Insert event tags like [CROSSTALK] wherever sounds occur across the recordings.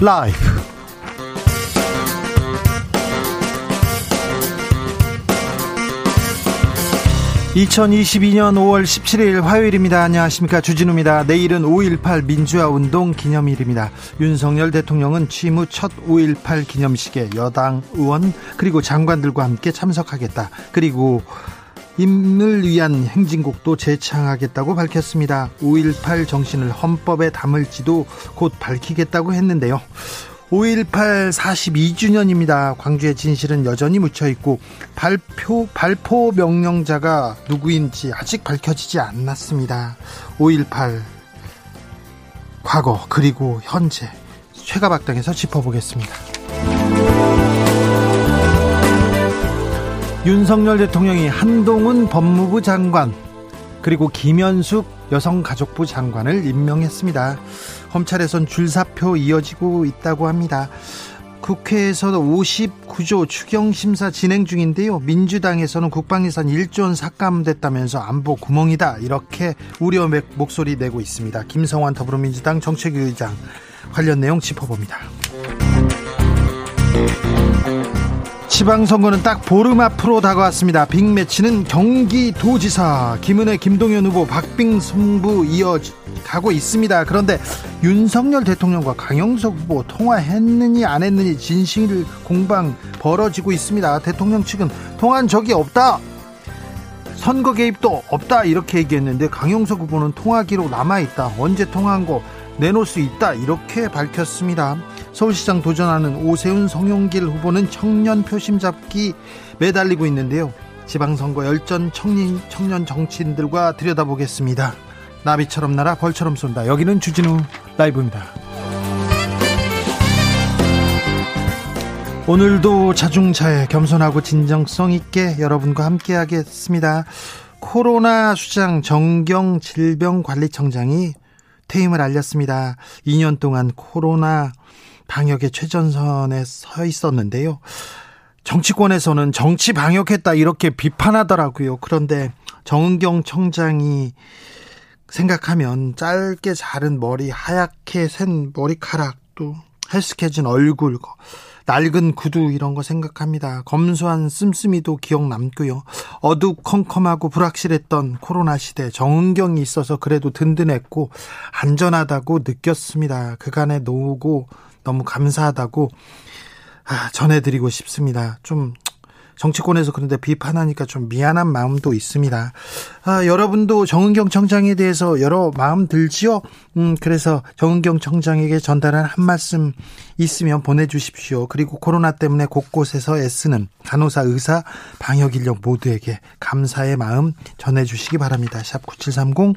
라이브. 2022년 5월 17일 화요일입니다. 안녕하십니까. 주진우입니다. 내일은 5.18 민주화 운동 기념일입니다. 윤석열 대통령은 취임 후 첫 5.18 기념식에 여당 의원 그리고 장관들과 함께 참석하겠다. 그리고 임을 위한 행진곡도 재창하겠다고 밝혔습니다. 5.18 정신을 헌법에 담을지도 곧 밝히겠다고 했는데요. 5.18 42주년입니다. 광주의 진실은 여전히 묻혀있고 발표, 발포 명령자가 누구인지 아직 밝혀지지 않았습니다. 5.18 과거 그리고 현재 최가박당에서 짚어보겠습니다. 윤석열 대통령이 한동훈 법무부 장관 그리고 김현숙 여성가족부 장관을 임명했습니다. 검찰에선 줄사표 이어지고 있다고 합니다. 국회에서 59조 추경심사 진행 중인데요. 민주당에서는 국방예산 1조 원 삭감됐다면서 안보 구멍이다. 이렇게 우려 목소리 내고 있습니다. 김성환 더불어민주당 정책위의장 관련 내용 짚어봅니다. 지방선거는 딱 보름 앞으로 다가왔습니다. 빅매치는 경기도지사 김은혜 김동연 후보 박빙 승부 이어가고 있습니다. 그런데 윤석열 대통령과 강영석 후보 통화했느니 안 했느니 진실 공방 벌어지고 있습니다. 대통령 측은 통한 적이 없다. 선거 개입도 없다 이렇게 얘기했는데 강영석 후보는 통화 기록 남아 있다. 언제 통화한 거 내놓을 수 있다 이렇게 밝혔습니다. 서울시장 도전하는 오세훈 성용길 후보는 청년 표심 잡기 매달리고 있는데요. 지방선거 열전 청년, 청년 정치인들과 들여다보겠습니다. 나비처럼 날아 벌처럼 쏜다. 여기는 주진우 라이브입니다. 오늘도 자중차에 겸손하고 진정성 있게 여러분과 함께 하겠습니다. 코로나 수장 정경 질병관리청장이 퇴임을 알렸습니다. 2년 동안 코로나 방역의 최전선에 서 있었는데요. 정치권에서는 정치 방역했다 이렇게 비판하더라고요. 그런데 정은경 청장이 생각하면 짧게 자른 머리, 하얗게 센 머리카락, 또 헬스케진 얼굴, 낡은 구두 이런 거 생각합니다. 검소한 씀씀이도 기억 남고요. 어두컴컴하고 불확실했던 코로나 시대 정은경이 있어서 그래도 든든했고 안전하다고 느꼈습니다. 그간의 노고 너무 감사하다고 아, 전해드리고 싶습니다. 좀 정치권에서 그런데 비판하니까 좀 미안한 마음도 있습니다. 아, 여러분도 정은경 청장에 대해서 여러 마음 들지요? 음, 그래서 정은경 청장에게 전달한 한 말씀 있으면 보내주십시오. 그리고 코로나 때문에 곳곳에서 애쓰는 간호사, 의사, 방역 인력 모두에게 감사의 마음 전해주시기 바랍니다. 샵 9730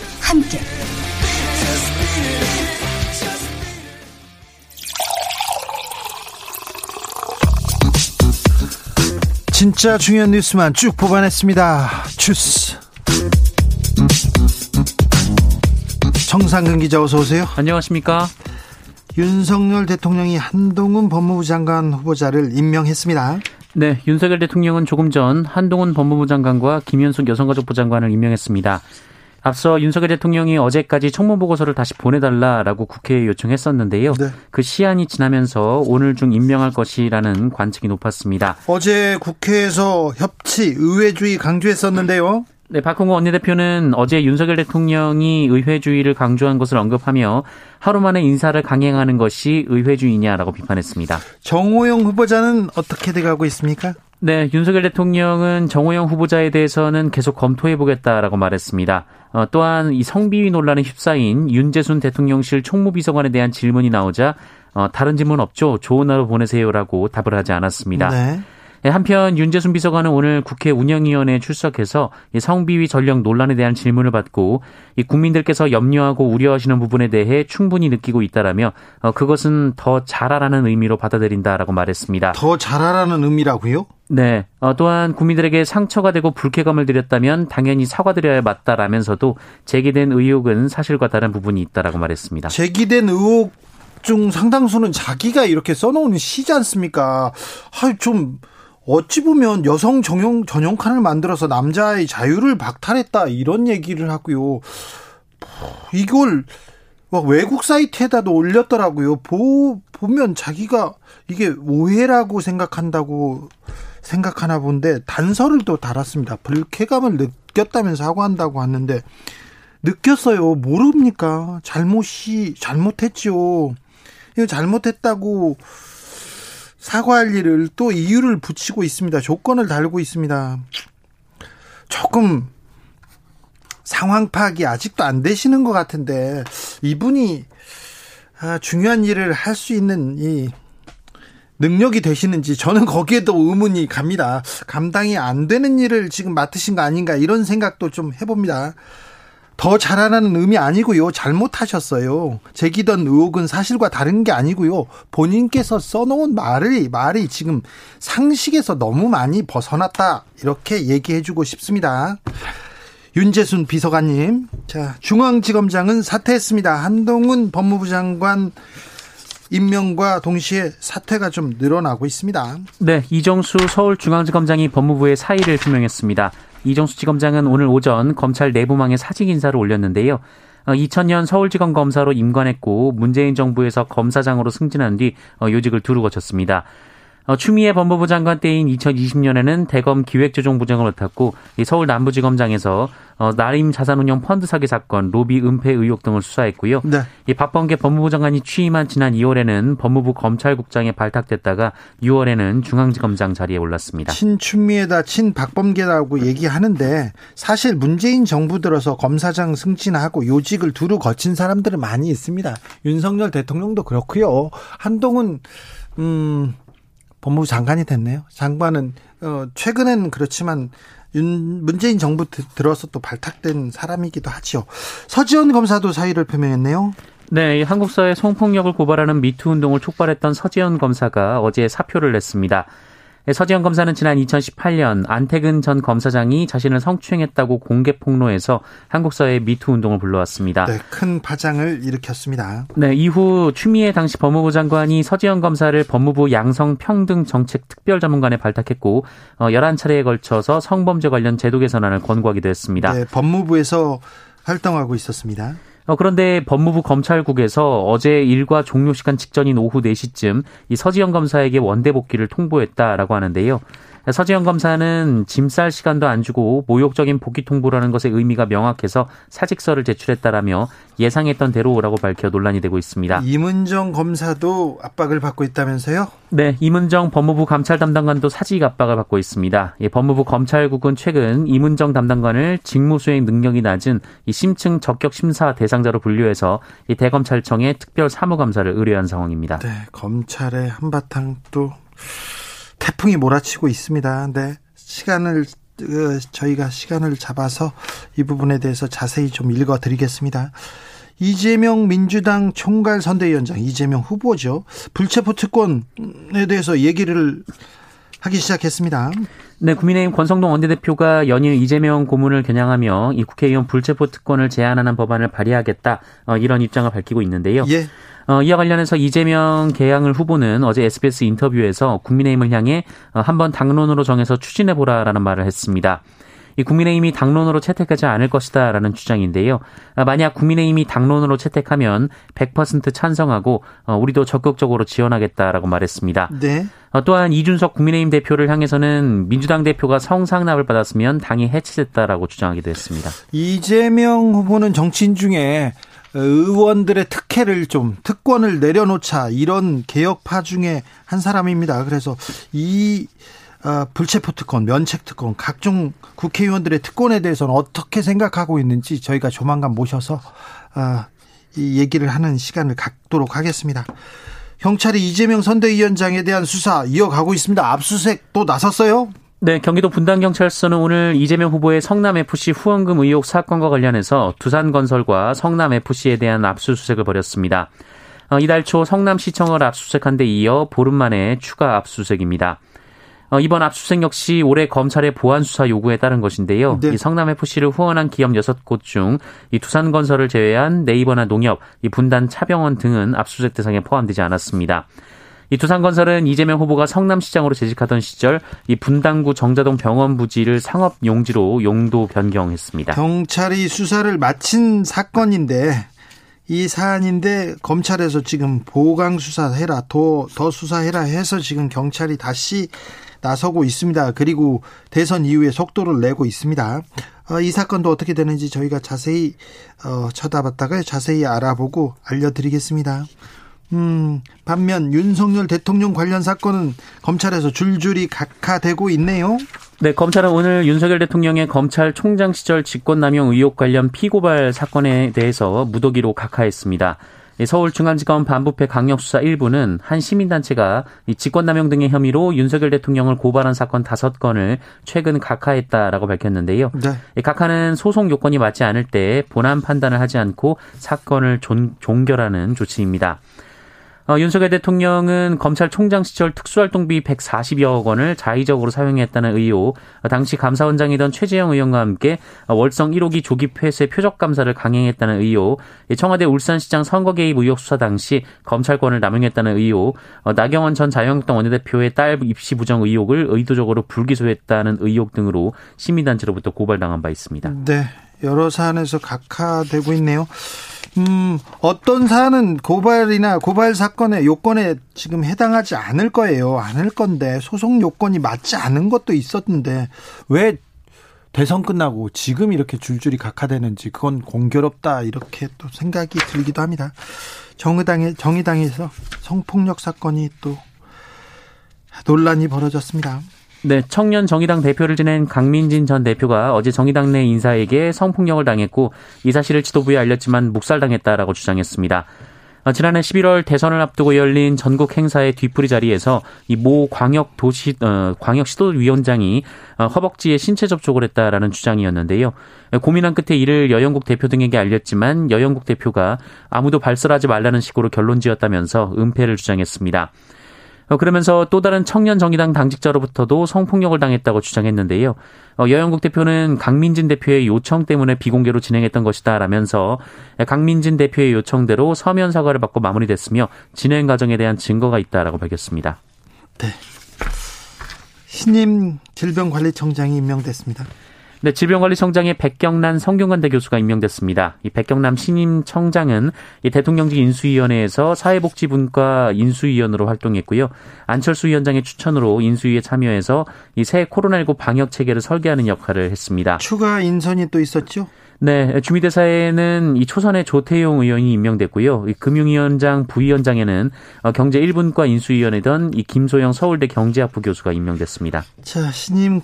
함께. 진짜 중요한 뉴스만 쭉 뽑아냈습니다. 주스. 정상근 기자 어서 오세요. 안녕하십니까? 윤석열 대통령이 한동훈 법무부 장관 후보자를 임명했습니다. 네, 윤석열 대통령은 조금 전 한동훈 법무부 장관과 김현숙 여성가족부 장관을 임명했습니다. 앞서 윤석열 대통령이 어제까지 청문 보고서를 다시 보내달라라고 국회에 요청했었는데요. 네. 그 시한이 지나면서 오늘 중 임명할 것이라는 관측이 높았습니다. 어제 국회에서 협치, 의회주의 강조했었는데요. 네, 박홍구 원내대표는 어제 윤석열 대통령이 의회주의를 강조한 것을 언급하며 하루 만에 인사를 강행하는 것이 의회주의냐라고 비판했습니다. 정호영 후보자는 어떻게 돼가고 있습니까? 네, 윤석열 대통령은 정호영 후보자에 대해서는 계속 검토해 보겠다라고 말했습니다. 어, 또한 이 성비위 논란에 휩싸인 윤재순 대통령실 총무비서관에 대한 질문이 나오자 어, 다른 질문 없죠. 좋은 하루 보내세요라고 답을 하지 않았습니다. 네. 예, 한편 윤재순 비서관은 오늘 국회 운영위원회에 출석해서 성비위 전력 논란에 대한 질문을 받고 국민들께서 염려하고 우려하시는 부분에 대해 충분히 느끼고 있다라며 어, 그것은 더 잘하라는 의미로 받아들인다라고 말했습니다. 더 잘하라는 의미라고요? 네. 어, 또한 국민들에게 상처가 되고 불쾌감을 드렸다면 당연히 사과드려야 맞다라면서도 제기된 의혹은 사실과 다른 부분이 있다라고 말했습니다. 제기된 의혹 중 상당수는 자기가 이렇게 써놓은 시지 않습니까? 아, 좀 어찌 보면 여성 전용 전용 칸을 만들어서 남자의 자유를 박탈했다 이런 얘기를 하고요. 이걸 외국 사이트에다도 올렸더라고요. 보, 보면 자기가 이게 오해라고 생각한다고 생각하나 본데 단서를 또 달았습니다. 불쾌감을 느꼈다면서 사과한다고 하는데 느꼈어요. 모릅니까? 잘못이 잘못했죠. 이거 잘못했다고 사과할 일을 또 이유를 붙이고 있습니다. 조건을 달고 있습니다. 조금 상황 파악이 아직도 안 되시는 것 같은데 이분이 아, 중요한 일을 할 수 있는 이 능력이 되시는지 저는 거기에도 의문이 갑니다. 감당이 안 되는 일을 지금 맡으신 거 아닌가 이런 생각도 좀 해봅니다. 더 잘하라는 의미 아니고요. 잘못하셨어요. 제기던 의혹은 사실과 다른 게 아니고요. 본인께서 써놓은 말이 말이 지금 상식에서 너무 많이 벗어났다. 이렇게 얘기해주고 싶습니다. 윤재순 비서관님. 자, 중앙지검장은 사퇴했습니다. 한동훈 법무부 장관 임명과 동시에 사퇴가 좀 늘어나고 있습니다. 네, 이정수 서울중앙지검장이 법무부의 사의를 표명했습니다. 이정수 지검장은 오늘 오전 검찰 내부망에 사직 인사를 올렸는데요. 2000년 어, 서울지검 검사로 임관했고 문재인 정부에서 검사장으로 승진한 뒤 어, 요직을 두루 거쳤습니다. 어, 추미애 법무부 장관 때인 2020년에는 대검 기획조정부장을 맡았고 서울 남부지검장에서 어, 나림 자산운용 펀드 사기 사건, 로비 은폐 의혹 등을 수사했고요. 네. 이 박범계 법무부 장관이 취임한 지난 2월에는 법무부 검찰국장에 발탁됐다가 6월에는 중앙지검장 자리에 올랐습니다. 친추미애다, 친박범계라고 얘기하는데 사실 문재인 정부 들어서 검사장 승진하고 요직을 두루 거친 사람들은 많이 있습니다. 윤석열 대통령도 그렇고요. 한동훈 음 법무부 장관이 됐네요. 장관은 어 최근엔 그렇지만 윤 문재인 정부 들어서 또 발탁된 사람이기도 하지요. 서지원 검사도 사의를 표명했네요. 네, 한국 사회 성폭력을 고발하는 미투 운동을 촉발했던 서지현 검사가 어제 사표를 냈습니다. 네, 서지현 검사는 지난 2018년 안태근 전 검사장이 자신을 성추행했다고 공개 폭로해서 한국 사회 미투 운동을 불러왔습니다. 네, 큰 파장을 일으켰습니다. 네, 이후 추미애 당시 법무부 장관이 서지현 검사를 법무부 양성평등 정책 특별자문관에 발탁했고 11차례에 어, 걸쳐서 성범죄 관련 제도 개선안을 권고하기도 했습니다. 네, 법무부에서 활동하고 있었습니다. 어, 그런데 법무부 검찰국에서 어제 일과 종료 시간 직전인 오후 4시쯤 이 서지영 검사에게 원대 복귀를 통보했다라고 하는데요. 서지영 검사는 짐쌀 시간도 안 주고 모욕적인 복귀 통보라는 것의 의미가 명확해서 사직서를 제출했다라며 예상했던 대로라고 밝혀 논란이 되고 있습니다. 이문정 검사도 압박을 받고 있다면서요? 네, 이문정 법무부 감찰 담당관도 사직 압박을 받고 있습니다. 예, 법무부 검찰국은 최근 이문정 담당관을 직무수행 능력이 낮은 이 심층 적격 심사 대상자로 분류해서 이 대검찰청에 특별 사무감사를 의뢰한 상황입니다. 네, 검찰의 한바탕 또 태풍이 몰아치고 있습니다. 네. 시간을 어, 저희가 시간을 잡아서 이 부분에 대해서 자세히 좀 읽어 드리겠습니다. 이재명 민주당 총괄 선대위원장 이재명 후보죠. 불체포 특권에 대해서 얘기를 하기 시작했습니다. 네, 국민의힘 권성동 원내대표가 연일 이재명 고문을 겨냥하며 이 국회의원 불체포 특권을 제한하는 법안을 발의하겠다 어, 이런 입장을 밝히고 있는데요. 예. 어, 이와 관련해서 이재명 개항을 후보는 어제 SBS 인터뷰에서 국민의힘을 향해 어, 한번 당론으로 정해서 추진해 보라라는 말을 했습니다. 이 국민의힘이 당론으로 채택하지 않을 것이다라는 주장인데요. 아, 만약 국민의힘이 당론으로 채택하면 100% 찬성하고 어, 우리도 적극적으로 지원하겠다라고 말했습니다. 네. 어, 또한 이준석 국민의힘 대표를 향해서는 민주당 대표가 성상납을 받았으면 당이 해체됐다라고 주장하기도 했습니다. 이재명 후보는 정치인 중에 의원들의 특혜를 좀 특권을 내려놓자 이런 개혁파 중에 한 사람입니다. 그래서 이 어, 불체포 특권, 면책 특권, 각종 국회의원들의 특권에 대해서는 어떻게 생각하고 있는지 저희가 조만간 모셔서 어, 이 얘기를 하는 시간을 갖도록 하겠습니다. 경찰이 이재명 선대위원장에 대한 수사 이어가고 있습니다. 압수수색 또 나섰어요? 네, 경기도 분당경찰서는 오늘 이재명 후보의 성남FC 후원금 의혹 사건과 관련해서 두산건설과 성남FC에 대한 압수수색을 벌였습니다. 어, 이달 초 성남시청을 압수수색한 데 이어 보름 만에 추가 압수수색입니다. 어, 이번 압수수색 역시 올해 검찰의 보안 수사 요구에 따른 것인데요. 네. 이 성남 FC를 후원한 기업 6곳 중 이 두산건설을 제외한 네이버나 농협, 이 분단 차병원 등은 압수수색 대상에 포함되지 않았습니다. 이 두산건설은 이재명 후보가 성남시장으로 재직하던 시절 이 분당구 정자동 병원 부지를 상업 용지로 용도 변경했습니다. 경찰이 수사를 마친 사건인데 이 사안인데 검찰에서 지금 보강 수사해라 더, 더 수사해라 해서 지금 경찰이 다시 나서고 있습니다. 그리고 대선 이후에 속도를 내고 있습니다. 어, 이 사건도 어떻게 되는지 저희가 자세히 어, 쳐다봤다가 자세히 알아보고 알려드리겠습니다. 음, 반면 윤석열 대통령 관련 사건은 검찰에서 줄줄이 각하되고 있네요. 네, 검찰은 오늘 윤석열 대통령의 검찰총장 시절 직권남용 의혹 관련 피고발 사건에 대해서 무더기로 각하했습니다. 서울중앙지검 반부패 강력수사 1부는 한 시민단체가 직권남용 등의 혐의로 윤석열 대통령을 고발한 사건 5건을 최근 각하했다라고 밝혔는데요. 네. 각하는 소송 요건이 맞지 않을 때 본안 판단을 하지 않고 사건을 존, 종결하는 조치입니다. 어, 윤석열 대통령은 검찰총장 시절 특수활동비 140여억 원을 자의적으로 사용했다는 의혹, 어, 당시 감사원장이던 최재형 의원과 함께 어, 월성 1호기 조기 폐쇄 표적 감사를 강행했다는 의혹, 청와대 울산시장 선거 개입 의혹 수사 당시 검찰권을 남용했다는 의혹, 어, 나경원 전 자유한국당 원내대표의 딸 입시 부정 의혹을 의도적으로 불기소했다는 의혹 등으로 시민단체로부터 고발당한 바 있습니다. 네, 여러 사안에서 각하되고 있네요. 음, 어떤 사안은 고발이나 고발 사건의 요건에 지금 해당하지 않을 거예요. 않을 건데 소송 요건이 맞지 않은 것도 있었는데 왜 대선 끝나고 지금 이렇게 줄줄이 각하되는지 그건 공교롭다 이렇게 또 생각이 들기도 합니다. 정의당에 정의당에서 성폭력 사건이 또 논란이 벌어졌습니다. 네, 청년 정의당 대표를 지낸 강민진 전 대표가 어제 정의당 내 인사에게 성폭력을 당했고 이 사실을 지도부에 알렸지만 묵살당했다라고 주장했습니다. 어, 지난해 11월 대선을 앞두고 열린 전국 행사의 뒤풀이 자리에서 이 모 광역 도시 어, 광역 시도위원장이 어, 허벅지에 신체 접촉을 했다라는 주장이었는데요. 고민한 끝에 이를 여영국 대표 등에게 알렸지만 여영국 대표가 아무도 발설하지 말라는 식으로 결론지었다면서 은폐를 주장했습니다. 어, 그러면서 또 다른 청년 정의당 당직자로부터도 성폭력을 당했다고 주장했는데요. 어, 여영국 대표는 강민진 대표의 요청 때문에 비공개로 진행했던 것이다라면서 강민진 대표의 요청대로 서면 사과를 받고 마무리됐으며 진행 과정에 대한 증거가 있다라고 밝혔습니다. 네. 신임 질병관리청장이 임명됐습니다. 네, 질병관리청장에 백경란 성균관대 교수가 임명됐습니다. 이 백경남 신임 청장은 이 대통령직 인수위원회에서 사회복지분과 인수위원으로 활동했고요. 안철수 위원장의 추천으로 인수위에 참여해서 이 새 코로나19 방역 체계를 설계하는 역할을 했습니다. 추가 인선이 또 있었죠? 네, 주미대사에는 이 초선의 조태용 의원이 임명됐고요. 이 금융위원장 부위원장에는 어, 경제 1분과 인수위원회던 이 김소영 서울대 경제학부 교수가 임명됐습니다. 자, 신임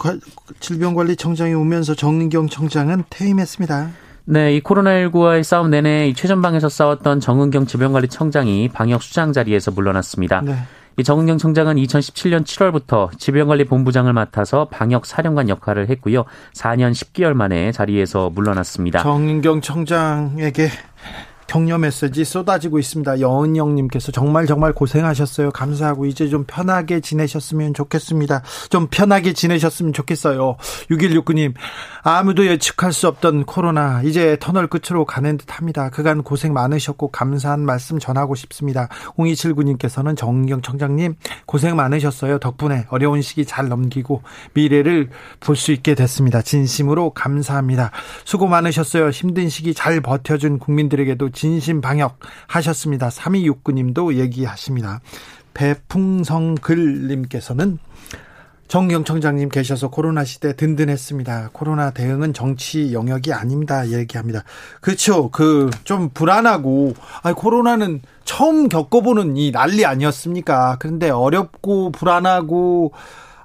질병관리청장이 오면서 정은경 청장은 퇴임했습니다. 네, 이 코로나19와의 싸움 내내 최전방에서 싸웠던 정은경 질병관리청장이 방역 수장 자리에서 물러났습니다. 네. 이 정은경 청장은 2017년 7월부터 질병관리본부장을 맡아서 방역 사령관 역할을 했고요. 4년 10개월 만에 자리에서 물러났습니다. 정은경 청장에게 격려 메시지 쏟아지고 있습니다. 여은영님께서 정말 정말 고생하셨어요. 감사하고 이제 좀 편하게 지내셨으면 좋겠습니다. 좀 편하게 지내셨으면 좋겠어요. 6169님 아무도 예측할 수 없던 코로나 이제 터널 끝으로 가는 듯 합니다. 그간 고생 많으셨고 감사한 말씀 전하고 싶습니다. 0279님께서는 정경 청장님 고생 많으셨어요. 덕분에 어려운 시기 잘 넘기고 미래를 볼 수 있게 됐습니다. 진심으로 감사합니다. 수고 많으셨어요. 힘든 시기 잘 버텨준 국민들에게도 진심 방역 하셨습니다. 3269님도 얘기하십니다. 배풍성글님께서는 정경청장님 계셔서 코로나 시대 든든했습니다. 코로나 대응은 정치 영역이 아닙니다. 얘기합니다. 그렇죠. 그 좀 불안하고 아니 코로나는 처음 겪어보는 이 난리 아니었습니까? 그런데 어렵고 불안하고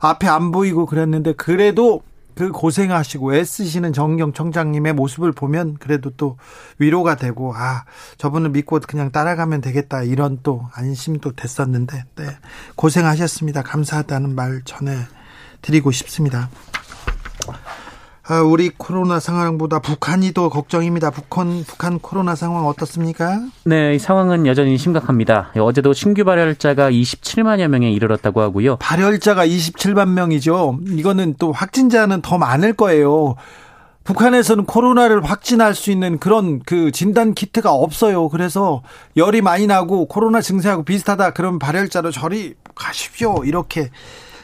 앞에 안 보이고 그랬는데 그래도 그 고생하시고 애쓰시는 정경 청장님의 모습을 보면 그래도 또 위로가 되고 아 저분을 믿고 그냥 따라가면 되겠다 이런 또 안심도 됐었는데 네 고생하셨습니다 감사하다는 말 전해 드리고 싶습니다. 아, 우리 코로나 상황보다 북한이 더 걱정입니다. 북한 북한 코로나 상황 어떻습니까? 네, 이 상황은 여전히 심각합니다. 어제도 신규 발열자가 27만여 명에 이르렀다고 하고요. 발열자가 27만 명이죠. 이거는 또 확진자는 더 많을 거예요. 북한에서는 코로나를 확진할 수 있는 그런 그 진단 키트가 없어요. 그래서 열이 많이 나고 코로나 증세하고 비슷하다. 그럼 발열자로 저리 가십시오. 이렇게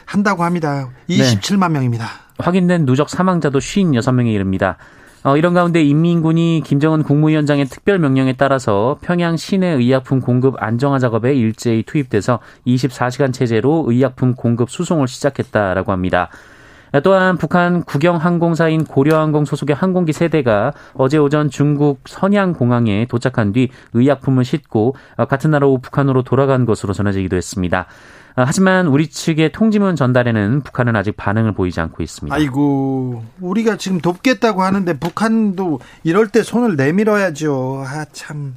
한다고 합니다. 27만 네. 명입니다. 확인된 누적 사망자도 56명에 이릅니다. 어, 이런 가운데 인민군이 김정은 국무위원장의 특별 명령에 따라서 평양 시내 의약품 공급 안정화 작업에 일제히 투입돼서 24시간 체제로 의약품 공급 수송을 시작했다라고 합니다. 또한 북한 국영항공사인 고려항공 소속의 항공기 세대가 어제 오전 중국 선양공항에 도착한 뒤 의약품을 싣고 같은 나라 북한으로 돌아간 것으로 전해지기도 했습니다. 아, 하지만 우리 측의 통지문 전달에는 북한은 아직 반응을 보이지 않고 있습니다. 아이고, 우리가 지금 돕겠다고 하는데 북한도 이럴 때 손을 내밀어야죠. 아, 참.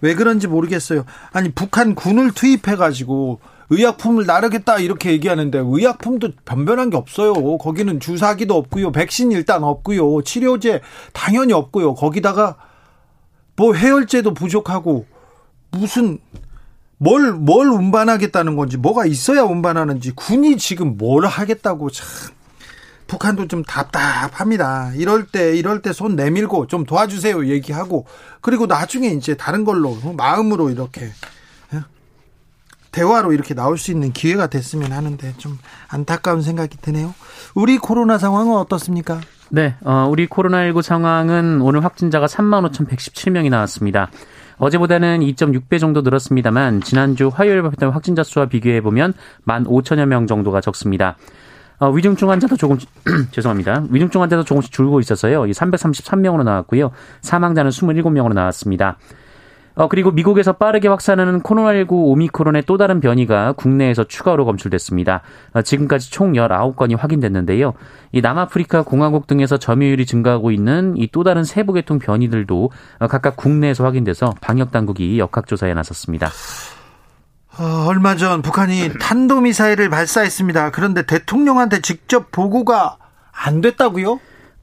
왜 그런지 모르겠어요. 아니, 북한 군을 투입해가지고 의약품을 나르겠다 이렇게 얘기하는데 의약품도 변변한 게 없어요. 거기는 주사기도 없고요. 백신 일단 없고요. 치료제 당연히 없고요. 거기다가 뭐 해열제도 부족하고 무슨 뭘, 뭘 운반하겠다는 건지, 뭐가 있어야 운반하는지, 군이 지금 뭘 하겠다고 참. 북한도 좀 답답합니다. 이럴 때, 이럴 때 손 내밀고 좀 도와주세요 얘기하고, 그리고 나중에 이제 다른 걸로, 마음으로 이렇게, 예? 대화로 이렇게 나올 수 있는 기회가 됐으면 하는데 좀 안타까운 생각이 드네요. 우리 코로나 상황은 어떻습니까? 네, 어, 우리 코로나19 상황은 오늘 확진자가 3만 5,117명이 나왔습니다. 어제보다는 2.6배 정도 늘었습니다만 지난주 화요일 발표된 확진자 수와 비교해 보면 1만 5천여 명 정도가 적습니다. 어, 위중증 환자도 조금 죄송합니다. 위중증 환자도 조금씩 줄고 있어서요. 333명으로 나왔고요. 사망자는 27명으로 나왔습니다. 어, 그리고 미국에서 빠르게 확산하는 코로나19 오미크론의 또 다른 변이가 국내에서 추가로 검출됐습니다. 어, 지금까지 총 19건이 확인됐는데요. 이 남아프리카 공화국 등에서 점유율이 증가하고 있는 이 또 다른 세부 계통 변이들도 어, 각각 국내에서 확인돼서 방역 당국이 역학조사에 나섰습니다. 어, 얼마 전 북한이 [CLEARS THROAT] 탄도미사일을 발사했습니다. 그런데 대통령한테 직접 보고가 안 됐다고요?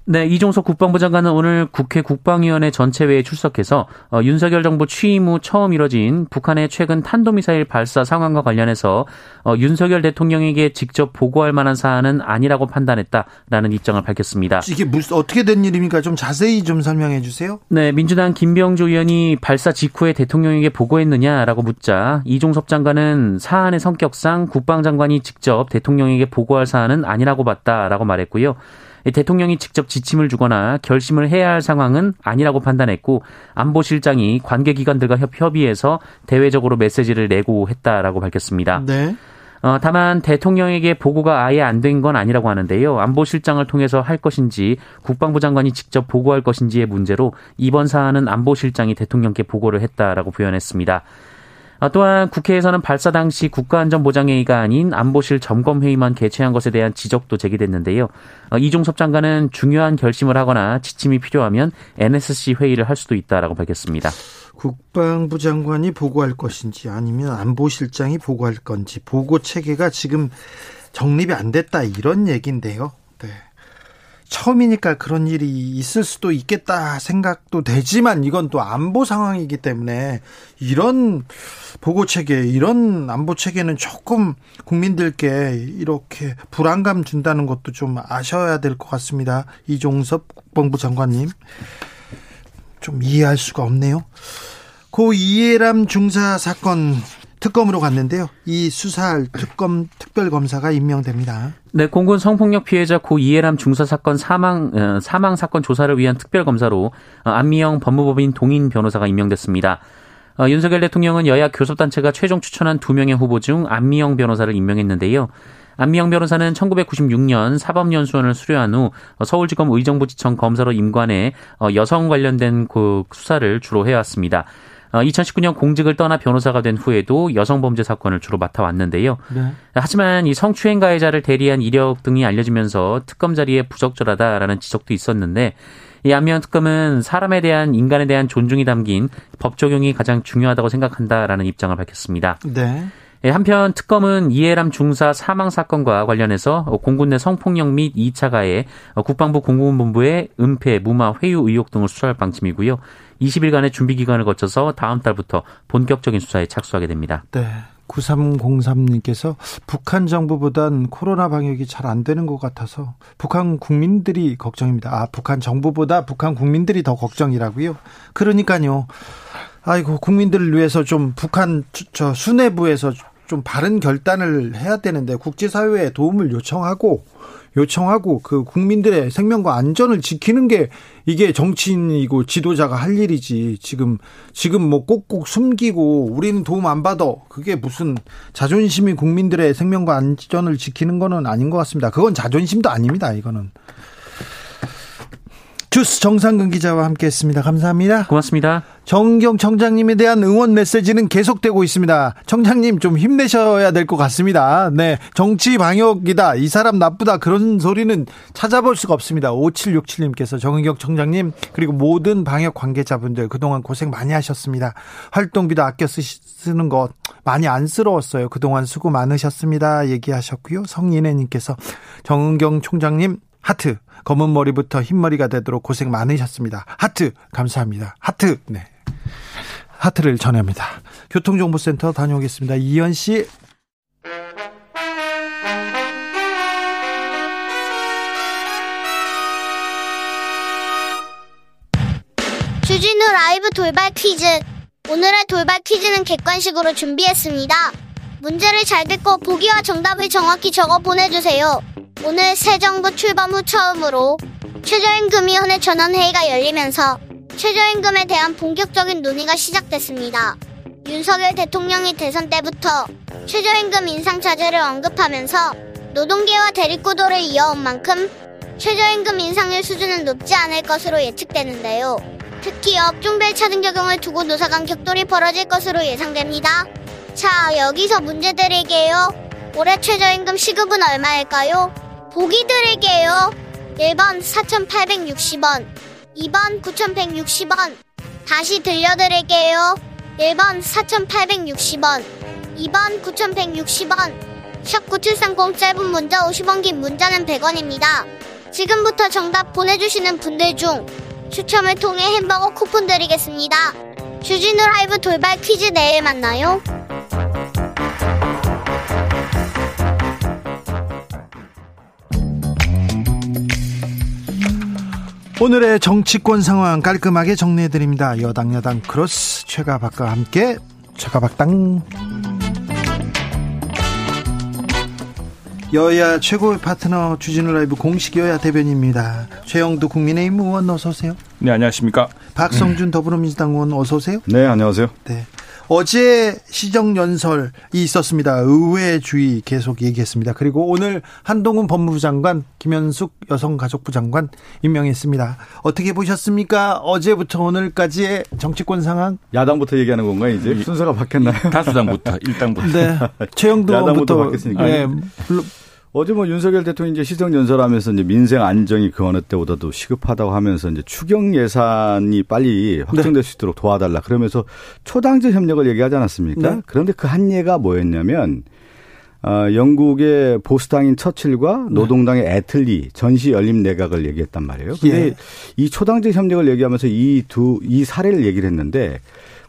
네, 이종석 국방부 장관은 오늘 국회 국방위원회 전체회에 출석해서 어, 윤석열 정부 취임 후 처음 이뤄진 북한의 최근 탄도미사일 발사 상황과 관련해서 어, 윤석열 대통령에게 직접 보고할 만한 사안은 아니라고 판단했다라는 입장을 밝혔습니다. 이게 무슨 어떻게 된 일입니까? 좀 자세히 좀 설명해 주세요. 네, 민주당 김병조 의원이 발사 직후에 대통령에게 보고했느냐라고 묻자 이종섭 장관은 사안의 성격상 국방장관이 직접 대통령에게 보고할 사안은 아니라고 봤다라고 말했고요. 대통령이 직접 지침을 주거나 결심을 해야 할 상황은 아니라고 판단했고 안보실장이 관계 기관들과 협의해서 대외적으로 메시지를 내고 했다라고 밝혔습니다. 네. 어, 다만 대통령에게 보고가 아예 안 된 건 아니라고 하는데요. 안보실장을 통해서 할 것인지 국방부 장관이 직접 보고할 것인지의 문제로 이번 사안은 안보실장이 대통령께 보고를 했다라고 표현했습니다. 아, 또한 국회에서는 발사 당시 국가안전보장회의가 아닌 안보실 점검회의만 개최한 것에 대한 지적도 제기됐는데요. 어, 이종섭 장관은 중요한 결심을 하거나 지침이 필요하면 NSC 회의를 할 수도 있다라고 밝혔습니다. 국방부 장관이 보고할 것인지 아니면 안보실장이 보고할 건지 보고 체계가 지금 정립이 안 됐다 이런 얘기인데요. 네. 처음이니까 그런 일이 있을 수도 있겠다 생각도 되지만 이건 또 안보 상황이기 때문에 이런 보고 체계, 이런 안보 체계는 조금 국민들께 이렇게 불안감 준다는 것도 좀 아셔야 될 것 같습니다. 이종섭 국방부 장관님. 좀 이해할 수가 없네요. 고 이해람 중사 사건 특검으로 갔는데요. 이 수사할 특검 특별검사가 임명됩니다. 네, 공군 성폭력 피해자 고 이해람 중사 사건 사망 어, 사망 사건 조사를 위한 특별검사로 어, 안미영 법무법인 동인 변호사가 임명됐습니다. 어, 윤석열 대통령은 여야 교섭단체가 최종 추천한 두 명의 후보 중 안미영 변호사를 임명했는데요. 안미영 변호사는 1996년 사법연수원을 수료한 후 서울지검 의정부지청 검사로 임관해 여성 관련된 그 수사를 주로 해왔습니다. 2019년 어, 공직을 떠나 변호사가 된 후에도 여성 범죄 사건을 주로 맡아왔는데요. 네. 하지만 이 성추행 가해자를 대리한 이력 등이 알려지면서 특검 자리에 부적절하다라는 지적도 있었는데 이 안면 특검은 사람에 대한 인간에 대한 존중이 담긴 법 적용이 가장 중요하다고 생각한다라는 입장을 밝혔습니다. 네. 예, 한편 특검은 이해람 중사 사망 사건과 관련해서 공군 내 성폭력 및 2차 가해, 국방부 공군본부의 은폐, 무마, 회유 의혹 등을 수사할 방침이고요. 20일간의 준비 기간을 거쳐서 다음 달부터 본격적인 수사에 착수하게 됩니다. 네. 9303님께서 북한 정부보단 코로나 방역이 잘 안 되는 것 같아서 북한 국민들이 걱정입니다. 아, 북한 정부보다 북한 국민들이 더 걱정이라고요? 그러니까요. 아이고 국민들을 위해서 좀 북한 저 수뇌부에서 좀 바른 결단을 해야 되는데 국제사회에 도움을 요청하고 요청하고 그 국민들의 생명과 안전을 지키는 게 이게 정치인이고 지도자가 할 일이지. 지금 지금 뭐 꼭꼭 숨기고 우리는 도움 안 받아. 그게 무슨 자존심이 국민들의 생명과 안전을 지키는 거는 아닌 것 같습니다. 그건 자존심도 아닙니다. 이거는. 주스 정상근 기자와 함께했습니다. 감사합니다. 고맙습니다. 정경 청장님에 대한 응원 메시지는 계속되고 있습니다. 청장님 좀 힘내셔야 될 것 같습니다. 네, 정치 방역이다. 이 사람 나쁘다. 그런 소리는 찾아볼 수가 없습니다. 5767님께서 정경 청장님 그리고 모든 방역 관계자분들 그동안 고생 많이 하셨습니다. 활동비도 아껴 쓰는 것 많이 안쓰러웠어요. 그동안 수고 많으셨습니다. 얘기하셨고요. 성인혜님께서 정은경 총장님 하트 검은 머리부터 흰머리가 되도록 고생 많으셨습니다. 하트 감사합니다. 하트 네 하트를 전합니다. 교통정보센터 다녀오겠습니다. 이현 씨. 주진우 라이브 돌발 퀴즈. 오늘의 돌발 퀴즈는 객관식으로 준비했습니다. 문제를 잘 듣고 보기와 정답을 정확히 적어 보내주세요. 오늘 새 정부 출범 후 처음으로 최저임금위원회 전원회의가 열리면서 최저임금에 대한 본격적인 논의가 시작됐습니다. 윤석열 대통령이 대선 때부터 최저임금 인상 자제를 언급하면서 노동계와 대립구도를 이어온 만큼 최저임금 인상률 수준은 높지 않을 것으로 예측되는데요. 특히 업종별 차등 적용을 두고 노사 간 격돌이 벌어질 것으로 예상됩니다. 자, 여기서 문제 드릴게요. 올해 최저임금 시급은 얼마일까요? 보기 드릴게요. 1번 4,860원, 2번 9,160원. 다시 들려드릴게요. 1번 4,860원, 2번 9,160원. 샵9730 짧은 문자 50원 긴 문자는 100원입니다. 지금부터 정답 보내주시는 분들 중 추첨을 통해 햄버거 쿠폰 드리겠습니다. 주진우 라이브 돌발 퀴즈 내일 만나요. 오늘의 정치권 상황 깔끔하게 정리해드립니다. 여당 야당 크로스 최가박과 함께 최가박당 여야 최고의 파트너 주진우 라이브 공식 여야 대변입니다. 최영두 국민의힘 의원 어서 오세요. 네 안녕하십니까. 박성준 더불어민주당 의원 어서 오세요. 네 안녕하세요. 네. 어제 시정연설이 있었습니다. 의회주의 계속 얘기했습니다. 그리고 오늘 한동훈 법무부 장관, 김현숙 여성가족부 장관 임명했습니다. 어떻게 보셨습니까? 어제부터 오늘까지의 정치권 상황? 야당부터 얘기하는 건가요, 이제? 순서가 바뀌었나요? 다수당부터, 일당부터. 네. [LAUGHS] 최영도 야당부터 바뀌었으니까. 네. 어제 뭐 윤석열 대통령이 이제 시정 연설하면서 이제 민생 안정이 그 어느 때보다도 시급하다고 하면서 이제 추경 예산이 빨리 확정될 네. 수 있도록 도와달라 그러면서 초당적 협력을 얘기하지 않았습니까? 네. 그런데 그 한 예가 뭐였냐면 어, 영국의 보수당인 처칠과 네. 노동당의 애틀리 전시 열림 내각을 얘기했단 말이에요. 근데 예. 이 초당적 협력을 얘기하면서 이두이 사례를 얘기를 했는데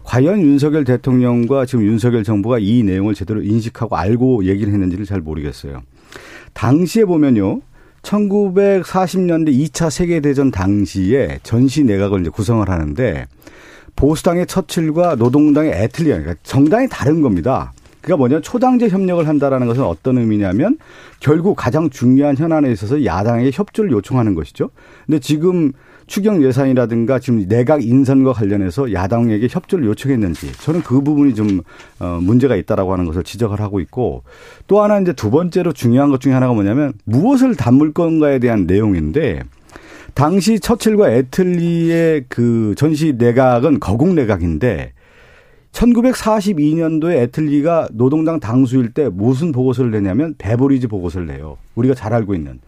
과연 윤석열 대통령과 지금 윤석열 정부가 이 내용을 제대로 인식하고 알고 얘기를 했는지를 잘 모르겠어요. 당시에 보면요. 1940년대 2차 세계대전 당시에 전시 내각을 이제 구성을 하는데 보수당의 처칠과 노동당의 애틀리아, 그러니까 정당이 다른 겁니다. 그러니까 뭐냐 초당제 협력을 한다라는 것은 어떤 의미냐면 결국 가장 중요한 현안에 있어서 야당에게 협조를 요청하는 것이죠. 근데 지금 추경 예산이라든가 지금 내각 인선과 관련해서 야당에게 협조를 요청했는지 저는 그 부분이 좀 어, 문제가 있다라고 하는 것을 지적을 하고 있고 또 하나 이제 두 번째로 중요한 것 중에 하나가 뭐냐면 무엇을 담을 건가에 대한 내용인데 당시 처칠과 애틀리의 그 전시 내각은 거국 내각인데 1942년도에 애틀리가 노동당 당수일 때 무슨 보고서를 내냐면 베버리지 보고서를 내요. 우리가 잘 알고 있는.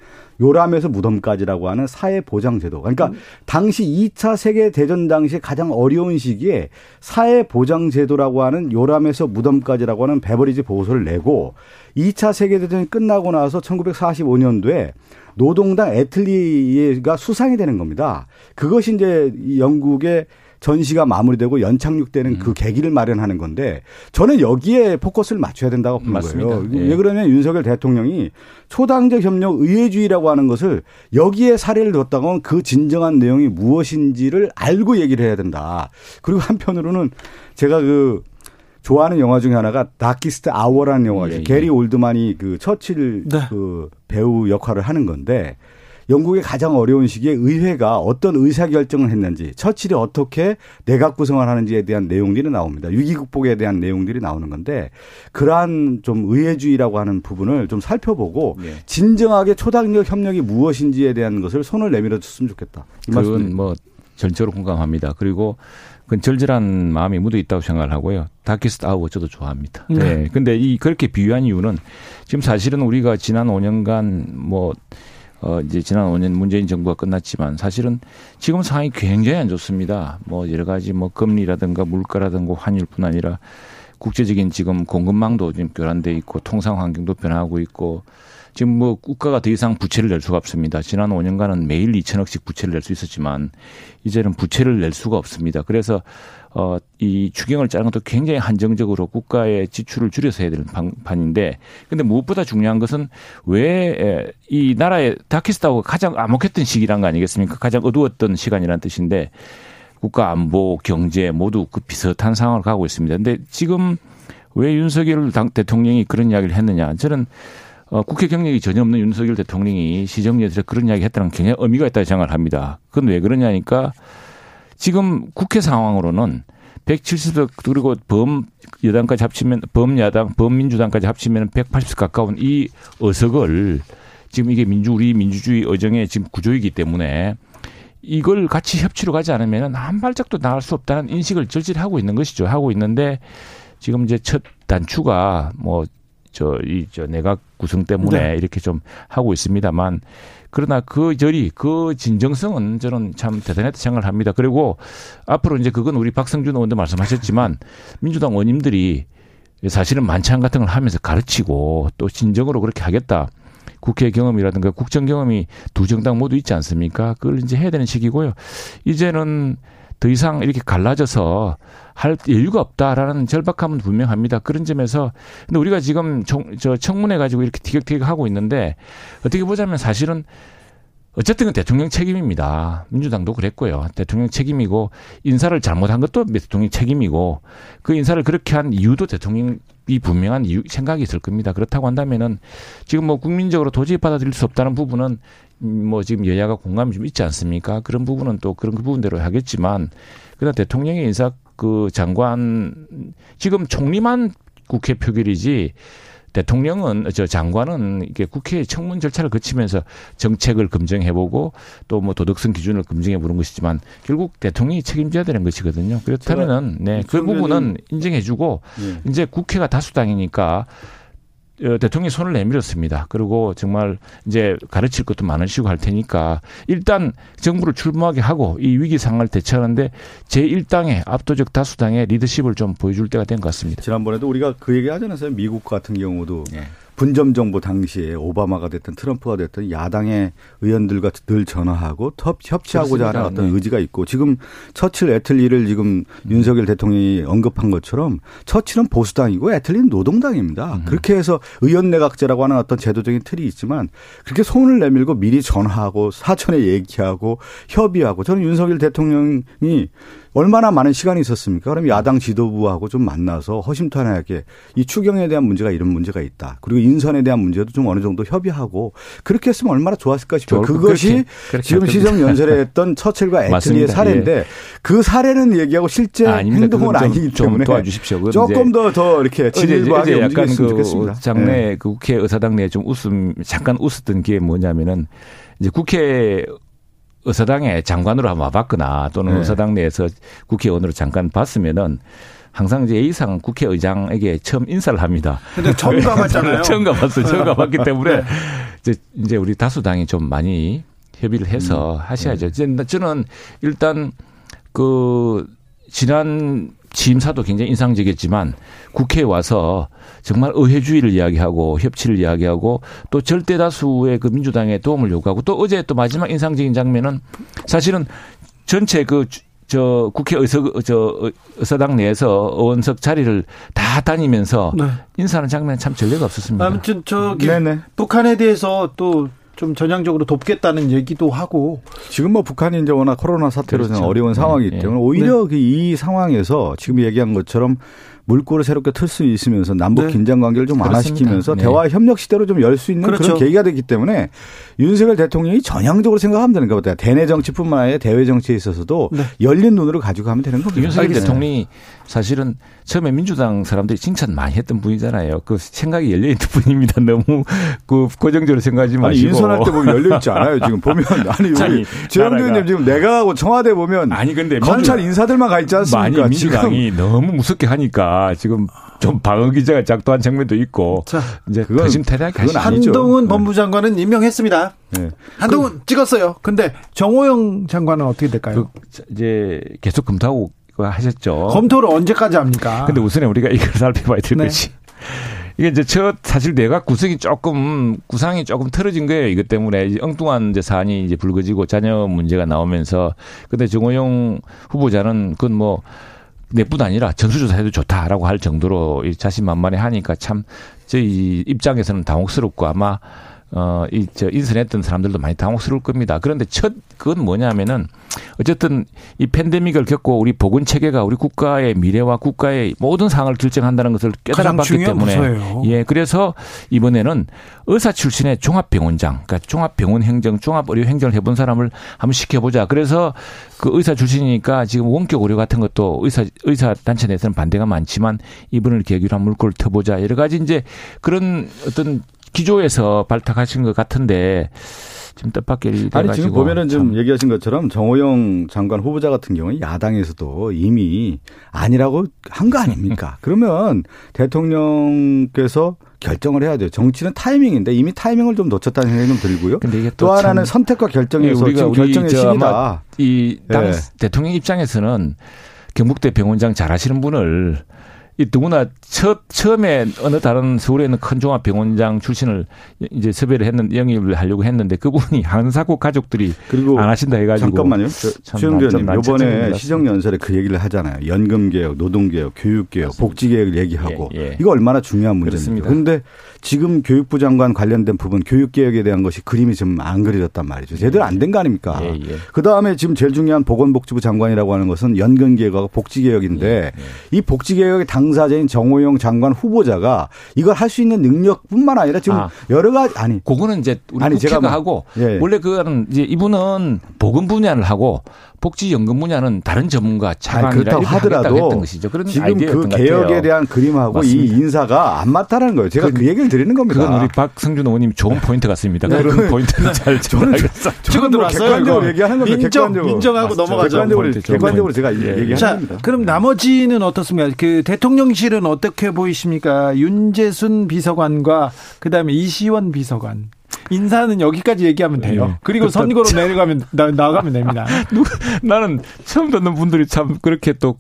요람에서 무덤까지라고 하는 사회 보장 제도. 그러니까 음. 당시 2차 세계 대전 당시 가장 어려운 시기에 사회 보장 제도라고 하는 요람에서 무덤까지라고 하는 베버리지 보고서를 내고 2차 세계 대전이 끝나고 나서 1945년도에 노동당 애틀리가 수상이 되는 겁니다. 그것이 이제 영국의 전시가 마무리되고 연착륙되는 음. 그 계기를 마련하는 건데 저는 여기에 포커스를 맞춰야 된다고 보는 맞습니다. 거예요. 예. 왜 그러면 윤석열 대통령이 초당적 협력 의회주의라고 하는 것을 여기에 사례를 뒀다고 그 진정한 내용이 무엇인지를 알고 얘기를 해야 된다. 그리고 한편으로는 제가 그 좋아하는 영화 중에 하나가 다키스트 아워라는 영화죠. 예, 예. 게리 올드만이 그 처칠 네. 그 배우 역할을 하는 건데 영국의 가장 어려운 시기에 의회가 어떤 의사결정을 했는지 처칠이 어떻게 내각 구성을 하는지에 대한 내용들이 나옵니다. 위기 극복에 대한 내용들이 나오는 건데 그러한 좀 의회주의라고 하는 부분을 좀 살펴보고 네. 진정하게 초당력 협력이 무엇인지에 대한 것을 손을 내밀어 줬으면 좋겠다. 그건 뭐 전적으로 공감합니다. 그리고 그건 절절한 마음이 묻어 있다고 생각을 하고요. 다키스트 아워 저도 좋아합니다. 네. 네. 근데 이 그렇게 비유한 이유는 지금 사실은 우리가 지난 5년간 뭐 어, 이제 지난 5년 문재인 정부가 끝났지만 사실은 지금 상황이 굉장히 안 좋습니다. 뭐 여러 가지 뭐 금리라든가 물가라든가 환율뿐 아니라 국제적인 지금 공급망도 지금 교란돼 있고 통상 환경도 변하고 있고 지금 뭐 국가가 더 이상 부채를 낼 수가 없습니다. 지난 5년간은 매일 2천억씩 부채를 낼 수 있었지만 이제는 부채를 낼 수가 없습니다. 그래서 어, 이 추경을 짜는 것도 굉장히 한정적으로 국가의 지출을 줄여서 해야 되는 방판인데 근데 무엇보다 중요한 것은 왜 이 나라의 다키스타우가 가장 암흑했던 시기란 거 아니겠습니까? 가장 어두웠던 시간이라는 뜻인데 국가 안보, 경제 모두 그 비슷한 상황을 가고 있습니다. 근데 지금 왜 윤석열 당 대통령이 그런 이야기를 했느냐? 저는 어, 국회 경력이 전혀 없는 윤석열 대통령이 시정연설에 그런 이야기 했다는 굉장히 의미가 있다고 생각을 합니다. 그건 왜 그러냐니까 지금 국회 상황으로는 170석 그리고 범 여당까지 합치면 범야당 범민주당까지 합치면 180석 가까운 이 의석을 지금 이게 민주 우리 민주주의 의정의 지금 구조이기 때문에 이걸 같이 협치로 가지 않으면 한 발짝도 나갈 수 없다는 인식을 절실하고 있는 것이죠. 하고 있는데 지금 이제 첫 단추가 뭐 저 이저 내각 구성 때문에 네. 이렇게 좀 하고 있습니다만 그러나 그 절이 그 진정성은 저는 참 대단했다 생각을 합니다. 그리고 앞으로 이제 그건 우리 박성준 의원도 말씀하셨지만 [LAUGHS] 민주당 의원님들이 사실은 만찬 같은 걸 하면서 가르치고 또 진정으로 그렇게 하겠다. 국회 경험이라든가 국정 경험이 두 정당 모두 있지 않습니까? 그걸 이제 해야 되는 시기고요. 이제는 더 이상 이렇게 갈라져서 할 여유가 없다라는 절박함은 분명합니다. 그런 점에서 근데 우리가 지금 청, 저 청문회 가지고 이렇게 티격태격 하고 있는데 어떻게 보자면 사실은 어쨌든 그 대통령 책임입니다. 민주당도 그랬고요. 대통령 책임이고 인사를 잘못한 것도 대통령 책임이고 그 인사를 그렇게 한 이유도 대통령이 분명한 이유 생각이 있을 겁니다. 그렇다고 한다면은 지금 뭐 국민적으로 도저히 받아들일 수 없다는 부분은 뭐 지금 여야가 공감이 좀 있지 않습니까? 그런 부분은 또 그런 그 부분대로 하겠지만 그러나 대통령의 인사 그 장관 지금 총리만 국회 표결이지 대통령은 저 장관은 이게 국회 청문 절차를 거치면서 정책을 검증해보고 또 뭐 도덕성 기준을 검증해 보는 것이지만 결국 대통령이 책임져야 되는 것이거든요. 그렇다면은 네그 부분은 인정해주고 네. 이제 국회가 다수당이니까 어, 대통령이 손을 내밀었습니다. 그리고 정말 이제 가르칠 것도 많으시고 할 테니까 일단 정부를 출범하게 하고 이 위기 상황을 대처하는데 제1당의 압도적 다수당의 리더십을 좀 보여줄 때가 된 것 같습니다. 지난번에도 우리가 그 얘기 하지 않았어요? 미국 같은 경우도 네. 분점 정부 당시에 오바마가 됐든 트럼프가 됐든 야당의 의원들과 늘 전화하고 협치하고자 하는 어떤 네. 의지가 있고 지금 처칠 애틀리를 지금 음. 윤석열 대통령이 언급한 것처럼 처칠은 보수당이고 애틀리는 노동당입니다. 음. 그렇게 해서 의원 내각제라고 하는 어떤 제도적인 틀이 있지만 그렇게 손을 내밀고 미리 전화하고 사전에 얘기하고 협의하고 저는 윤석열 대통령이 얼마나 많은 시간이 있었습니까? 그럼 야당 지도부하고 좀 만나서 허심탄회하게 이 추경에 대한 문제가 이런 문제가 있다. 그리고 인선에 대한 문제도 좀 어느 정도 협의하고 그렇게 했으면 얼마나 좋았을까 싶어요. 그것이 그렇게, 그렇게 지금 시정 [LAUGHS] 연설에 했던 처칠과 애틀리의 사례인데 예. 그 사례는 얘기하고 실제 아, 행동은 아니기 때문에 도와주십시오. 조금 더더 이렇게 진일보하게 약간 그 좋겠습니다. 장내 네. 그 국회 의사당 내에 좀 웃음 잠깐 웃었던 게 뭐냐면은 이제 국회 의사당의 장관으로 한번 와봤거나 또는 네. 의사당 내에서 국회의원으로 잠깐 봤으면은 항상 이제 A상 국회의장에게 처음 인사를 합니다. 근데 처음 가봤잖아요. [LAUGHS] 처음 가봤어요. 처음 가봤기 때문에 네. 이제 이제 우리 다수당이 좀 많이 협의를 해서 음. 하셔야죠. 네. 저는 일단 그 지난 취임사도 굉장히 인상적이었지만 국회에 와서 정말 의회주의를 이야기하고 협치를 이야기하고 또 절대 다수의 그 민주당의 도움을 요구하고 또 어제 또 마지막 인상적인 장면은 사실은 전체 그 저 국회 의서 저 의사당 내에서 의원석 자리를 다 다니면서 네. 인사하는 장면 참 전례가 없었습니다. 아무튼 저기 네네. 북한에 대해서 또 좀 전향적으로 돕겠다는 얘기도 하고 지금 뭐 북한이 이제 워낙 코로나 사태로 그렇죠. 어려운 상황이기 네. 때문에 오히려 네. 그이 상황에서 지금 얘기한 것처럼 물꼬를 새롭게 틀 수 있으면서 남북 네. 긴장 관계를 좀 완화시키면서 네. 대화 협력 시대로 좀 열 수 있는 그렇죠. 그런 계기가 되기 때문에 윤석열 대통령이 전향적으로 생각하면 되는 것같아요 대내 정치뿐만 아니라 대외 정치에 있어서도 네. 열린 눈으로 가지고 가면 되는 겁니다. 윤석열 대통령이 사실은 처음에 민주당 사람들이 칭찬 많이 했던 분이잖아요. 그 생각이 열려 있는 [LAUGHS] 분입니다. 너무 그 고정적으로 생각하지 마시고. 아니 인선할 때 보면 열려 있지 [LAUGHS] 않아요. 지금 보면 아니 우리 최영도 의원님 지금 내가하고 청와대 보면 아니 근데 검찰 인사들만 가 있지 않습니까? 많이 민주당이 너무 무섭게 하니까 지금 좀 방어 기자가 작동한 장면도 있고 자, 이제 그건, 대신 태하게 하시죠. 한동훈 네. 법무장관은 임명했습니다. 네. 한동훈 그, 찍었어요. 근데 정호영 장관은 어떻게 될까요? 그, 이제 계속 검토하고 하셨죠. 검토를 언제까지 합니까? 근데 우선에 우리가 [LAUGHS] 이걸 살펴봐야 될 네. 것이 이게 이제 저 사실 내각 구성이 조금 구상이 조금 틀어진 거예요. 이것 때문에 엉뚱한 이제 사안이 이제 불거지고 자녀 문제가 나오면서 근데 정호영 후보자는 그건 뭐 내뿐 아니라 전수조사해도 좋다라고 할 정도로 자신만만해 하니까 참 저희 입장에서는 당혹스럽고 아마 어, 이, 저, 인선했던 사람들도 많이 당혹스러울 겁니다. 그런데 첫, 그건 뭐냐면은, 어쨌든 이 팬데믹을 겪고 우리 보건 체계가 우리 국가의 미래와 국가의 모든 상황을 결정한다는 것을 깨달아 봤기 때문에. 부서예요. 예, 그래서 이번에는 의사 출신의 종합병원장, 그러니까 종합병원 행정, 종합의료 행정을 해본 사람을 한번 시켜보자. 그래서 그 의사 출신이니까 지금 원격 의료 같은 것도 의사, 의사 단체 내에서는 반대가 많지만 이분을 계기로 한 물꼬를 터보자. 여러 가지 이제 그런 어떤 기조에서 발탁하신 것 같은데 지금 뜻밖의 아니 지금 보면은 좀 얘기하신 것처럼 정호영 장관 후보자 같은 경우는 야당에서도 이미 아니라고 한 거 아닙니까? [LAUGHS] 그러면 대통령께서 결정을 해야 돼요. 정치는 타이밍인데 이미 타이밍을 좀 놓쳤다는 생각이 좀 들고요. 또, 또 하나는 선택과 결정에서 네, 지금 결정의 시기다. 이당 네. 대통령 입장에서는 경북대 병원장 잘하시는 분을 이 누구나 첫 처음에 어느 다른 서울에 있는 큰 종합병원장 출신을 이제 섭외를 했는 영입을 하려고 했는데 그분이 [LAUGHS] 한사고 가족들이 그리고 안 하신다 해가지고 잠깐만요. 최영대 의원님 이번에 시정연설에 그 얘기를 하잖아요. 연금 개혁, 노동 개혁, 교육 개혁, 복지 개혁을 얘기하고 예, 예. 이거 얼마나 중요한 문제입니다. 그런데 지금 교육부 장관 관련된 부분 교육 개혁에 대한 것이 그림이 좀안 그려졌단 말이죠. 제대로 안 된 거 아닙니까? 예, 예. 그 다음에 지금 제일 중요한 보건복지부 장관이라고 하는 것은 연금 개혁하고 복지 개혁인데 예, 예. 이 복지 개혁의 당사자인 정호영 장관 후보자가 이걸 할 수 있는 능력뿐만 아니라 지금 아, 여러 가지 아니 그거는 이제 우리 아니, 국회가 뭐, 하고 예. 원래 그거는 이제 이분은 보건 분야를 하고 복지연금 분야는 다른 전문가 차관이라 그렇다고 하더라도 했던 것이죠. 그런 지금 그 개혁에 같아요. 대한 그림하고 맞습니다. 이 인사가 안 맞다는 거예요. 제가 그, 그, 얘기를 드리는 겁니다. 그건 우리 박성준 의원님 좋은 포인트 같습니다. 네. 그런 포인트는 [LAUGHS] 잘 저는 지금 들어왔어요. 객관적으로 얘기하는 겁니다. 인정, 객관적으로. 인정하고 넘어가죠. 객관적으로, 객관적으로 제가 예. 얘기하는 자, 겁니다. 그럼 나머지는 어떻습니까? 그 대통령실은 어떻게 보이십니까? 윤재순 비서관과 그다음에 이시원 비서관. 인사는 여기까지 얘기하면 돼요. 네. 그리고 선거로 내려가면 나, 나가면 됩니다. [LAUGHS] 나는 처음 듣는 분들이 참 그렇게 또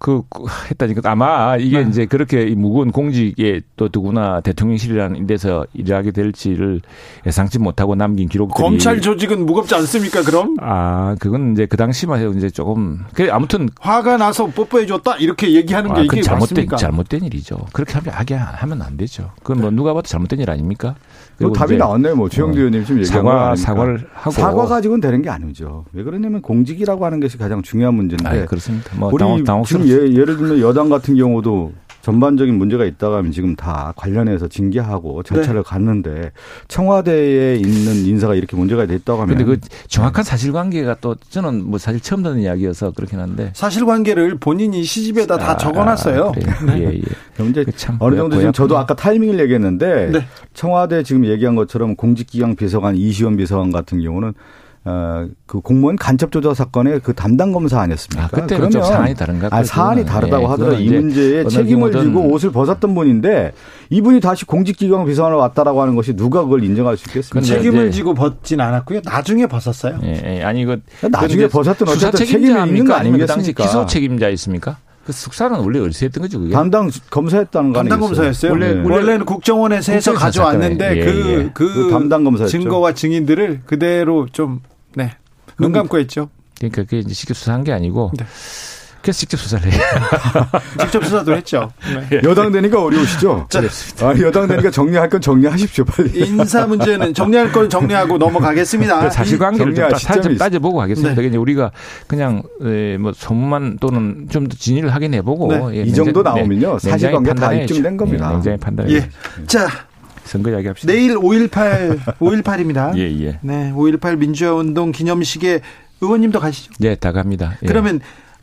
그, 했다니까 아마 이게 네. 이제 그렇게 무거운 공직에 또 누구나 대통령실이라는 데서 일하게 될지를 예상치 못하고 남긴 기록들이 검찰 조직은 무겁지 않습니까? 그럼? 아 그건 이제 그 당시만 해도 이제 조금 그 아무튼 화가 나서 뽀뽀해 줬다 이렇게 얘기하는 게 아, 이게 잘못된 맞습니까? 잘못된 일이죠. 그렇게 하면 하게 하면 안 되죠. 그건 뭐 누가 봐도 잘못된 일 아닙니까? 뭐 답이 나왔네요. 뭐 최영두 어, 의원님 지금 얘기한 사과 사과를 하고 사과 가지고는 되는 게 아니죠. 왜 그러냐면 공직이라고 하는 것이 가장 중요한 문제인데. 아, 그렇습니다. 뭐 우리 당혹, 지금 예, 예를 들면 여당 같은 경우도 전반적인 문제가 있다가 하면 지금 다 관련해서 징계하고 절차를 네. 갔는데 청와대에 있는 인사가 이렇게 문제가 됐다고 하면. 근데 그 정확한 사실관계가 또 저는 뭐 사실 처음 듣는 이야기여서 그렇긴 한데. 사실관계를 본인이 시집에다 다 아, 적어놨어요. 아, 네. [LAUGHS] 예, 예. 이제 그 어느 정도 지금 저도 아까 타이밍을 얘기했는데 네. 청와대 지금 얘기한 것처럼 공직기강 비서관 이시원 비서관 같은 경우는 어, 그 공무원 간첩 조작 사건의 그 담당 검사 아니었습니까? 아, 그때는 좀 사안이 다른가? 아, 사안이 다르다고 네, 하더라고요. 이 문제에 책임을 지고 옷을 벗었던 분인데 이분이 다시 공직기강 비서관으로 왔다라고 하는 것이 누가 그걸 인정할 수 있겠습니까? 책임을 네. 지고 벗진 않았고요. 나중에 벗었어요. 예, 예. 아니 그 나중에 벗었던 어쨌든 책임이 있는 거 아니겠습니까? 그 당시 기소 책임자 있습니까? 그 숙사는 원래 어디서 했던 거죠, 그게? 담당 검사했다는 거 담당 검사였어요. 원래, 네. 원래는 국정원에서 해서 가져왔는데 예, 그, 예. 그, 그, 담당 검사였죠. 증거와 증인들을 그대로 좀, 네. 눈 감고 했죠. 그러니까 그게 이제 쉽게 수사한 게 아니고. 네. 그래서 직접 수사를 해요. [LAUGHS] 직접 수사도 했죠. 네. 여당 되니까 어려우시죠? 자, 아, 여당 되니까 정리할 건 정리하십시오, 빨리. 인사 문제는 정리할 건 정리하고 넘어가겠습니다. 사실관계를 좀 따져, 따져보고 하겠습니다. 네. 우리가 그냥 뭐 소문만 또는 좀 더 진위를 확인해보고 네. 예, 이 정도 나오면요 사실관계 다 입증된 겁니다. 굉장히 판단해. 예. 자. 선거 이야기합시다. 내일 5.18, 5.18입니다. 예, 예. 네, 5.18 민주화 운동 기념식에 의원님도 가시죠? 네, 다 갑니다. 예. 그러면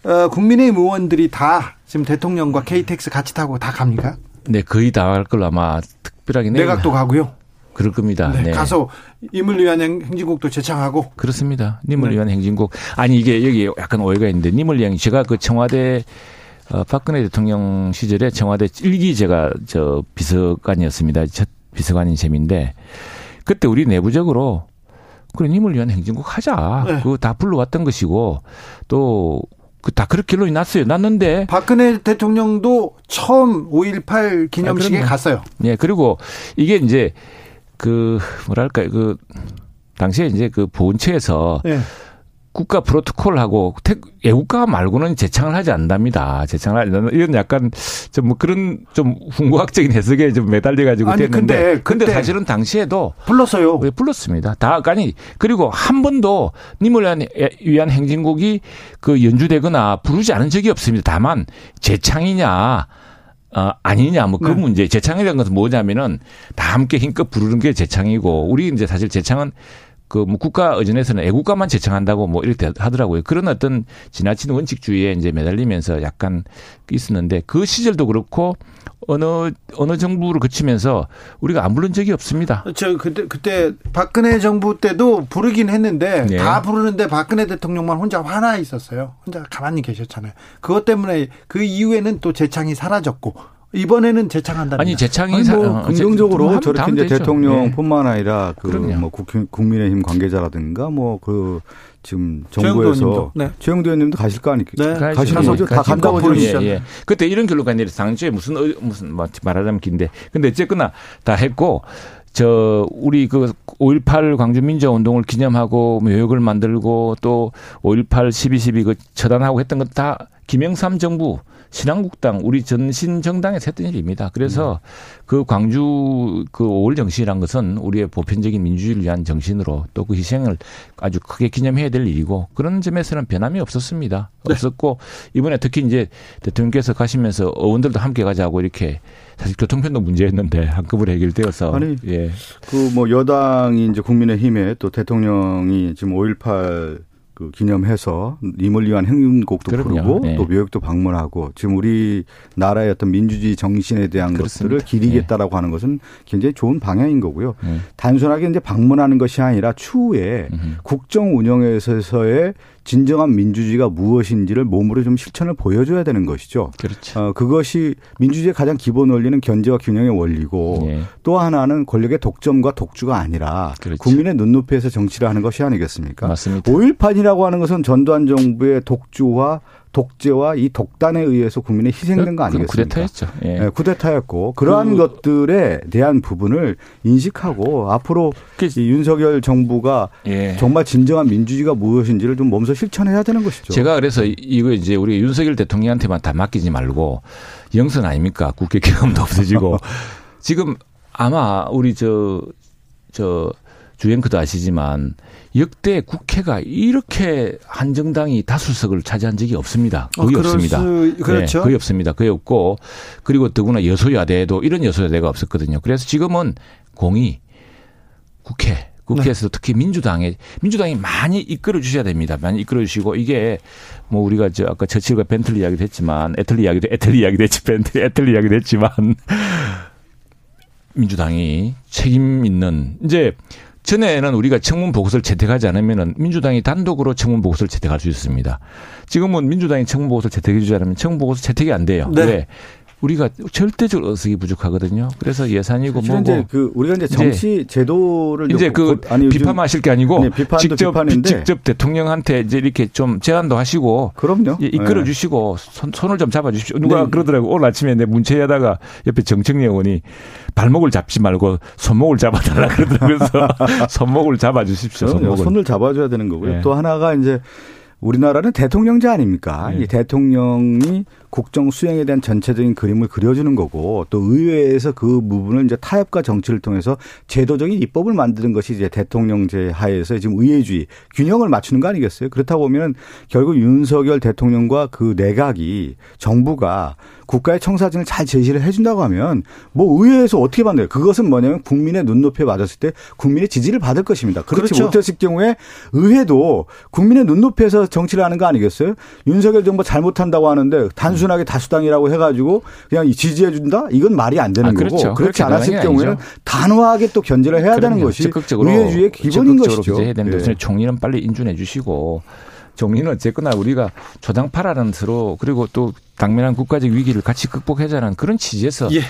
어, 국민의힘 의원들이 다 지금 대통령과 KTX 같이 타고 다 갑니까? 네, 거의 다 갈 걸로 아마 특별하게 내각도 가고요. 그럴 겁니다. 네, 네. 가서 임을 위한 행진곡도 제창하고 그렇습니다. 님을 네. 위한 행진곡. 아니 이게 여기 약간 오해가 있는데 님을 위한 제가 그 청와대 어, 박근혜 대통령 시절에 청와대 일기 제가 저 비서관이었습니다. 첫 비서관인 셈인데 그때 우리 내부적으로 그래 님을 위한 행진곡 하자. 네. 그거 다 불러왔던 것이고 또그 다 그렇게 결론이 났어요. 났는데 박근혜 대통령도 처음 5.18 기념식에 아, 갔어요. 예, 그리고 이게 이제 그 뭐랄까요 그 당시에 이제 그 보훈처에서 네. 국가 프로토콜하고 애국가 말고는 재창을 하지 않답니다. 재창을 하지 이런 약간 좀뭐 그런 좀 훈구학적인 해석에 좀 매달려 가지고 됐는데 근데, 근데 사실은 당시에도 불렀어요. 네, 불렀습니다. 다 아니 그리고 한 번도 님을 위한, 위한 행진곡이 그 연주되거나 부르지 않은 적이 없습니다. 다만 재창이냐 어, 아니냐, 뭐그 네. 문제. 재창이라는 것은 뭐냐면은 다 함께 힘껏 부르는 게 재창이고, 우리 이제 사실 재창은 그 뭐 국가 의전에서는 애국가만 제청한다고 뭐 이렇게 하더라고요. 그런 어떤 지나친 원칙주의에 이제 매달리면서 약간 있었는데 그 시절도 그렇고 어느 어느 정부를 거치면서 우리가 안 부른 적이 없습니다. 저 그때 그때 박근혜 정부 때도 부르긴 했는데 네. 다 부르는데 박근혜 대통령만 혼자 화나 있었어요. 혼자 가만히 계셨잖아요. 그것 때문에 그 이후에는 또 재창이 사라졌고 이번에는 재창한다. 아니 재창이 아니, 뭐 어, 긍정적으로 저렇게 이제 대통령뿐만 네. 아니라 그 뭐 국민의힘 관계자라든가 뭐 그 지금 정부에서 네. 최영도 의원님도 가실 거 아니까 네. 가시는 거죠. 다 간다고 보시죠. 예, 예. 그때 이런 결론가 아니라 당시에 무슨 무슨 뭐 말하자면 긴데 근데 어쨌거나 다 했고 저 우리 그 5.18 광주 민주화 운동을 기념하고 묘역을 만들고 또 5.18 12.12 그 처단하고 했던 것 다 김영삼 정부 신한국당 우리 전신 정당에서 했던 일입니다. 그래서 음. 그 광주 그 5월 정신이란 것은 우리의 보편적인 민주주의를 위한 정신으로 또 그 희생을 아주 크게 기념해야 될 일이고 그런 점에서는 변함이 없었습니다. 네. 없었고 이번에 특히 이제 대통령께서 가시면서 의원들도 함께 가자고 이렇게 사실 교통편도 문제였는데 한꺼번에 해결되어서 아니 예. 그 뭐 여당이 이제 국민의힘에 또 대통령이 지금 5.18 그 기념해서 임을 위한 그럼요. 부르고 네. 또 묘역도 방문하고 지금 우리 나라의 어떤 민주주의 정신에 대한 그렇습니다. 것들을 기리겠다라고 네. 하는 것은 굉장히 좋은 방향인 거고요. 네. 단순하게 이제 방문하는 것이 아니라 추후에 음흠. 국정 운영에서의 진정한 민주주의가 무엇인지를 몸으로 좀 실천을 보여줘야 되는 것이죠. 그렇죠. 어, 그것이 민주주의의 가장 기본 원리는 견제와 균형의 원리고 예. 또 하나는 권력의 독점과 독주가 아니라 그렇죠. 국민의 눈높이에서 정치를 하는 것이 아니겠습니까? 맞습니다. 5.18이라고 하는 것은 전두환 정부의 독주와 독재와 이 독단에 의해서 국민이 희생된 거 아니겠습니까? 쿠데타였죠. 예. 네, 쿠데타였고 그러한 그, 것들에 대한 부분을 인식하고 앞으로 그, 이 윤석열 정부가 예. 정말 진정한 민주주의가 무엇인지를 좀 몸소 실천해야 되는 것이죠. 제가 그래서 이거 이제 우리 윤석열 대통령한테만 다 맡기지 말고 영선 아닙니까? 국회 [LAUGHS] 경험도 없어지고 지금 아마 우리 저 저 주행크도 아시지만 역대 국회가 이렇게 한 정당이 다수석을 차지한 적이 없습니다. 거의 어, 없습니다. 수, 그렇죠. 네, 거의 없습니다. 거의 없고 그리고 더구나 여소야대도 이런 여소야대가 없었거든요. 그래서 지금은 공이 국회 국회에서 네. 특히 민주당에 민주당이 많이 이끌어 주셔야 됩니다. 많이 이끌어 주시고 이게 뭐 우리가 저 아까 저칠과 벤틀리 이야기도 했지만 애틀리 이야기도 애틀리 이야기도 했지 벤틀리 애틀리 이야기도 했지만 민주당이 책임 있는 이제 전에는 우리가 청문 보고서를 채택하지 않으면은 민주당이 단독으로 청문 보고서를 채택할 수 있습니다. 지금은 민주당이 청문 보고서를 채택해 주지 않으면 청문 보고서 채택이 안 돼요. 네. 왜? 우리가 절대적으로 어색이 부족하거든요. 그래서 예산이고 뭐고 이제 그 우리가 이제 정치 제도를 이제 그 곧- 아니, 비판하실 게 아니고 네, 직접 비판인데. 직접 대통령한테 이제 이렇게 좀 제안도 하시고 그럼요. 예, 이끌어 네. 주시고 손, 손을 좀 잡아 주십시오. 누가 네. 그러더라고. 오늘 아침에 내 문체하다가 옆에 정청래 의원이 발목을 잡지 말고 손목을 잡아 달라 그러더라고요. [LAUGHS] 손목을 잡아 주십시오. 손목을. 손을 잡아줘야 되는 거고요. 네. 또 하나가 이제 우리나라는 대통령제 아닙니까? 네. 이 대통령이 국정 수행에 대한 전체적인 그림을 그려주는 거고 또 의회에서 그 부분을 이제 타협과 정치를 통해서 제도적인 입법을 만드는 것이 이제 대통령제 하에서 지금 의회주의 균형을 맞추는 거 아니겠어요? 그렇다 보면 결국 윤석열 대통령과 그 내각이 정부가 국가의 청사진을 잘 제시를 해준다고 하면 뭐 의회에서 어떻게 받나요? 그것은 뭐냐면 국민의 눈높이에 맞았을 때 국민의 지지를 받을 것입니다. 그렇지 그렇죠. 못했을 경우에 의회도 국민의 눈높이에서 정치를 하는 거 아니겠어요? 윤석열 정부 잘못한다고 하는데 단순하게 다수당이라고 해가지고 그냥 지지해 준다? 이건 말이 안 되는 아, 거고 그렇죠. 그렇지 그렇게 않았을 경우에는 아니죠. 단호하게 또 견제를 해야 되는 그럼요. 것이 적극적으로 의회주의의 기본인 적극적으로 것이죠. 규제해야 됩니다. 예. 그래서 총리는 빨리 인준해 주시고 총리는 어쨌거나 우리가 초당파라는 서로 그리고 또 당면한 국가적 위기를 같이 극복하자는 그런 취지에서 예.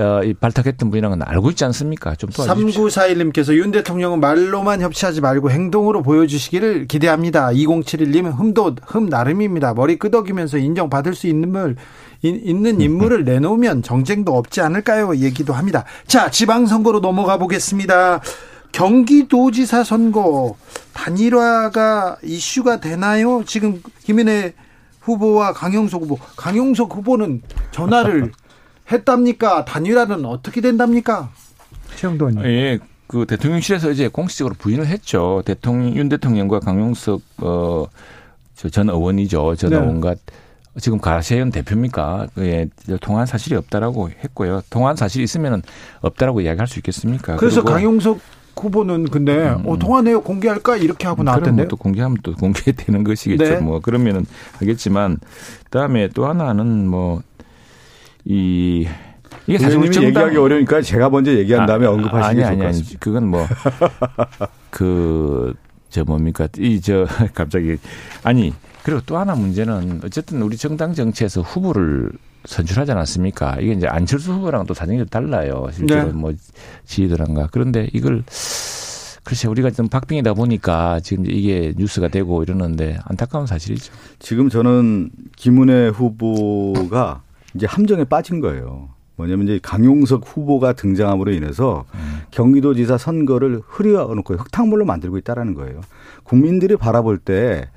어, 이 발탁했던 분이라는 건 알고 있지 않습니까? 좀 도와주십시오. 3941님께서 윤 대통령은 말로만 협치하지 말고 행동으로 보여주시기를 기대합니다. 2071님 흠도 흠 나름입니다. 머리 끄덕이면서 인정받을 수 있는 물 인- 있는 [LAUGHS] 인물을 내놓으면 정쟁도 없지 않을까요? 얘기도 합니다. 자, 지방선거로 넘어가 보겠습니다. 경기도지사 선거 단일화가 이슈가 되나요? 지금 김인혜 후보와 강용석 후보, 강용석 후보는 전화를 [LAUGHS] 했답니까? 단일화는 어떻게 된답니까? 최영도 의원님. 예, 그 대통령실에서 이제 공식적으로 부인을 했죠. 대통령 윤 대통령과 강용석 어전 의원이죠. 전 네. 의원과 지금 가세현 대표입니까? 예, 통화한 사실이 없다라고 했고요. 통화한 사실이 있으면은 없다라고 이야기할 수 있겠습니까? 그래서 강용석 후보는 근데 음. 어, 통화 내역 공개할까 이렇게 하고 그럼 나왔던데요. 뭐또 공개하면 또 공개되는 것이겠죠. 네. 뭐 그러면은 하겠지만 그다음에 또 하나는 뭐이 이게 사실 정당 얘기하기 어려우니까 제가 먼저 얘기한 다음에 아, 언급하시는 게 좋을 것 같습니다. 그건 뭐 [LAUGHS] 그 저 뭡니까 이 저 [LAUGHS] 갑자기 아니 그리고 또 하나 문제는 어쨌든 우리 정당 정치에서 후보를 선출하지 않았습니까? 이게 이제 안철수 후보랑 또 사정이 좀 달라요. 실제로 네. 뭐 지휘들한가 그런데 이걸 글쎄 우리가 좀 박빙이다 보니까 지금 이게 뉴스가 되고 이러는데 안타까운 사실이죠. 지금 저는 김은혜 후보가 이제 함정에 빠진 거예요. 뭐냐면 이제 강용석 후보가 등장함으로 인해서 경기도지사 선거를 흐려놓고 흙탕물로 만들고 있다라는 거예요. 국민들이 바라볼 때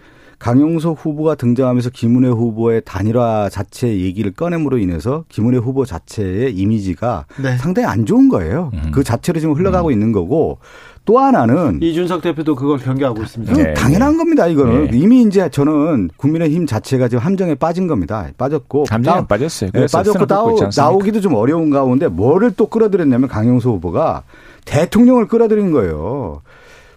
강용석 후보가 등장하면서 김은혜 후보의 단일화 자체 얘기를 꺼냄으로 인해서 김은혜 후보 자체의 이미지가 네. 상당히 안 좋은 거예요. 음. 그 자체로 지금 흘러가고 있는 거고 또 하나는 이준석 대표도 그걸 경계하고 있습니다. 네, 당연한 겁니다. 이거는 네. 이미 이제 저는 국민의힘 자체가 지금 함정에 빠진 겁니다. 빠졌고 나- 빠졌어요. 네, 빠졌고 나오? 나오기도 좀 어려운 가운데 뭐를 또 끌어들였냐면 강용수 후보가 대통령을 끌어들인 거예요.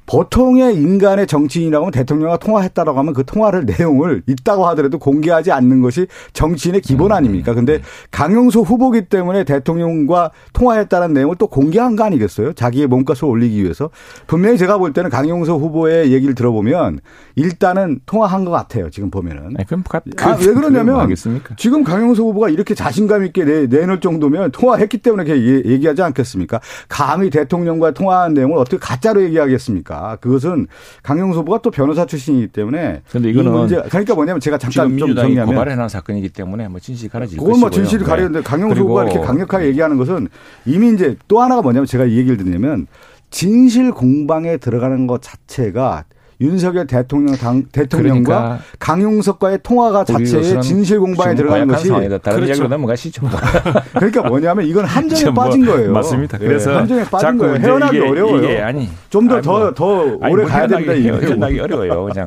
보통의 인간의 정치인이라고 하면 대통령과 통화했다라고 하면 그 통화를 내용을 있다고 하더라도 공개하지 않는 것이 정치인의 기본 음. 아닙니까? 근데 강용수 후보기 때문에 대통령과 통화했다는 내용을 또 공개한 거 아니겠어요? 자기의 몸값을 올리기 위해서. 분명히 제가 볼 때는 강용수 후보의 얘기를 들어보면 일단은 통화한 것 같아요. 지금 보면은. 아니, 그럼 가- 아, 왜 그러냐면? 지금 강용수 후보가 이렇게 자신감 있게 내, 내놓을 정도면 통화했기 때문에 이렇게 얘- 얘기하지 않겠습니까? 감히 대통령과 통화한 내용을 어떻게 가짜로 얘기하겠습니까? 그것은 강용수 후보가 또 변호사 출신이기 때문에 근데 이 이거는 문제 그러니까 뭐냐면 제가 잠깐 좀 정리하면 고발해놓은 사건이기 때문에 뭐 진실이 가려질 그건 뭐. 진실이 네. 가리는데 강용수 그리고 후보가 이렇게 강력하게 얘기하는 것은 이미 이제 또 하나가 뭐냐면 제가 이 얘기를 듣냐면 진실 공방에 들어가는 것 자체가 윤석열 대통령 당, 대통령과 그러니까 강용석과의 통화가 자체의 진실 공방에 들어가는 것이 상황이다. 다른 그렇죠. 이야기로 넘어가시죠. [LAUGHS] 그러니까 뭐냐면 이건 함정에 [LAUGHS] 뭐 빠진 거예요. 맞습니다. 예, 그래서 함정에 빠진 거예요. 헤어나기 이게, 어려워요. 이게 아니 좀더 아니, 더 뭐, 더 아니, 오래 뭐 가야 된다 이거예요. 헤어나기 어려워요. 그냥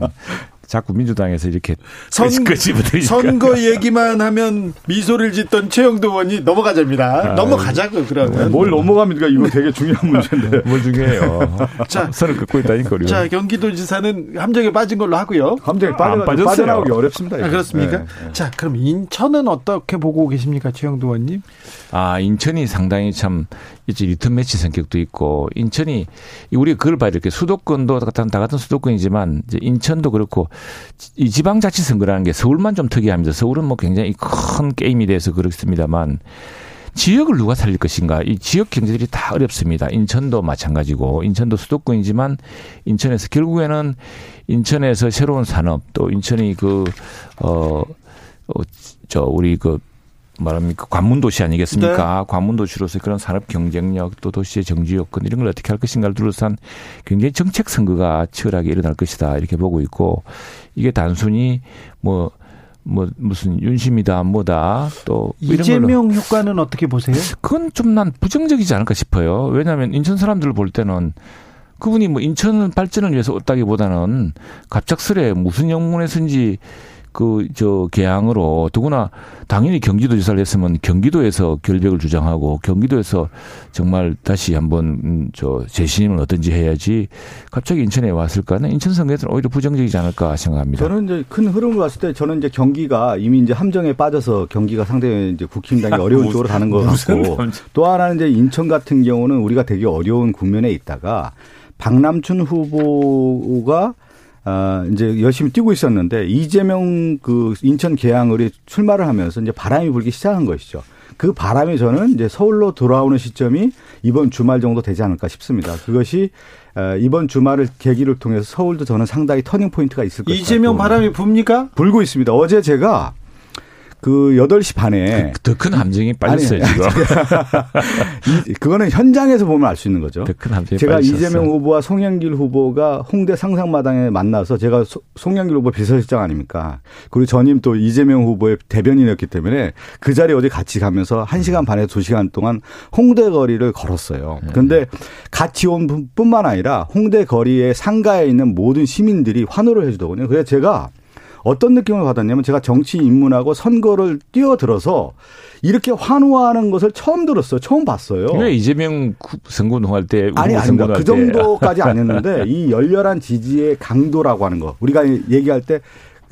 자꾸 민주당에서 이렇게 선, [LAUGHS] 선거 얘기만 하면 미소를 짓던 최영도 의원이 넘어가자입니다. 아, 넘어가자고 그러면. 뭘 넘어갑니까? 이거 되게 중요한 문제인데. 뭘 중요해요. [LAUGHS] 자, 선을 긋고 있다니까 우리가. 자, 경기도지사는 함정에 빠진 걸로 하고요. 함정에 빠져 빠져나오기 어렵습니다. 아, 그렇습니까? 네, 네. 자, 그럼 인천은 어떻게 보고 계십니까, 최영도 의원님? 아, 인천이 상당히 참 이제 리턴 매치 성격도 있고 인천이 우리가 그걸 봐야 이렇게 수도권도 다 같은 수도권이지만 이제 인천도 그렇고 이 지방자치선거라는 게 서울만 좀 특이합니다. 서울은 뭐 굉장히 큰 게임이 돼서 그렇습니다만 지역을 누가 살릴 것인가 이 지역 경제들이 다 어렵습니다. 인천도 마찬가지고 인천도 수도권이지만 인천에서 결국에는 인천에서 새로운 산업 또 인천이 그어 어, 저, 우리 그 말합니까 관문 도시 아니겠습니까? 네. 관문 도시로서 그런 산업 경쟁력 또 도시의 정지 요건 이런 걸 어떻게 할 것인가를 둘러싼 굉장히 정책 선거가 치열하게 일어날 것이다 이렇게 보고 있고 이게 단순히 뭐뭐 뭐 무슨 윤심이다 뭐다 또 이재명 효과는 어떻게 보세요? 그건 좀 난 부정적이지 않을까 싶어요. 왜냐하면 인천 사람들 볼 때는 그분이 뭐 인천 발전을 위해서 얻다기보다는 갑작스레 무슨 영문에서인지 그 저 개항으로 더구나 당연히 경기도지사를 했으면 경기도에서 결백을 주장하고 경기도에서 정말 다시 한번 음, 저 재신임을 어떤지 해야지 갑자기 인천에 왔을까는 인천 선거에서는 오히려 부정적이지 않을까 생각합니다. 저는 이제 큰 흐름을 봤을 때 저는 이제 경기가 이미 이제 함정에 빠져서 경기가 상당히 이제 국힘당이 어려운 무슨, 쪽으로 가는 것 같고 또 하나는 이제 인천 같은 경우는 우리가 되게 어려운 국면에 있다가 박남춘 후보가 아, 이제 열심히 뛰고 있었는데 이재명 그 인천 계양을이 출마를 하면서 이제 바람이 불기 시작한 것이죠. 그 바람이 저는 이제 서울로 돌아오는 시점이 이번 주말 정도 되지 않을까 싶습니다. 그것이 아, 이번 주말을 계기를 통해서 서울도 저는 상당히 터닝 포인트가 있을 것같다 이재명 바람이 붑니까? 불고 있습니다. 어제 제가 그 8시 반에 그더큰 함정이 빠졌어요, 아니, 지금. [LAUGHS] 그거는 현장에서 보면 알 수 있는 거죠. 더 큰 함정이 제가 빠졌어요. 이재명 후보와 송영길 후보가 홍대 상상마당에 만나서 제가 송영길 후보 비서실장 아닙니까? 그리고 전임 또 이재명 후보의 대변인이었기 때문에 그 자리에 어디 같이 가면서 1시간 반에서 2시간 동안 홍대 거리를 걸었어요. 네. 그런데 같이 온 뿐만 아니라 홍대 거리에 상가에 있는 모든 시민들이 환호를 해 주더군요. 그래서 제가 어떤 느낌을 받았냐면 제가 정치 입문하고 선거를 뛰어들어서 이렇게 환호하는 것을 처음 들었어요. 처음 봤어요. 왜 이재명 선거운동할 때 아니 아닙니다. 그 정도까지 아니었는데 [LAUGHS] 이 열렬한 지지의 강도라고 하는 거 우리가 얘기할 때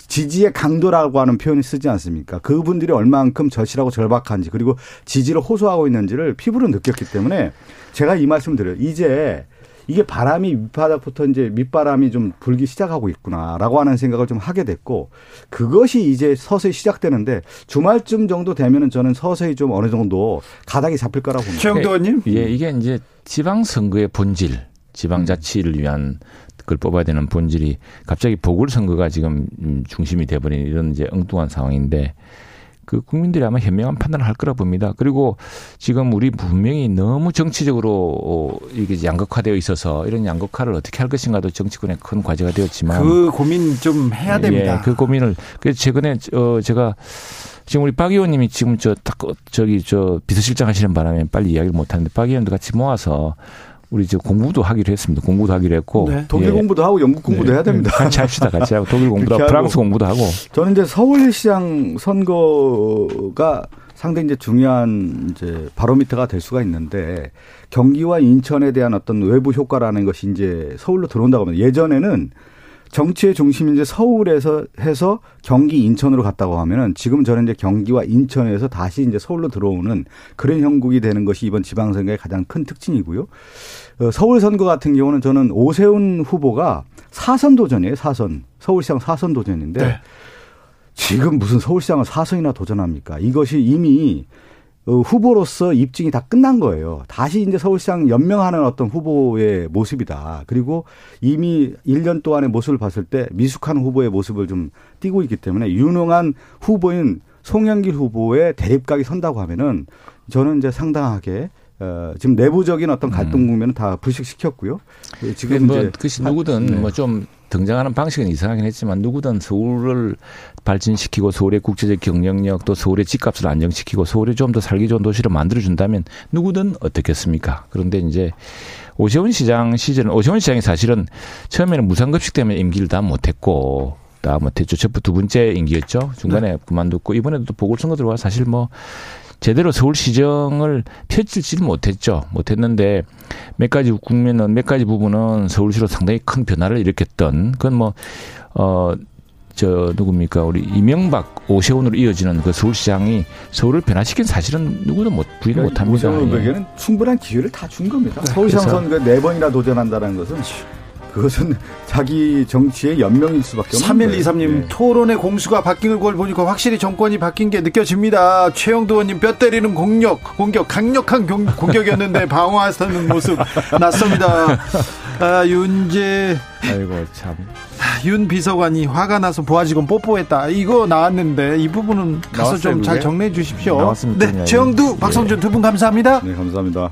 지지의 강도라고 하는 표현을 쓰지 않습니까? 그분들이 얼만큼 절실하고 절박한지 그리고 지지를 호소하고 있는지를 피부로 느꼈기 때문에 제가 이 말씀을 드려요. 이제 이게 바람이 밑바닥부터 이제 밑바람이 좀 불기 시작하고 있구나라고 하는 생각을 좀 하게 됐고 그것이 이제 서서히 시작되는데 주말쯤 정도 되면은 저는 서서히 좀 어느 정도 가닥이 잡힐 거라고 봅니다. 최영도 의원님? 예, 이게 이제 지방 선거의 본질, 지방 자치를 위한 그걸 뽑아야 되는 본질이 갑자기 보궐 선거가 지금 중심이 돼 버린 이런 이제 엉뚱한 상황인데 그 국민들이 아마 현명한 판단을 할 거라 봅니다. 그리고 지금 우리 분명히 너무 정치적으로 어, 이게 양극화되어 있어서 이런 양극화를 어떻게 할 것인가도 정치권의 큰 과제가 되었지만 그 고민 좀 해야 됩니다. 예, 그 고민을 그래서 최근에 어 제가 지금 우리 박 의원님이 지금 저딱 저기 저 비서실장 하시는 바람에 빨리 이야기를 못 하는데 박 의원도 같이 모아서 우리 이제 공부도 하기로 했습니다. 공부도 하기로 했고 네. 독일 예. 공부도 하고 영국 공부도 네. 해야 됩니다. 같이 합시다. 같이 하고 독일 공부도 하고 프랑스 공부도 하고. 저는 이제 서울시장 선거가 상당히 이제 중요한 이제 바로미터가 될 수가 있는데 경기와 인천에 대한 어떤 외부 효과라는 것이 이제 서울로 들어온다고 하면 예전에는 정치의 중심이 이제 서울에서 해서 경기 인천으로 갔다고 하면은 지금 저는 이제 경기와 인천에서 다시 이제 서울로 들어오는 그런 형국이 되는 것이 이번 지방선거의 가장 큰 특징이고요. 어, 서울 선거 같은 경우는 저는 오세훈 후보가 사선 도전이에요. 사선 서울시장 사선 도전인데 네. 지금 무슨 서울시장을 사선이나 도전합니까? 이것이 이미 어, 후보로서 입증이 다 끝난 거예요. 다시 이제 서울시장 연명하는 어떤 후보의 모습이다. 그리고 이미 1년 동안의 모습을 봤을 때 미숙한 후보의 모습을 좀 띄고 있기 때문에 유능한 후보인 송영길 후보의 대립각이 선다고 하면은 저는 이제 상당하게 어, 지금 내부적인 어떤 갈등 음. 국면은 다 불식시켰고요. 지금 뭐 그것이 누구든 네. 뭐좀 등장하는 방식은 이상하긴 했지만 누구든 서울을 발전시키고 서울의 국제적 경쟁력 또 서울의 집값을 안정시키고 서울에 좀더 살기 좋은 도시를 만들어준다면 누구든 어떻겠습니까? 그런데 이제 오세훈 시장 시절은 오세훈 시장이 사실은 처음에는 무상급식 때문에 임기를 다 못했고 있었다. 뭐 대초 두 번째 임기였죠. 중간에 네. 그만뒀고 이번에도 또 보궐선거 들어와 사실 뭐 제대로 서울시정을 펼치지 못했죠. 못했는데 몇 가지 국민은 몇 가지 부분은 서울시로 상당히 큰 변화를 일으켰던 그건 뭐 어. 저 누굽니까 우리 이명박 오세훈으로 이어지는 그 서울시장이 서울을 변화시킨 사실은 누구도 못 부인 그러니까 못합니다. 오세훈에게는 예. 충분한 기회를 다 준 겁니다. 네. 서울시장 선거 네 번이나 도전한다는 것은 그것은 자기 정치의 연명일 수밖에 없는 3123님 네. 토론의 공수가 바뀐 걸 보니까 확실히 정권이 바뀐 게 느껴집니다. 최영도 의원님 뼈 때리는 공격, 공격, 강력한 공, 공격이었는데 [LAUGHS] 방어하는 모습 났습니다. 아, 윤재. 아이고, 참. 윤 비서관이 화가 나서 보아지건 뽀뽀했다. 이거 나왔는데 이 부분은 가서 좀 잘 정리해 주십시오. 나왔습니다. 네, 최영두, 박성준 두분 감사합니다. 네, 감사합니다.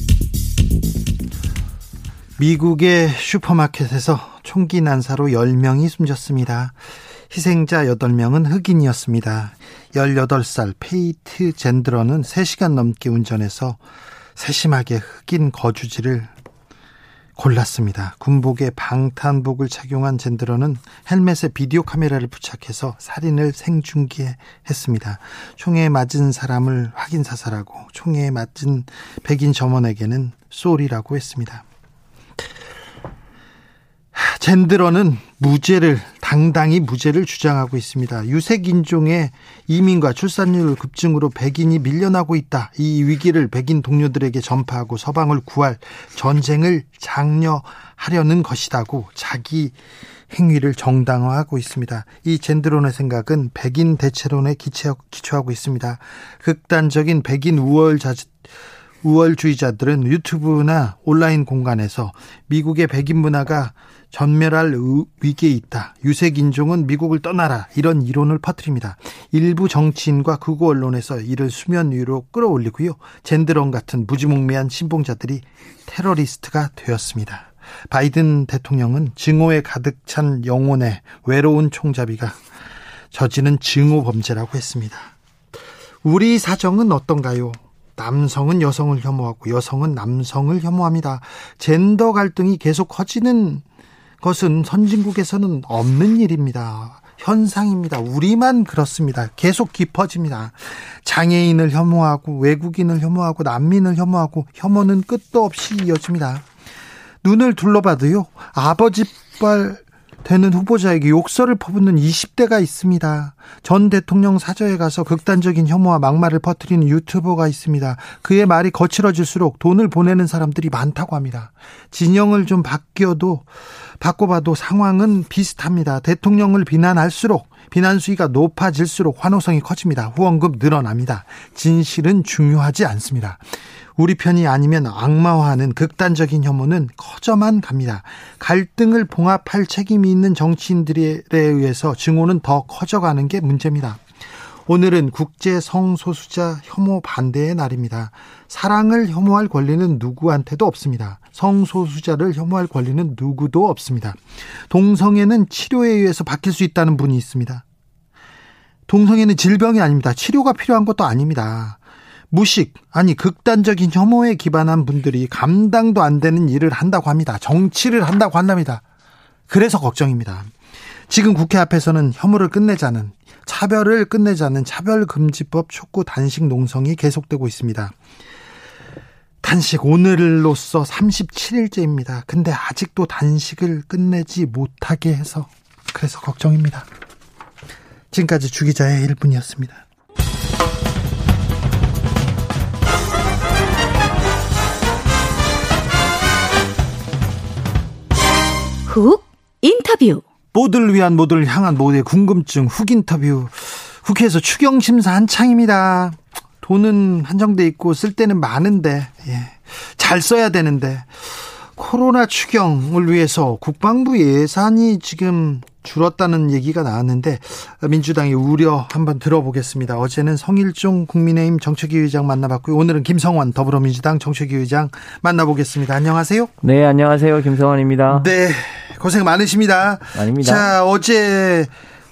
미국의 슈퍼마켓에서 총기 난사로 10명이 숨졌습니다. 희생자 8명은 흑인이었습니다. 18살 페이튼 젠드런은 3시간 넘게 운전해서 세심하게 흑인 거주지를 골랐습니다. 군복에 방탄복을 착용한 젠드런은 헬멧에 비디오 카메라를 부착해서 살인을 생중계했습니다. 총에 맞은 사람을 확인 사살하고 총에 맞은 백인 점원에게는 쏘리라고 했습니다. 젠드러는 무죄를 당당히 무죄를 주장하고 있습니다. 유색 인종의 이민과 출산율 급증으로 백인이 밀려나고 있다. 이 위기를 백인 동료들에게 전파하고 서방을 구할 전쟁을 장려하려는 것이다고 자기 행위를 정당화하고 있습니다. 이 젠드론의 생각은 백인 대체론에 기초하고 있습니다. 극단적인 백인 우월자 우월주의자들은 유튜브나 온라인 공간에서 미국의 백인 문화가 전멸할 위기에 있다. 유색 인종은 미국을 떠나라. 이런 이론을 퍼뜨립니다. 일부 정치인과 극우 언론에서 이를 수면 위로 끌어올리고요. 젠드런 같은 무지몽매한 신봉자들이 테러리스트가 되었습니다. 바이든 대통령은 증오에 가득 찬 영혼의 외로운 총잡이가 저지른 증오 범죄라고 했습니다. 우리 사정은 어떤가요? 남성은 여성을 혐오하고 여성은 남성을 혐오합니다. 젠더 갈등이 계속 커지는 것은 선진국에서는 없는 일입니다. 현상입니다. 우리만 그렇습니다. 계속 깊어집니다. 장애인을 혐오하고 외국인을 혐오하고 난민을 혐오하고 혐오는 끝도 없이 이어집니다. 눈을 둘러봐도요. 아버지뻘 되는 후보자에게 욕설을 퍼붓는 20대가 있습니다. 전 대통령 사저에 가서 극단적인 혐오와 막말을 퍼뜨리는 유튜버가 있습니다. 그의 말이 거칠어질수록 돈을 보내는 사람들이 많다고 합니다. 진영을 좀 바뀌어도 바꿔봐도 상황은 비슷합니다. 대통령을 비난할수록 비난 수위가 높아질수록 환호성이 커집니다. 후원금 늘어납니다. 진실은 중요하지 않습니다. 우리 편이 아니면 악마화하는 극단적인 혐오는 커져만 갑니다. 갈등을 봉합할 책임이 있는 정치인들에 의해서 증오는 더 커져가는 게 문제입니다. 오늘은 국제 성소수자 혐오 반대의 날입니다. 사랑을 혐오할 권리는 누구한테도 없습니다. 성소수자를 혐오할 권리는 누구도 없습니다. 동성애는 치료에 의해서 바뀔 수 있다는 분이 있습니다. 동성애는 질병이 아닙니다. 치료가 필요한 것도 아닙니다. 무식, 아니 극단적인 혐오에 기반한 분들이 감당도 안 되는 일을 한다고 합니다. 정치를 한다고 한답니다. 그래서 걱정입니다. 지금 국회 앞에서는 혐오를 끝내자는 차별을 끝내자는 차별금지법 촉구 단식 농성이 계속되고 있습니다. 단식 오늘로써 37일째입니다. 근데 아직도 단식을 끝내지 못하게 해서 그래서 걱정입니다. 지금까지 주기자의 1분이었습니다. 훅 인터뷰 모두를 위한 모두를 향한 모두의 궁금증 훅 인터뷰 국회에서 추경 심사 한창입니다. 돈은 한정돼 있고 쓸 때는 많은데 예. 잘 써야 되는데 코로나 추경을 위해서 국방부 예산이 지금 줄었다는 얘기가 나왔는데 민주당의 우려 한번 들어보겠습니다. 어제는 성일종 국민의힘 정책위 의장 만나봤고요. 오늘은 김성환 더불어민주당 정책위 의장 만나보겠습니다. 안녕하세요. 네, 안녕하세요. 김성환입니다. 네, 고생 많으십니다. 아닙니다. 자, 어제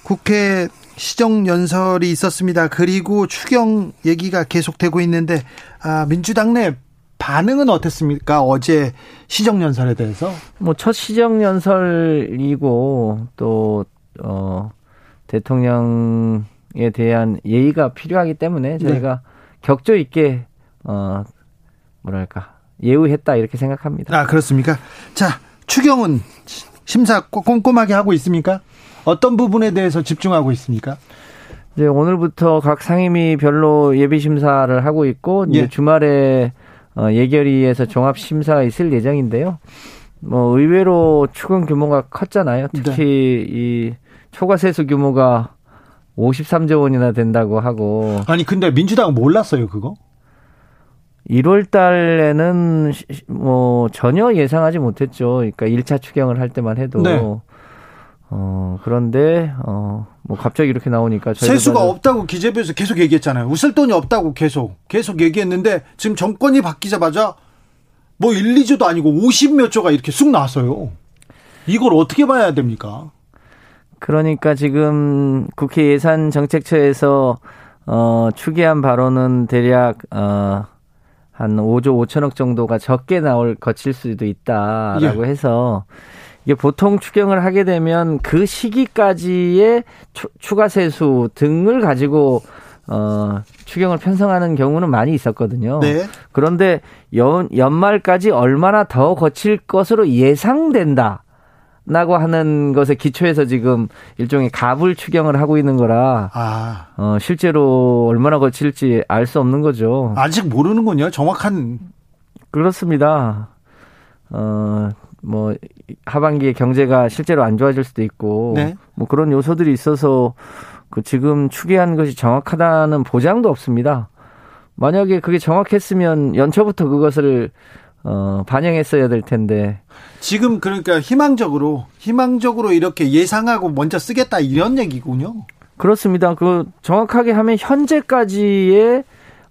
국회 시정 연설이 있었습니다. 그리고 추경 얘기가 계속되고 있는데 아, 민주당 내 반응은 어땠습니까? 어제 시정 연설에 대해서? 뭐 첫 시정 연설이고 또 어, 대통령에 대한 예의가 필요하기 때문에 네. 저희가 네. 격조 있게 어 뭐랄까 예우했다 이렇게 생각합니다. 아 그렇습니까? 자 추경은 심사 꼼꼼하게 하고 있습니까? 어떤 부분에 대해서 집중하고 있습니까? 이제 오늘부터 각 상임위 별로 예비 심사를 하고 있고 예. 주말에 어, 예결위에서 종합 심사가 있을 예정인데요. 뭐 의외로 추경 규모가 컸잖아요. 특히 네. 이 초과 세수 규모가 53조 원이나 된다고 하고. 아니 근데 민주당은 몰랐어요 그거? 1월 달에는 뭐 전혀 예상하지 못했죠. 그러니까 1차 추경을 할 때만 해도 네. 어, 그런데, 어, 뭐 갑자기 이렇게 나오니까. 세수가 없다고 기재부에서 계속 얘기했잖아요. 웃을 돈이 없다고 계속, 계속 얘기했는데 지금 정권이 바뀌자마자 뭐 1, 2조도 아니고 50몇 조가 이렇게 쑥 나왔어요. 이걸 어떻게 봐야 됩니까? 그러니까 지금 국회 예산 정책처에서 어, 추계한 바로는 대략, 어, 한 5조 5천억 정도가 적게 나올, 거칠 수도 있다라고 예. 해서 이게 보통 추경을 하게 되면 그 시기까지의 추 가 세수 등을 가지고 어, 추경을 편성하는 경우는 많이 있었거든요. 네. 그런데 연, 연말까지 얼마나 더 거칠 것으로 예상된다. 라고 하는 것에 기초해서 지금 일종의 가불 추경을 하고 있는 거라 아. 어, 실제로 얼마나 거칠지 알 수 없는 거죠. 아직 모르는군요. 정확한 그렇습니다. 어, 뭐 하반기에 경제가 실제로 안 좋아질 수도 있고 네. 뭐 그런 요소들이 있어서 그 지금 추계한 것이 정확하다는 보장도 없습니다. 만약에 그게 정확했으면 연초부터 그것을 어, 반영했어야 될 텐데. 지금 그러니까 희망적으로 희망적으로 이렇게 예상하고 먼저 쓰겠다 이런 얘기군요. 그렇습니다. 그 정확하게 하면 현재까지의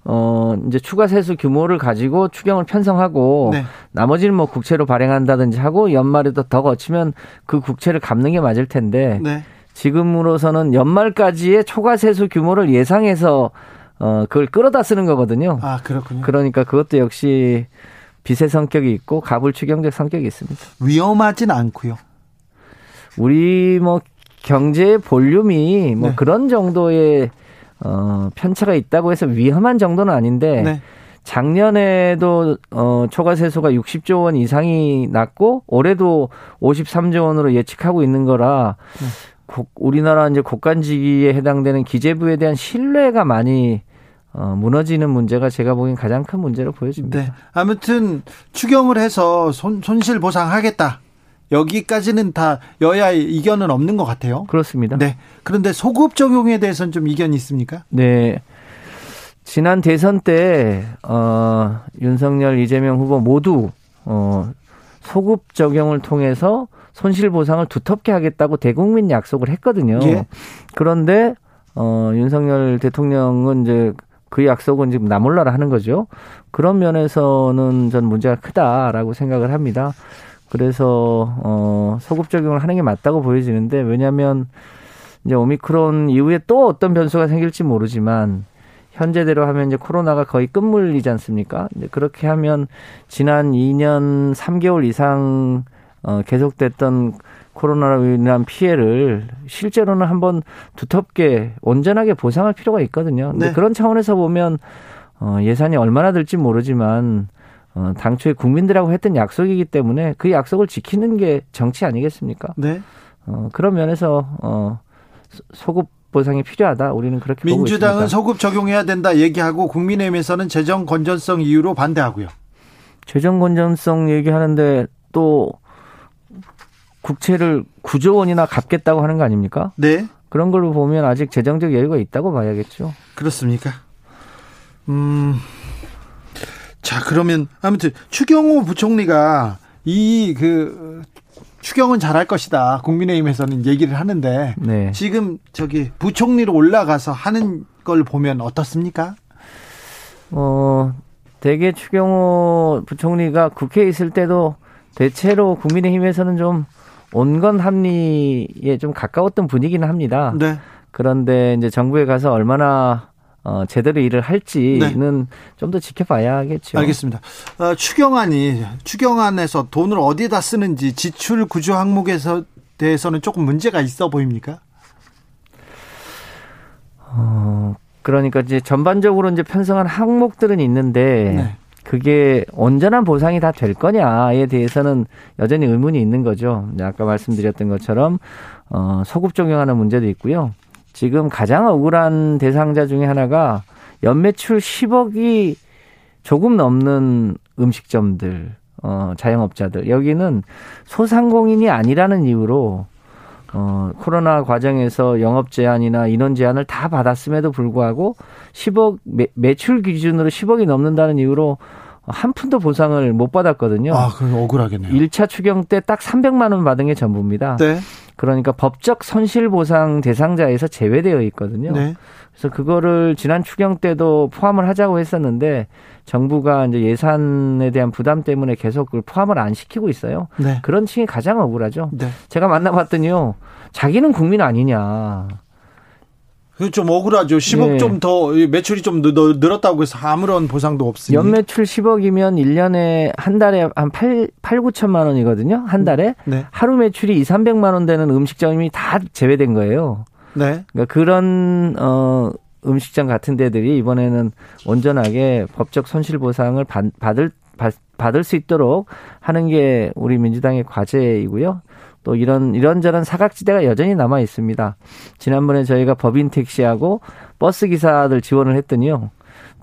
어, 이제 추가 세수 규모를 가지고 추경을 편성하고 네. 나머지는 뭐 국채로 발행한다든지 하고 연말에도 더 거치면 그 국채를 갚는 게 맞을 텐데 네. 지금으로서는 연말까지의 초과 세수 규모를 예상해서 어, 그걸 끌어다 쓰는 거거든요. 아, 그렇군요. 그러니까 그것도 역시 빚의 성격이 있고 가불 추경적 성격이 있습니다. 위험하진 않고요. 우리 뭐 경제의 볼륨이 뭐 네. 그런 정도의 어, 편차가 있다고 해서 위험한 정도는 아닌데 네. 작년에도 어, 초과 세수가 60조 원 이상이 났고 올해도 53조 원으로 예측하고 있는 거라 네. 고, 우리나라 이제 국간지기에 해당되는 기재부에 대한 신뢰가 많이 어, 무너지는 문제가 제가 보기엔 가장 큰 문제로 보여집니다. 네. 아무튼 추경을 해서 손, 손실 보상하겠다. 여기까지는 다 여야의 이견은 없는 것 같아요. 그렇습니다. 네. 그런데 소급 적용에 대해서는 좀 이견이 있습니까? 네. 지난 대선 때, 어, 윤석열, 이재명 후보 모두, 어, 소급 적용을 통해서 손실 보상을 두텁게 하겠다고 대국민 약속을 했거든요. 예. 그런데, 어, 윤석열 대통령은 이제 그 약속은 지금 나몰라라 하는 거죠. 그런 면에서는 전 문제가 크다라고 생각을 합니다. 그래서 어 소급 적용을 하는 게 맞다고 보여지는데 왜냐하면 이제 오미크론 이후에 또 어떤 변수가 생길지 모르지만 현재대로 하면 이제 코로나가 거의 끝물리지 않습니까? 이제 그렇게 하면 지난 2년 3개월 이상 어 계속됐던 코로나로 인한 피해를 실제로는 한번 두텁게 온전하게 보상할 필요가 있거든요. 근데 네. 그런 차원에서 보면 어 예산이 얼마나 들지 모르지만 어, 당초에 국민들하고 했던 약속이기 때문에 그 약속을 지키는 게 정치 아니겠습니까? 네. 어, 그런 면에서 어, 소급 보상이 필요하다. 우리는 그렇게 민주당은 소급 적용해야 된다 얘기하고 국민의힘에서는 재정 건전성 이유로 반대하고요. 재정 건전성 얘기하는데 또 국채를 9조 원이나 갚겠다고 하는 거 아닙니까? 네. 그런 걸로 보면 아직 재정적 여유가 있다고 봐야겠죠. 그렇습니까? 음. 자, 그러면 아무튼 추경호 부총리가 이 그 추경은 잘할 것이다. 국민의힘에서는 얘기를 하는데 네. 지금 저기 부총리로 올라가서 하는 걸 보면 어떻습니까? 어, 대개 추경호 부총리가 국회에 있을 때도 대체로 국민의힘에서는 좀 온건 합리에 좀 가까웠던 분위기는 합니다. 네. 그런데 이제 정부에 가서 얼마나 어, 제대로 일을 할지는 네. 좀더 지켜봐야겠죠. 알겠습니다. 어, 추경안이 추경안에서 돈을 어디에다 쓰는지 지출 구조 항목에서 대해서는 조금 문제가 있어 보입니까? 어, 그러니까 이제 전반적으로 이제 편성한 항목들은 있는데 네. 그게 온전한 보상이 다 될 거냐에 대해서는 여전히 의문이 있는 거죠. 아까 말씀드렸던 것처럼 어, 소급 적용하는 문제도 있고요. 지금 가장 억울한 대상자 중에 하나가 연매출 10억이 조금 넘는 음식점들, 어, 자영업자들. 여기는 소상공인이 아니라는 이유로 어, 코로나 과정에서 영업 제한이나 인원 제한을 다 받았음에도 불구하고 10억 매, 매출 기준으로 10억이 넘는다는 이유로 한 푼도 보상을 못 받았거든요. 아, 그럼 억울하겠네요. 1차 추경 때 딱 300만 원 받은 게 전부입니다. 네. 그러니까 법적 손실 보상 대상자에서 제외되어 있거든요. 네. 그래서 그거를 지난 추경 때도 포함을 하자고 했었는데 정부가 이제 예산에 대한 부담 때문에 계속 그걸 포함을 안 시키고 있어요. 네. 그런 층이 가장 억울하죠. 네. 제가 만나봤더니요, 자기는 국민 아니냐. 좀 억울하죠. 10억 네. 좀더 매출이 좀 늘었다고 해서 아무런 보상도 없으니. 연매출 10억이면 1년에 한 달에 한 8, 8 9천만 원이거든요. 한 달에. 네. 하루 매출이 2, 300만 원 되는 음식점이 다 제외된 거예요. 네. 그러니까 그런 어 음식점 같은 데들이 이번에는 온전하게 법적 손실 보상을 받, 받을 받을 수 있도록 하는 게 우리 민주당의 과제이고요. 또 이런 이런저런 사각지대가 여전히 남아 있습니다. 지난번에 저희가 법인 택시하고 버스 기사들 지원을 했더니요.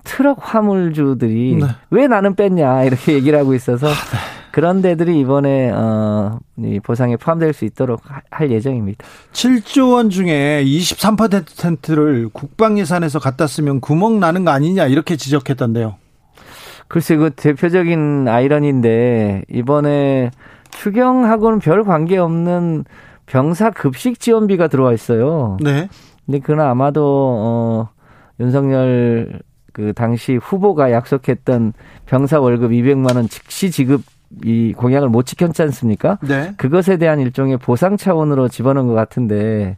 트럭 화물주들이 네. 왜 나는 뺐냐 이렇게 얘기를 하고 있어서 아, 네. 그런 데들이 이번에 어, 이 보상에 포함될 수 있도록 할 예정입니다. 7조 원 중에 23%를 국방 예산에서 갖다 쓰면 구멍 나는 거 아니냐 이렇게 지적했던데요. 글쎄 그 대표적인 아이러니인데 이번에 추경하고는 별 관계 없는 병사 급식 지원비가 들어와 있어요. 네. 근데 그건 아마도 어 윤석열 그 당시 후보가 약속했던 병사 월급 200만 원 즉시 지급 이 공약을 못 지켰지 않습니까? 네. 그것에 대한 일종의 보상 차원으로 집어넣은 것 같은데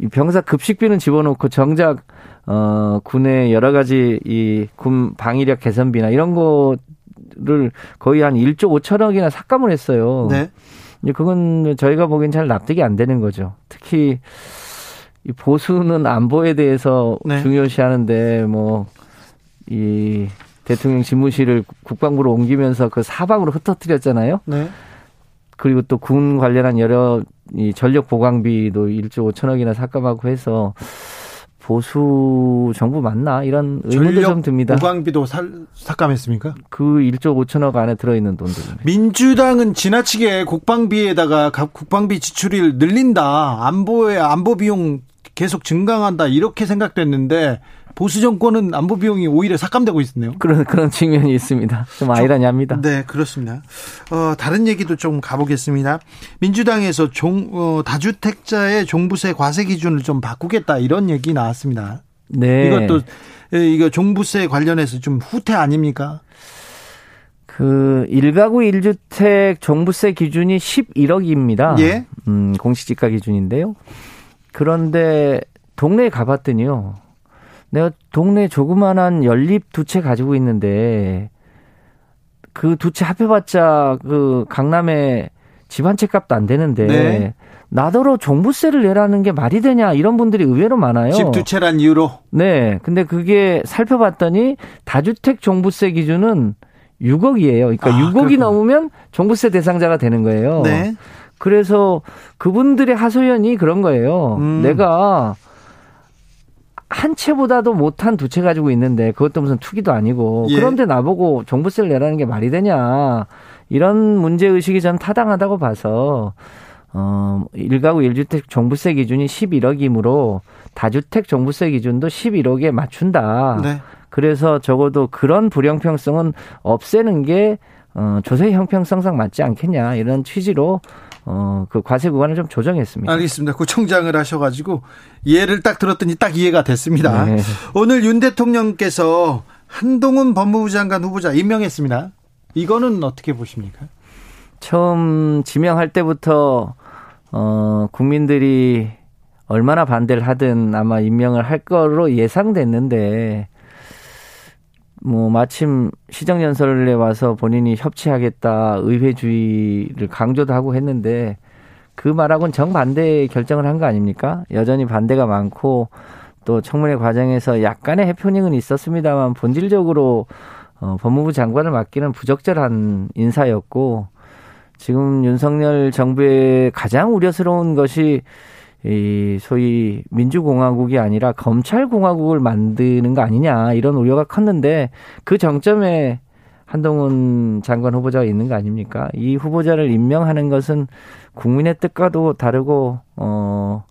이 병사 급식비는 집어넣고 정작 어 군의 여러 가지 이 군 방위력 개선비나 이런 거 를 거의 한 1조 5천억이나 삭감을 했어요. 네. 이제 그건 저희가 보기엔 잘 납득이 안 되는 거죠. 특히 이 보수는 안보에 대해서 네. 중요시하는데 뭐 이 대통령 집무실을 국방부로 옮기면서 그 사방으로 흩어뜨렸잖아요. 네. 그리고 또 군 관련한 여러 이 전력 보강비도 1조 5천억이나 삭감하고 해서 보수 정부 맞나 이런 의문도 좀 듭니다. 보강비도 살, 삭감했습니까? 그 1조 5천억 안에 들어있는 돈들. 민주당은 지나치게 국방비에다가 국방비 지출을 늘린다. 안보에 안보 비용 계속 증강한다 이렇게 생각됐는데 보수 정권은 안보 비용이 오히려 삭감되고 있네요. 그런 그런 측면이 있습니다. 좀 아이러니합니다. 네, 그렇습니다. 어, 다른 얘기도 좀 가보겠습니다. 민주당에서 종 어, 다주택자의 종부세 과세 기준을 좀 바꾸겠다 이런 얘기 나왔습니다. 네. 이것도 이거 종부세 관련해서 좀 후퇴 아닙니까? 그 1가구 1주택 종부세 기준이 11억입니다. 예. 음, 공시지가 기준인데요. 그런데 동네에 가봤더니요. 내가 동네 조그만한 연립 두 채 가지고 있는데 그 두 채 합해봤자 그 강남에 집 한 채 값도 안 되는데 네. 나더러 종부세를 내라는 게 말이 되냐 이런 분들이 의외로 많아요. 집 두 채란 이유로. 네. 근데 그게 살펴봤더니 다주택 종부세 기준은 6억이에요. 그러니까 아, 6억이 그렇구나. 넘으면 종부세 대상자가 되는 거예요. 네. 그래서 그분들의 하소연이 그런 거예요. 음. 내가 한 채보다도 못한 두 채 가지고 있는데 그것도 무슨 투기도 아니고 예. 그런데 나보고 종부세를 내라는 게 말이 되냐 이런 문제 의식이 전 타당하다고 봐서 어 1가구 1주택 종부세 기준이 11억이므로 다주택 종부세 기준도 11억에 맞춘다. 네. 그래서 적어도 그런 불형평성은 없애는 게 어, 조세 형평성상 맞지 않겠냐 이런 취지로 어, 그 과세 구간을 좀 조정했습니다. 알겠습니다. 구청장을 하셔가지고 예를 딱 들었더니 딱 이해가 됐습니다. 네. 오늘 윤 대통령께서 한동훈 법무부 장관 후보자 임명했습니다. 이거는 어떻게 보십니까? 처음 지명할 때부터 어, 국민들이 얼마나 반대를 하든 아마 임명을 할 거로 예상됐는데 뭐 마침 시정 연설에 와서 본인이 협치하겠다 의회주의를 강조도 하고 했는데 그 말하고는 정반대 결정을 한 거 아닙니까? 여전히 반대가 많고 또 청문회 과정에서 약간의 해프닝은 있었습니다만 본질적으로 어, 법무부 장관을 맡기는 부적절한 인사였고 지금 윤석열 정부의 가장 우려스러운 것이 이 소위 민주공화국이 아니라 검찰공화국을 만드는 거 아니냐 이런 우려가 컸는데 그 정점에 한동훈 장관 후보자가 있는 거 아닙니까? 이 후보자를 임명하는 것은 국민의 뜻과도 다르고 어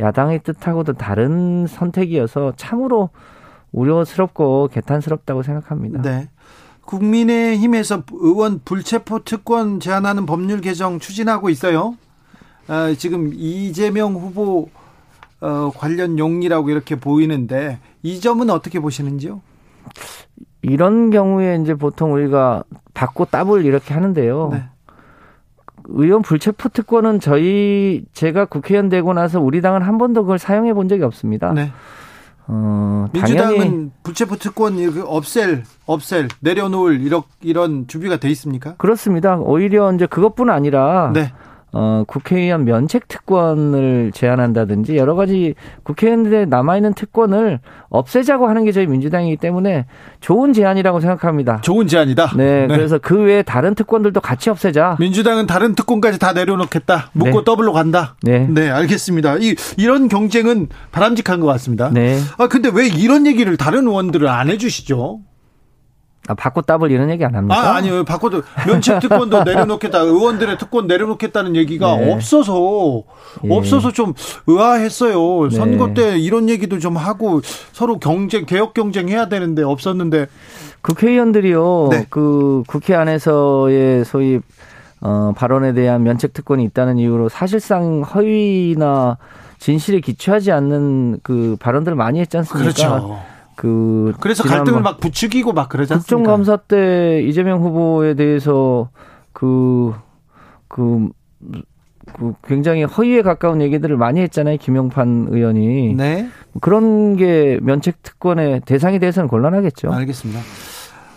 야당의 뜻하고도 다른 선택이어서 참으로 우려스럽고 개탄스럽다고 생각합니다. 네. 국민의힘에서 의원 불체포 특권 제한하는 법률 개정 추진하고 있어요. 아, 지금 이재명 후보 어, 관련 용이라고 이렇게 보이는데 이 점은 어떻게 보시는지요? 이런 경우에 이제 보통 우리가 받고 따블 이렇게 하는데요. 네. 의원 불체포 특권은 저희 제가 국회의원 되고 나서 우리 당은 한 번도 그걸 사용해 본 적이 없습니다. 네. 어, 민주당은 불체포 특권 없앨 없앨 내려놓을 이런 이런 준비가 돼 있습니까? 그렇습니다. 오히려 이제 그것뿐 아니라 네. 어, 국회의원 면책 특권을 제한한다든지 여러 가지 국회의원들의 남아있는 특권을 없애자고 하는 게 저희 민주당이기 때문에 좋은 제안이라고 생각합니다. 좋은 제안이다? 네, 네. 그래서 그 외에 다른 특권들도 같이 없애자. 민주당은 다른 특권까지 다 내려놓겠다. 묻고 네. 더블로 간다. 네. 네, 알겠습니다. 이, 이런 경쟁은 바람직한 것 같습니다. 네. 아, 근데 왜 이런 얘기를 다른 의원들은 안 해주시죠? 아, 받고 따블 이런 얘기 안 합니까? 아, 아니요. 받고 또 면책 특권도 [LAUGHS] 내려놓겠다. 의원들의 특권 내려놓겠다는 얘기가 네. 없어서 예. 없어서 좀 의아했어요. 네. 선거 때 이런 얘기도 좀 하고 서로 경쟁 개혁 경쟁해야 되는데 없었는데 국회의원들이요. 네. 그 국회 안에서의 소위 어, 발언에 대한 면책 특권이 있다는 이유로 사실상 허위나 진실에 기초하지 않는 그 발언들을 많이 했지 않습니까? 그렇죠. 그 그래서 갈등을 막 부추기고 막 그러지 않습니까? 국정감사 때 이재명 후보에 대해서 그, 그, 그 굉장히 허위에 가까운 얘기들을 많이 했잖아요. 김용판 의원이. 네. 그런 게 면책 특권의 대상이 돼서는 곤란하겠죠. 알겠습니다.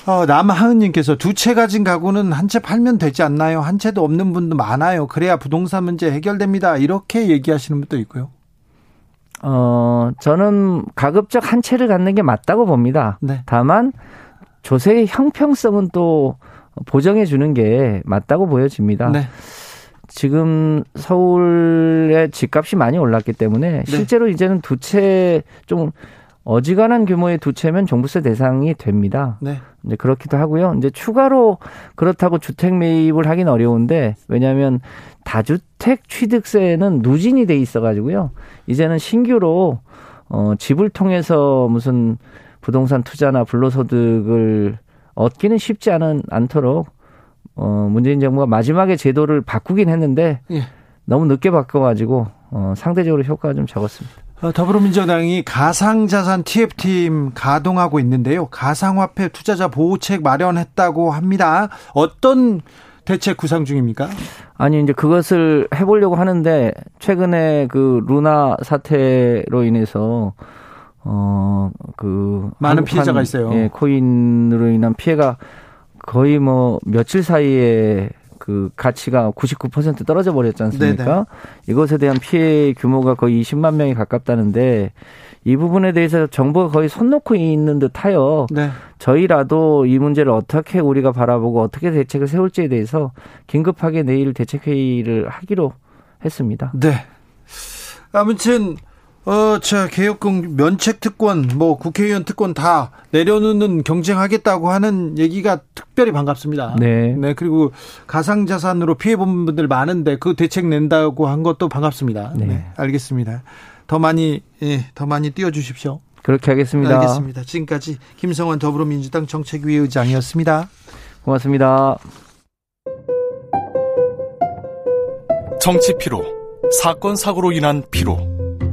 어, 남하은님께서 두 채 가진 가구는 한 채 팔면 되지 않나요? 한 채도 없는 분도 많아요. 그래야 부동산 문제 해결됩니다. 이렇게 얘기하시는 분도 있고요. 어, 저는 가급적 한 채를 갖는 게 맞다고 봅니다. 네. 다만 조세의 형평성은 또 보정해 주는 게 맞다고 보여집니다. 네. 지금 서울의 집값이 많이 올랐기 때문에 네. 실제로 이제는 두 채 좀 어지간한 규모의 두 채면 종부세 대상이 됩니다. 네. 이제 그렇기도 하고요. 이제 추가로 그렇다고 주택 매입을 하긴 어려운데 왜냐하면 다주택 취득세는 누진이 돼 있어가지고요. 이제는 신규로 어 집을 통해서 무슨 부동산 투자나 불로소득을 얻기는 쉽지 않은 않도록 어 문재인 정부가 마지막에 제도를 바꾸긴 했는데 예. 너무 늦게 바꿔가지고 어 상대적으로 효과가 좀 적었습니다. 어, 더불어민주당이 가상자산 TF팀 가동하고 있는데요. 가상화폐 투자자 보호책 마련했다고 합니다. 어떤 대책 구상 중입니까? 아니 이제 그것을 해보려고 하는데 최근에 그 루나 사태로 인해서 어그 많은 피해자가 있어요. 예, 코인으로 인한 피해가 거의 뭐 며칠 사이에 그 가치가 99% 떨어져 버렸지 않습니까? 네네. 이것에 대한 피해 규모가 거의 20만 명이 가깝다는데 이 부분에 대해서 정부가 거의 손 놓고 있는 듯하여 네. 저희라도 이 문제를 어떻게 우리가 바라보고 어떻게 대책을 세울지에 대해서 긴급하게 내일 대책 회의를 하기로 했습니다. 네. 아무튼 어, 자, 개혁공 면책 특권, 뭐 국회의원 특권 다 내려놓는 경쟁하겠다고 하는 얘기가 특별히 반갑습니다. 네. 네, 그리고 가상 자산으로 피해 본 분들 많은데 그 대책 낸다고 한 것도 반갑습니다. 네. 네 알겠습니다. 더 많이, 예, 더 많이 띄워 주십시오. 그렇게 하겠습니다. 알겠습니다. 지금까지 김성환 더불어민주당 정책위 의장이었습니다. 고맙습니다. 정치 피로, 사건 사고로 인한 피로,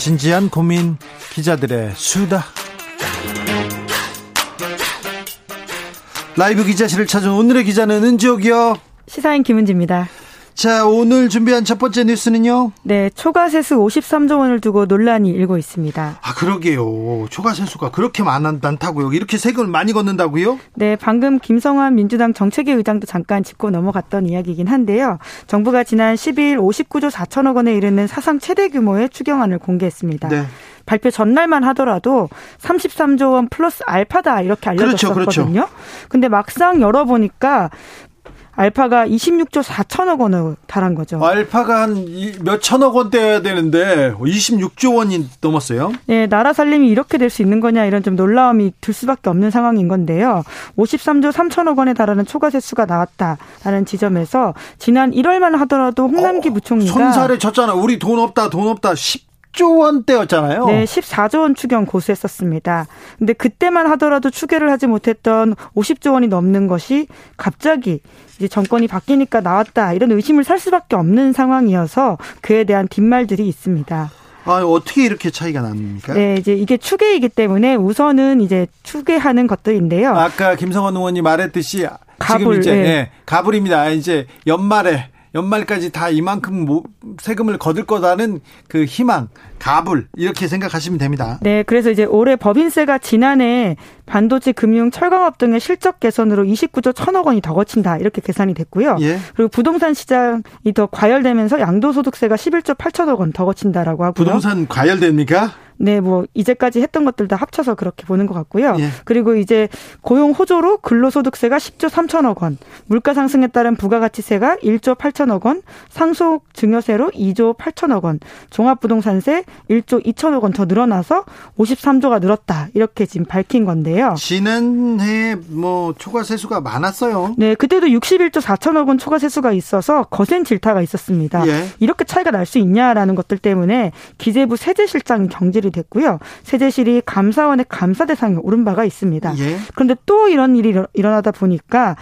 진지한 고민 기자들의 수다. 라이브 기자실을 찾은 오늘의 기자는 은지옥이요. 시사인 김은지입니다. 자, 오늘 준비한 첫 번째 뉴스는요? 네, 초과세수 53조 원을 두고 논란이 일고 있습니다. 아, 그러게요. 초과세수가 그렇게 많다고요? 이렇게 세금을 많이 걷는다고요? 네, 방금 김성환 민주당 정책위 의장도 잠깐 짚고 넘어갔던 이야기이긴 한데요. 정부가 지난 12일 59조 4천억 원에 이르는 사상 최대 규모의 추경안을 공개했습니다. 네. 발표 전날만 하더라도 33조 원 플러스 알파다 이렇게 알려졌었거든요. 그렇죠, 그렇죠. 근데 막상 열어보니까 알파가 26조 4천억 원을 달한 거죠. 알파가 한 몇 천억 원대여야 되는데 26조 원이 넘었어요. 네, 나라 살림이 이렇게 될 수 있는 거냐 이런 좀 놀라움이 들 수밖에 없는 상황인 건데요. 53조 3천억 원에 달하는 초과세수가 나왔다라는 지점에서 지난 1월만 하더라도 홍남기 어, 부총리가 손살에 쳤잖아. 우리 돈 없다, 돈 없다. 10 14 조 원대였잖아요. 네, 14조 원 추경 고수했었습니다. 근데 그때만 하더라도 추계를 하지 못했던 50조 원이 넘는 것이 갑자기 이제 정권이 바뀌니까 나왔다 이런 의심을 살 수밖에 없는 상황이어서 그에 대한 뒷말들이 있습니다. 아, 어떻게 이렇게 차이가 납니까? 네, 이제 이게 추계이기 때문에 우선은 이제 추계하는 것들인데요. 아까 김성원 의원이 말했듯이 가불, 지금 이제 네. 네, 가불입니다. 이제 연말에 연말까지 다 이만큼 세금을 거둘 거다는 그 희망, 가불 이렇게 생각하시면 됩니다. 네, 그래서 이제 올해 법인세가 지난해 반도체, 금융, 철강업 등의 실적 개선으로 29조 1천억 원이 더 거친다 이렇게 계산이 됐고요. 예. 그리고 부동산 시장이 더 과열되면서 양도소득세가 11조 8천억 원 더 거친다라고 하고요. 부동산 과열됩니까? 네, 뭐 이제까지 했던 것들 다 합쳐서 그렇게 보는 것 같고요. 예. 그리고 이제 고용 호조로 근로소득세가 10조 3천억 원, 물가 상승에 따른 부가가치세가 1조 8천억 원, 상속 증여세로 2조 8천억 원, 종합부동산세 1조 2천억 원 더 늘어나서 53조가 늘었다 이렇게 지금 밝힌 건데요. 지난해 뭐 초과 세수가 많았어요. 네, 그때도 61조 4천억 원 초과 세수가 있어서 거센 질타가 있었습니다. 예. 이렇게 차이가 날 수 있냐라는 것들 때문에 기재부 세제실장이 경질이 연결이 됐고요. 세제실이 감사원의 감사 대상에 오른 바가 있습니다. 예. 그런데 또 이런 일이 일어나다 보니까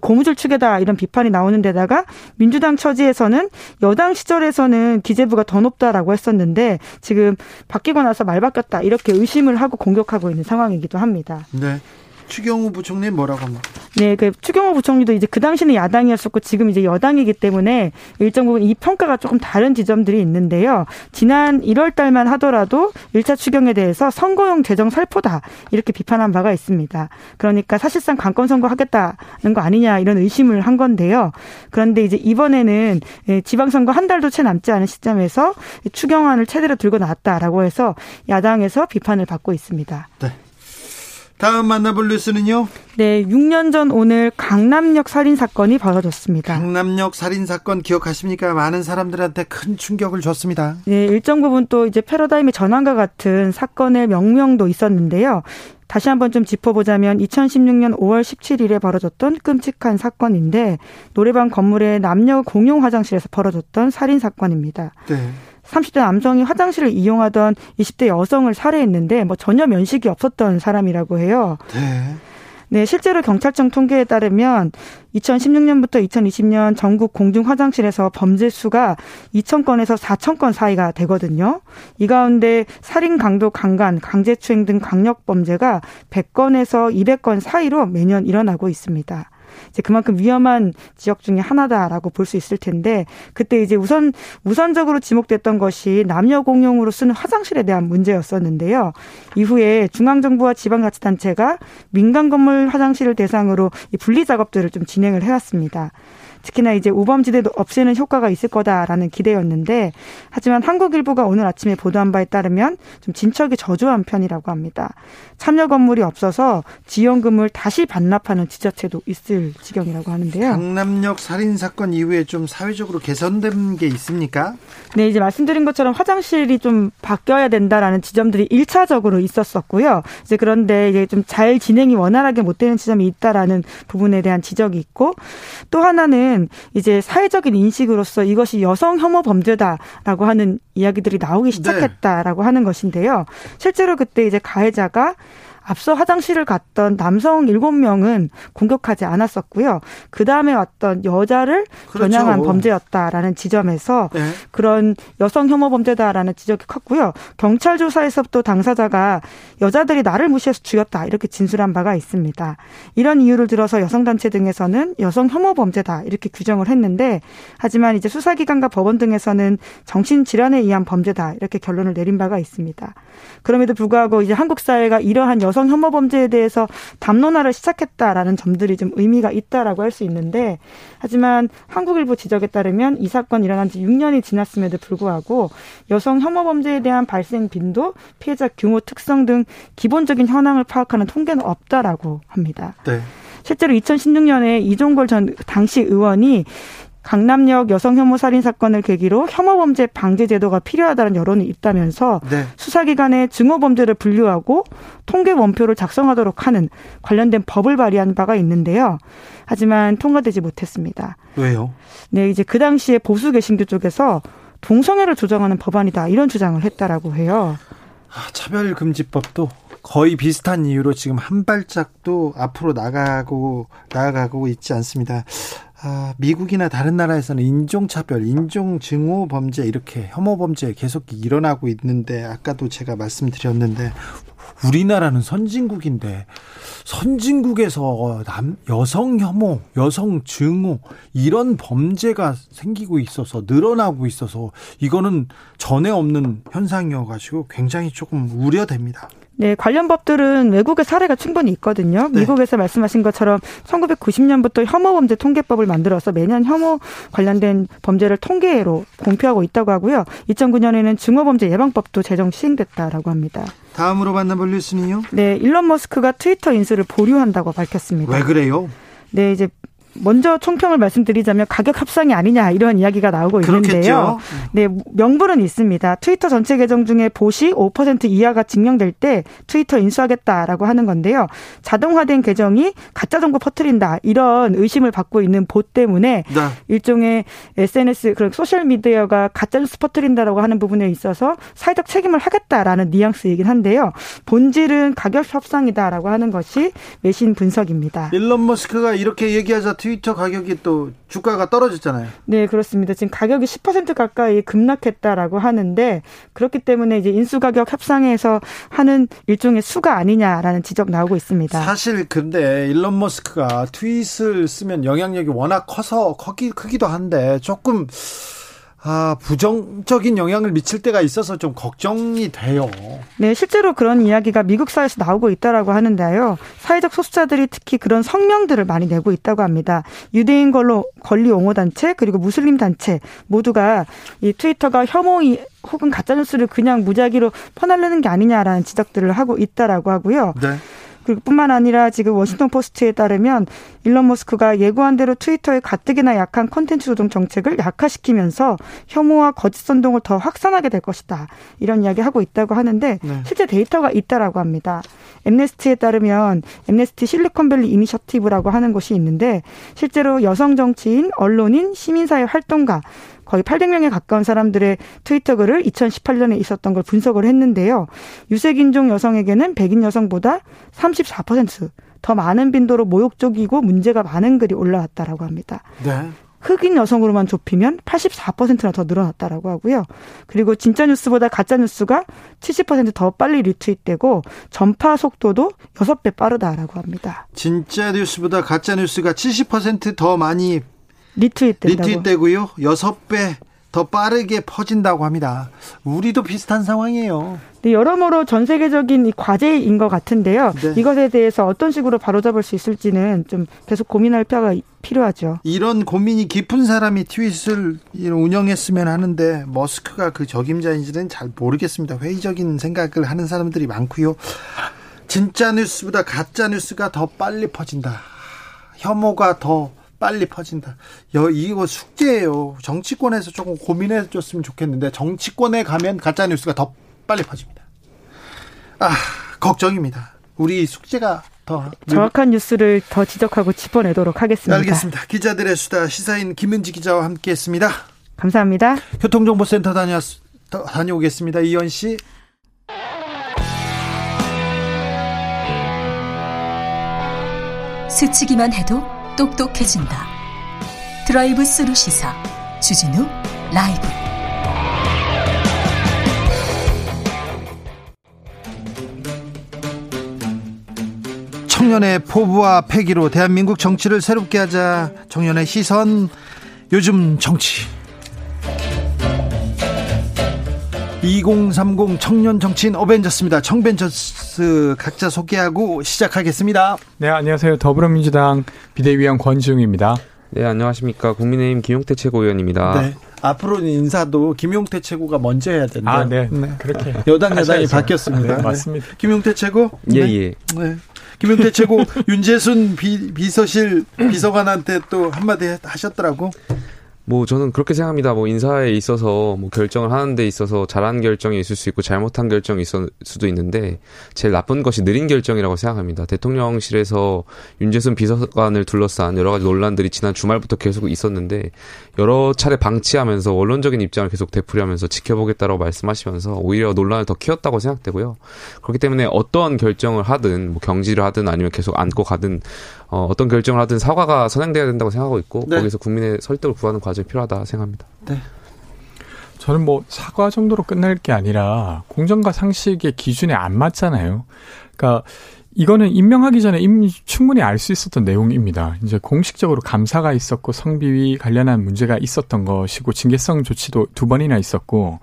고무줄 축에다 이런 비판이 나오는 데다가 민주당 처지에서는 여당 시절에서는 기재부가 더 높다라고 했었는데 지금 바뀌고 나서 말 바뀌었다 이렇게 의심을 하고 공격하고 있는 상황이기도 합니다. 네. 추경호 부총리 뭐라고 합니까? 네, 그 추경호 부총리도 이제 그 당시는 야당이었었고 지금 이제 여당이기 때문에 일정 부분 이 평가가 조금 다른 지점들이 있는데요. 지난 1월 달만 하더라도 1차 추경에 대해서 선거용 재정 살포다 이렇게 비판한 바가 있습니다. 그러니까 사실상 관건 선거 하겠다는 거 아니냐 이런 의심을 한 건데요. 그런데 이제 이번에는 예, 지방선거 한 달도 채 남지 않은 시점에서 추경안을 최대로 들고 나왔다라고 해서 야당에서 비판을 받고 있습니다. 네. 다음 만나볼 뉴스는요? 네, 6년 전 오늘 강남역 살인 사건이 벌어졌습니다. 강남역 살인 사건 기억하십니까? 많은 사람들한테 큰 충격을 줬습니다. 네, 일정 부분 또 이제 패러다임의 전환과 같은 사건의 명명도 있었는데요. 다시 한번 좀 짚어보자면 2016년 5월 17일에 벌어졌던 끔찍한 사건인데 노래방 건물의 남녀 공용 화장실에서 벌어졌던 살인 사건입니다. 네. 30대 남성이 화장실을 이용하던 20대 여성을 살해했는데 뭐 전혀 면식이 없었던 사람이라고 해요. 네. 네, 실제로 경찰청 통계에 따르면 2016년부터 2020년 전국 공중 화장실에서 범죄 수가 2,000건에서 4,000건 사이가 되거든요. 이 가운데 살인, 강도, 강간, 강제추행 등 강력 범죄가 100건에서 200건 사이로 매년 일어나고 있습니다. 이제 그만큼 위험한 지역 중에 하나다라고 볼 수 있을 텐데 그때 이제 우선 우선적으로 지목됐던 것이 남녀 공용으로 쓰는 화장실에 대한 문제였었는데요. 이후에 중앙 정부와 지방 자치단체가 민간 건물 화장실을 대상으로 이 분리 작업들을 좀 진행을 해왔습니다. 특히나 이제 우범지대도 없애는 효과가 있을 거다라는 기대였는데 하지만 한국일보가 오늘 아침에 보도한 바에 따르면 좀 진척이 저조한 편이라고 합니다. 참여 건물이 없어서 지원금을 다시 반납하는 지자체도 있을 지경이라고 하는데요. 강남역 살인 사건 이후에 좀 사회적으로 개선된 게 있습니까? 네, 이제 말씀드린 것처럼 화장실이 좀 바뀌어야 된다라는 지점들이 1차적으로 있었었고요. 이제 그런데 이제 좀 잘 진행이 원활하게 못 되는 지점이 있다라는 부분에 대한 지적이 있고 또 하나는 이제 사회적인 인식으로서 이것이 여성 혐오 범죄다라고 하는 이야기들이 나오기 시작했다라고 네. 하는 것인데요. 실제로 그때 이제 가해자가 앞서 화장실을 갔던 남성 7명은 공격하지 않았었고요. 그 다음에 왔던 여자를 그렇죠. 겨냥한 범죄였다라는 지점에서 네. 그런 여성 혐오 범죄다라는 지적이 컸고요. 경찰 조사에서 또 당사자가 여자들이 나를 무시해서 죽였다 이렇게 진술한 바가 있습니다. 이런 이유를 들어서 여성단체 등에서는 여성 혐오 범죄다 이렇게 규정을 했는데 하지만 이제 수사기관과 법원 등에서는 정신질환에 의한 범죄다 이렇게 결론을 내린 바가 있습니다. 그럼에도 불구하고 이제 한국 사회가 이러한 여성 여성 혐오 범죄에 대해서 담론화를 시작했다라는 점들이 좀 의미가 있다라고 할 수 있는데 하지만 한국일보 지적에 따르면 이 사건 일어난 지 6년이 지났음에도 불구하고 여성 혐오 범죄에 대한 발생 빈도, 피해자 규모, 특성 등 기본적인 현황을 파악하는 통계는 없다라고 합니다. 네. 실제로 2016년에 이종걸 전 당시 의원이 강남역 여성 혐오 살인 사건을 계기로 혐오 범죄 방지 제도가 필요하다는 여론이 있다면서 네. 수사기관에 증오 범죄를 분류하고 통계 원표를 작성하도록 하는 관련된 법을 발의한 바가 있는데요. 하지만 통과되지 못했습니다. 왜요? 네, 이제 그 당시에 보수 개신교 쪽에서 동성애를 조정하는 법안이다 이런 주장을 했다라고 해요. 아, 차별금지법도 거의 비슷한 이유로 지금 한 발짝도 앞으로 나가고 나아가고 있지 않습니다. 아, 미국이나 다른 나라에서는 인종차별, 인종증오 범죄 이렇게 혐오 범죄 계속 일어나고 있는데 아까도 제가 말씀드렸는데 우리나라는 선진국인데 선진국에서 남 여성 혐오, 여성 증오 이런 범죄가 생기고 있어서 늘어나고 있어서 이거는 전에 없는 현상이어 가지고 굉장히 조금 우려됩니다. 네, 관련 법들은 외국의 사례가 충분히 있거든요. 네. 미국에서 말씀하신 것처럼 1990년부터 혐오범죄 통계법을 만들어서 매년 혐오 관련된 범죄를 통계로 공표하고 있다고 하고요. 2009년에는 증오범죄 예방법도 제정 시행됐다라고 합니다. 다음으로 만나볼 뉴스는요? 네, 일론 머스크가 트위터 인수를 보류한다고 밝혔습니다. 왜 그래요? 네, 이제 먼저 총평을 말씀드리자면 가격 합상이 아니냐 이런 이야기가 나오고 있는데요. 그렇겠죠. 네, 명분은 있습니다. 트위터 전체 계정 중에 보시 5% 이하가 증명될 때 트위터 인수하겠다라고 하는 건데요. 자동화된 계정이 가짜 정보 퍼뜨린다 이런 의심을 받고 있는 보 때문에 네. 일종의 SNS 그런 소셜 미디어가 가짜 뉴스 퍼뜨린다라고 하는 부분에 있어서 사회적 책임을 하겠다라는 뉘앙스이긴 한데요. 본질은 가격 협상이다라고 하는 것이 외신 분석입니다. 일론 머스크가 이렇게 얘기하자 트위터 가격이 또 주가가 떨어졌잖아요. 네, 그렇습니다. 지금 가격이 10% 가까이 급락했다라고 하는데 그렇기 때문에 이제 인수 가격 협상에서 하는 일종의 수가 아니냐라는 지적 나오고 있습니다. 사실 근데 일론 머스크가 트윗을 쓰면 영향력이 워낙 커서 크기, 크기도 한데 조금 아, 부정적인 영향을 미칠 때가 있어서 좀 걱정이 돼요. 네, 실제로 그런 이야기가 미국 사회에서 나오고 있다라고 하는데요. 사회적 소수자들이 특히 그런 성명들을 많이 내고 있다고 합니다. 유대인 걸로 권리 옹호 단체 그리고 무슬림 단체 모두가 이 트위터가 혐오 혹은 가짜 뉴스를 그냥 무작위로 퍼날르는 게 아니냐라는 지적들을 하고 있다라고 하고요. 네. 그리고 뿐만 아니라 지금 워싱턴 포스트에 따르면 일론 머스크가 예고한 대로 트위터의 가뜩이나 약한 콘텐츠 조정 정책을 약화시키면서 혐오와 거짓 선동을 더 확산하게 될 것이다. 이런 이야기 하고 있다고 하는데 네. 실제 데이터가 있다라고 합니다. 엠네스티에 따르면 엠네스티 실리콘밸리 이니셔티브라고 하는 곳이 있는데 실제로 여성 정치인, 언론인, 시민사회 활동가 거의 800명에 가까운 사람들의 트위터 글을 2018년에 있었던 걸 분석을 했는데요. 유색인종 여성에게는 백인 여성보다 34%더 많은 빈도로 모욕적이고 문제가 많은 글이 올라왔다라고 합니다. 네. 흑인 여성으로만 좁히면 84%나 더 늘어났다라고 하고요. 그리고 진짜 뉴스보다 가짜 뉴스가 70%더 빨리 리트윗되고 전파 속도도 6배 빠르다라고 합니다. 진짜 뉴스보다 가짜 뉴스가 70%더 많이 리트윗 리트윗되고요. 6배 더 빠르게 퍼진다고 합니다. 우리도 비슷한 상황이에요. 여러모로 전 세계적인 과제인 것 같은데요. 네. 이것에 대해서 어떤 식으로 바로잡을 수 있을지는 좀 계속 고민할 필요가 필요하죠. 이런 고민이 깊은 사람이 트윗을 운영했으면 하는데 머스크가 그 적임자인지는 잘 모르겠습니다. 회의적인 생각을 하는 사람들이 많고요. 진짜 뉴스보다 가짜 뉴스가 더 빨리 퍼진다. 혐오가 더 빨리 퍼진다. 여, 이거 숙제예요. 정치권에서 조금 고민해 줬으면 좋겠는데 정치권에 가면 가짜 뉴스가 더 빨리 퍼집니다. 아, 걱정입니다. 우리 숙제가 더 정확한 뉴스를 더 지적하고 짚어내도록 하겠습니다. 알겠습니다. 기자들의 수다 시사인 김은지 기자와 함께했습니다. 감사합니다. 교통정보센터 다녀 다녀오겠습니다. 이현 씨. 스치기만 해도 똑똑해진다. 드라이브 스루 시사 주진우 라이브. 청년의 포부와 패기로 대한민국 정치를 새롭게 하자 청년의 시선 요즘 정치 2030 청년 정치인 어벤져스입니다. 청벤져스 각자 소개하고 시작하겠습니다. 네, 안녕하세요. 더불어민주당 비대위원 권지웅입니다. 네, 안녕하십니까. 국민의힘 김용태 최고위원입니다. 네. 앞으로는 인사도 김용태 최고가 먼저 해야 된다. 아, 네. 네. 그렇게. 여당 여당이 바뀌었습니다. 네, 맞습니다. 김용태 최고? 예, 네. 예. 네. 김용태 최고 [LAUGHS] 윤재순 비, 비서실 비서관한테 또 한마디 하셨더라고. 뭐 저는 그렇게 생각합니다. 뭐 인사에 있어서 뭐 결정을 하는 데 있어서 잘한 결정이 있을 수 있고 잘못한 결정이 있을 수도 있는데 제일 나쁜 것이 느린 결정이라고 생각합니다. 대통령실에서 윤재순 비서관을 둘러싼 여러 가지 논란들이 지난 주말부터 계속 있었는데 여러 차례 방치하면서 원론적인 입장을 계속 되풀이하면서 지켜보겠다라고 말씀하시면서 오히려 논란을 더 키웠다고 생각되고요. 그렇기 때문에 어떠한 결정을 하든 뭐 경지를 하든 아니면 계속 안고 가든 어, 어떤 결정을 하든 사과가 선행돼야 된다고 생각하고 있고 네. 거기서 국민의 설득을 구하는 과정이 필요하다 생각합니다. 네. 저는 뭐 사과 정도로 끝날 게 아니라 공정과 상식의 기준에 안 맞잖아요. 그러니까 이거는 임명하기 전에 이미 충분히 알 수 있었던 내용입니다. 이제 공식적으로 감사가 있었고 성비위 관련한 문제가 있었던 것이고 징계성 조치도 두 번이나 있었고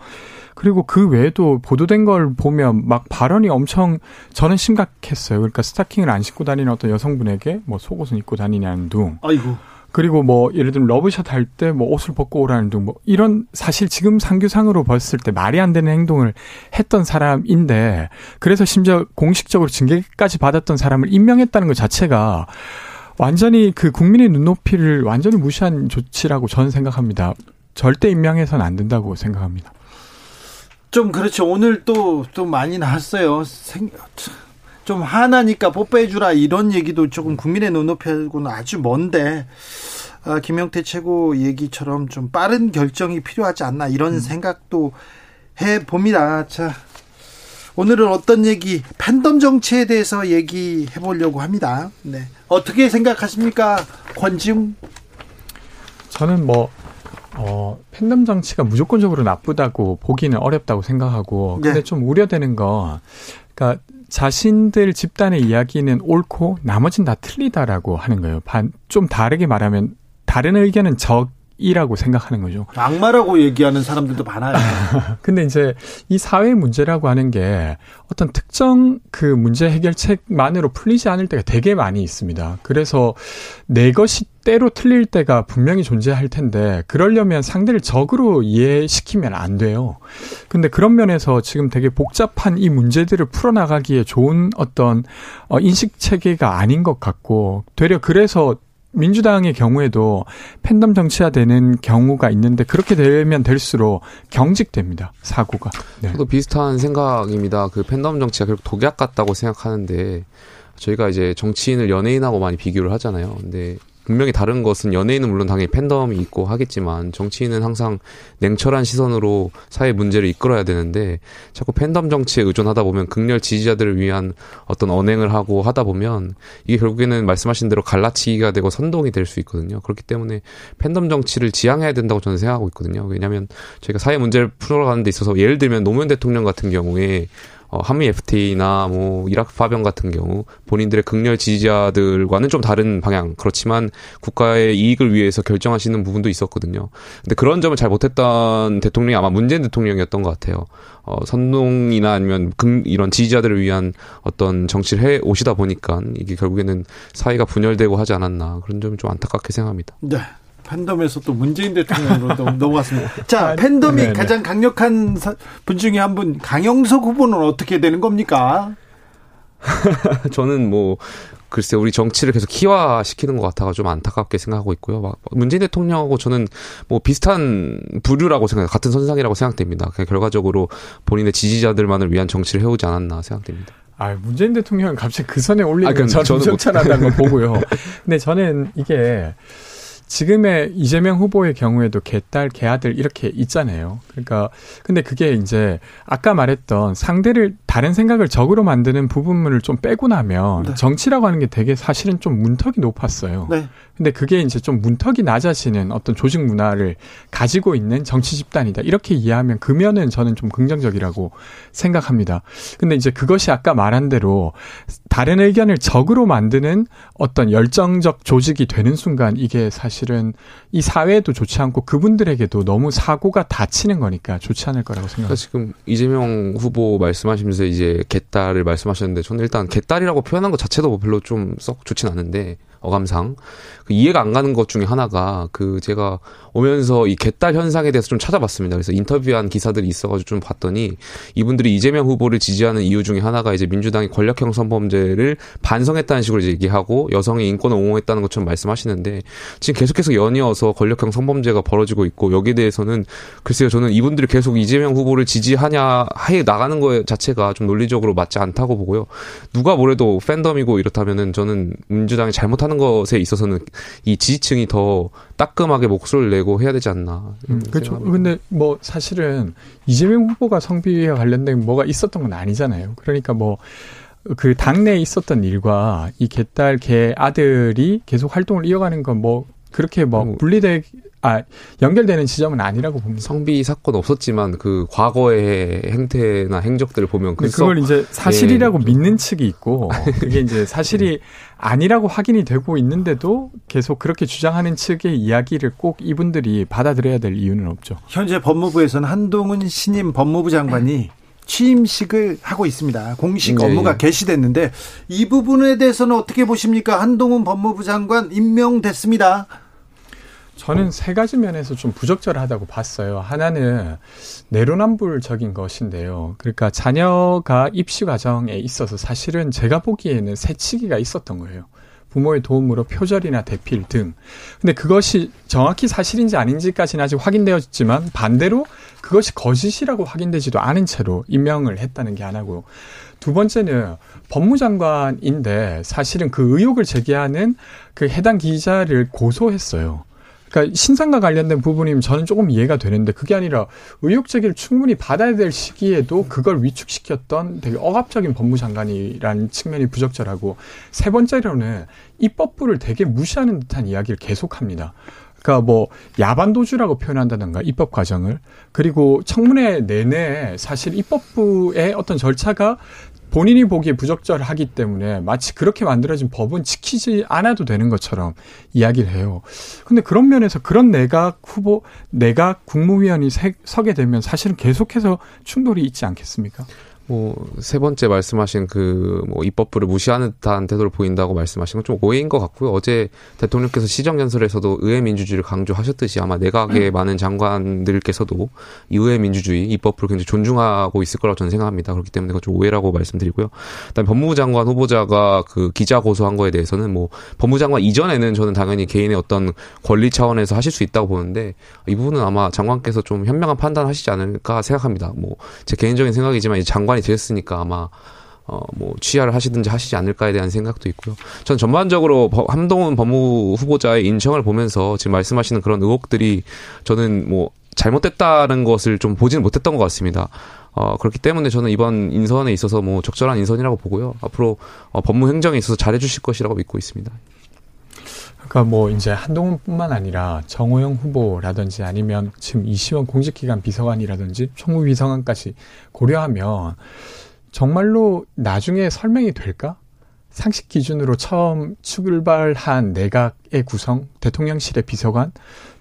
그리고 그 외에도 보도된 걸 보면 막 발언이 엄청 저는 심각했어요. 그러니까 스타킹을 안 신고 다니는 어떤 여성분에게 뭐 속옷을 입고 다니냐는 둥. 아이고. 그리고 뭐 예를 들면 러브샷 할 때 뭐 옷을 벗고 오라는 등뭐 이런 사실 지금 상규상으로 봤을 때 말이 안 되는 행동을 했던 사람인데 그래서 심지어 공식적으로 징계까지 받았던 사람을 임명했다는 것 자체가 완전히 그 국민의 눈높이를 완전히 무시한 조치라고 저는 생각합니다. 절대 임명해서는 안 된다고 생각합니다. 좀 그렇죠. 오늘 또, 또 많이 나왔어요. 생, 좀 하나니까 뽀뽀해주라 이런 얘기도 조금 국민의 눈높이하고는 아주 먼데, 아, 김영태 최고 얘기처럼 좀 빠른 결정이 필요하지 않나 이런 음. 생각도 해 봅니다. 자, 오늘은 어떤 얘기, 팬덤 정치에 대해서 얘기해 보려고 합니다. 네. 어떻게 생각하십니까? 권지웅? 저는 뭐, 어, 팬덤 정치가 무조건적으로 나쁘다고 보기는 어렵다고 생각하고, 근데 네. 좀 우려되는 거, 그러니까 자신들 집단의 이야기는 옳고 나머진 다 틀리다라고 하는 거예요. 반, 좀 다르게 말하면 다른 의견은 적 이라고 생각하는 거죠. 악마라고 얘기하는 사람들도 많아요. [LAUGHS] 근데 이제 이 사회 문제라고 하는 게 어떤 특정 그 문제 해결책만으로 풀리지 않을 때가 되게 많이 있습니다. 그래서 내 것이 때로 틀릴 때가 분명히 존재할 텐데 그러려면 상대를 적으로 이해시키면 안 돼요. 근데 그런 면에서 지금 되게 복잡한 이 문제들을 풀어나가기에 좋은 어떤 어 인식 체계가 아닌 것 같고 되려 그래서 민주당의 경우에도 팬덤 정치화되는 경우가 있는데 그렇게 되면 될수록 경직됩니다 사고가. 네. 저도 비슷한 생각입니다. 그 팬덤 정치가 결국 독약 같다고 생각하는데 저희가 이제 정치인을 연예인하고 많이 비교를 하잖아요. 근데 분명히 다른 것은 연예인은 물론 당연히 팬덤이 있고 하겠지만 정치인은 항상 냉철한 시선으로 사회 문제를 이끌어야 되는데 자꾸 팬덤 정치에 의존하다 보면 극렬 지지자들을 위한 어떤 언행을 하고 하다 보면 이게 결국에는 말씀하신 대로 갈라치기가 되고 선동이 될 수 있거든요. 그렇기 때문에 팬덤 정치를 지향해야 된다고 저는 생각하고 있거든요. 왜냐하면 저희가 사회 문제를 풀어가는 데 있어서 예를 들면 노무현 대통령 같은 경우에 어, 한미 FTA나 뭐 이라크 파병 같은 경우 본인들의 극렬 지지자들과는 좀 다른 방향 그렇지만 국가의 이익을 위해서 결정하시는 부분도 있었거든요. 근데 그런 점을 잘 못했던 대통령이 아마 문재인 대통령이었던 것 같아요. 어, 선동이나 아니면 금, 이런 지지자들을 위한 어떤 정치를 해 오시다 보니까 이게 결국에는 사회가 분열되고 하지 않았나 그런 점이 좀 안타깝게 생각합니다. 네. 팬덤에서 또 문재인 대통령으로 [LAUGHS] 넘어갔습니다. 자, 팬덤이 네네. 가장 강력한 분 중에 한 분, 강영석 후보는 어떻게 되는 겁니까? [LAUGHS] 저는 뭐, 글쎄, 우리 정치를 계속 키화시키는 것 같아가 좀 안타깝게 생각하고 있고요. 막 문재인 대통령하고 저는 뭐 비슷한 부류라고 생각, 같은 선상이라고 생각됩니다. 결과적으로 본인의 지지자들만을 위한 정치를 해오지 않았나 생각됩니다. 아, 문재인 대통령은 갑자기 그 선에 올리는 아, 저는 부정찬하다는 걸 보고요. [LAUGHS] 근데 저는 이게 지금의 이재명 후보의 경우에도 개딸, 개아들 이렇게 있잖아요. 그러니까 근데 그게 이제 아까 말했던 상대를 다른 생각을 적으로 만드는 부분을 좀 빼고 나면 네. 정치라고 하는 게 되게 사실은 좀 문턱이 높았어요. 네. 근데 그게 이제 좀 문턱이 낮아지는 어떤 조직 문화를 가지고 있는 정치 집단이다. 이렇게 이해하면 그면은 저는 좀 긍정적이라고 생각합니다. 근데 이제 그것이 아까 말한 대로 다른 의견을 적으로 만드는 어떤 열정적 조직이 되는 순간 이게 사실은 이 사회에도 좋지 않고 그분들에게도 너무 사고가 다치는 거니까 좋지 않을 거라고 생각합니다. 지금 이재명 후보 말씀하시면서 이제 개딸을 말씀하셨는데 저는 일단 개딸이라고 표현한 것 자체도 별로 좀 썩 좋진 않은데 어감상 그 이해가 안 가는 것 중에 하나가 그 제가 오면서 이 개딸 현상에 대해서 좀 찾아봤습니다. 그래서 인터뷰한 기사들이 있어가지고 좀 봤더니 이분들이 이재명 후보를 지지하는 이유 중에 하나가 이제 민주당이 권력형 성범죄를 반성했다는 식으로 이제 얘기하고 여성의 인권을 옹호했다는 것처럼 말씀하시는데 지금 계속해서 연이어서 권력형 성범죄가 벌어지고 있고 여기에 대해서는 글쎄요 저는 이분들이 계속 이재명 후보를 지지하냐 해 나가는 거 자체가 좀 논리적으로 맞지 않다고 보고요. 누가 뭐래도 팬덤이고 이렇다면은 저는 민주당이 잘못하는 것에 있어서는 이 지지층이 더 따끔하게 목소리를 내고 해야 되지 않나. 음, 그렇죠. 근데 뭐 사실은 이재명 후보가 성비와 관련된 뭐가 있었던 건 아니잖아요. 그러니까 뭐 그 당내에 있었던 일과 이 개딸 개 아들이 계속 활동을 이어가는 건 뭐 그렇게 뭐 음. 분리되 아 연결되는 지점은 아니라고 봅니다. 성비 사건 없었지만 그 과거의 행태나 행적들을 보면 그 그걸 이제 사실이라고 예. 믿는 측이 있고 그게 이제 [LAUGHS] 사실이 아니라고 확인이 되고 있는데도 계속 그렇게 주장하는 측의 이야기를 꼭 이분들이 받아들여야 될 이유는 없죠. 현재 법무부에서는 한동훈 신임 법무부 장관이 취임식을 하고 있습니다. 공식 네. 업무가 개시됐는데 이 부분에 대해서는 어떻게 보십니까? 한동훈 법무부 장관 임명됐습니다. 저는 세 가지 면에서 좀 부적절하다고 봤어요. 하나는 내로남불적인 것인데요. 그러니까 자녀가 입시 과정에 있어서 사실은 제가 보기에는 새치기가 있었던 거예요. 부모의 도움으로 표절이나 대필 등. 근데 그것이 정확히 사실인지 아닌지까지는 아직 확인되었지만 반대로 그것이 거짓이라고 확인되지도 않은 채로 임명을 했다는 게 하나고 두 번째는 법무장관인데 사실은 그 의혹을 제기하는 그 해당 기자를 고소했어요. 그러니까 신상과 관련된 부분이면 저는 조금 이해가 되는데 그게 아니라 의혹 제기를 충분히 받아야 될 시기에도 그걸 위축시켰던 되게 억압적인 법무장관이라는 측면이 부적절하고 세 번째로는 입법부를 되게 무시하는 듯한 이야기를 계속합니다. 그러니까 뭐 야반도주라고 표현한다든가 입법 과정을 그리고 청문회 내내 사실 입법부의 어떤 절차가 본인이 보기에 부적절하기 때문에 마치 그렇게 만들어진 법은 지키지 않아도 되는 것처럼 이야기를 해요. 근데 그런 면에서 그런 내각 후보, 내각 국무위원이 서게 되면 사실은 계속해서 충돌이 있지 않겠습니까? 뭐 세 번째 말씀하신 그 뭐 입법부를 무시하는 듯한 태도를 보인다고 말씀하신 건 좀 오해인 것 같고요. 어제 대통령께서 시정 연설에서도 의회 민주주의를 강조하셨듯이 아마 내각의 음. 많은 장관들께서도 이 의회 민주주의 입법부를 굉장히 존중하고 있을 거라고 저는 생각합니다. 그렇기 때문에 그건 좀 오해라고 말씀드리고요. 그다음에 법무부 장관 후보자가 그 기자 고소한 거에 대해서는 뭐 법무부 장관 이전에는 저는 당연히 개인의 어떤 권리 차원에서 하실 수 있다고 보는데 이 부분은 아마 장관께서 좀 현명한 판단하시지 않을까 생각합니다. 뭐 제 개인적인 생각이지만 이 장관 장관이 되었으니까 아마 어, 뭐, 취하를 하시든지 하시지 않을까에 대한 생각도 있고요. 전 전반적으로 함동훈 법무 후보자의 인정을 보면서 지금 말씀하시는 그런 의혹들이 저는 뭐, 잘못됐다는 것을 좀 보지는 못했던 것 같습니다. 어, 그렇기 때문에 저는 이번 인선에 있어서 뭐 적절한 인선이라고 보고요. 앞으로 어, 법무 행정에 있어서 잘해 주실 것이라고 믿고 있습니다. 그러니까 뭐 이제 한동훈뿐만 아니라 정호영 후보라든지 아니면 지금 이시원 공직기관 비서관이라든지 총무비서관까지 고려하면 정말로 나중에 설명이 될까? 상식 기준으로 처음 출발한 내각의 구성, 대통령실의 비서관,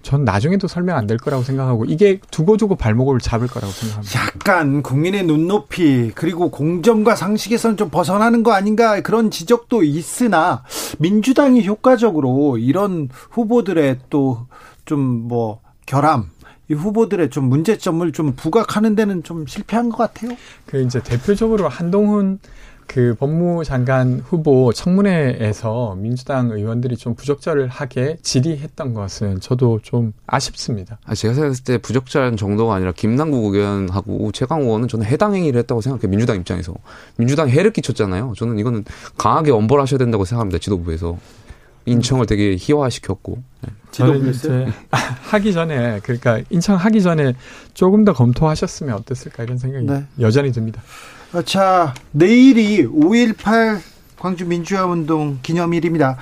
전 나중에도 설명 안 될 거라고 생각하고 이게 두고두고 발목을 잡을 거라고 생각합니다. 약간 국민의 눈높이 그리고 공정과 상식에서는 좀 벗어나는 거 아닌가 그런 지적도 있으나 민주당이 효과적으로 이런 후보들의 또 좀 뭐 결함 이 후보들의 좀 문제점을 좀 부각하는 데는 좀 실패한 것 같아요. 그 이제 대표적으로 한동훈 그 법무장관 후보 청문회에서 민주당 의원들이 좀 부적절하게 질의했던 것은 저도 좀 아쉽습니다. 아, 제가 생각했을 때 부적절한 정도가 아니라 김남국 의원하고 최강 의원은 저는 해당 행위를 했다고 생각해요. 민주당 입장에서. 민주당 해를 끼쳤잖아요. 저는 이거는 강하게 엄벌하셔야 된다고 생각합니다. 지도부에서. 인청을 되게 희화시켰고. 네. 저는 이제 [LAUGHS] 하기 전에 그러니까 인청 하기 전에 조금 더 검토하셨으면 어땠을까 이런 생각이 네. 여전히 듭니다. 자, 내일이 5.18 광주 민주화 운동 기념일입니다.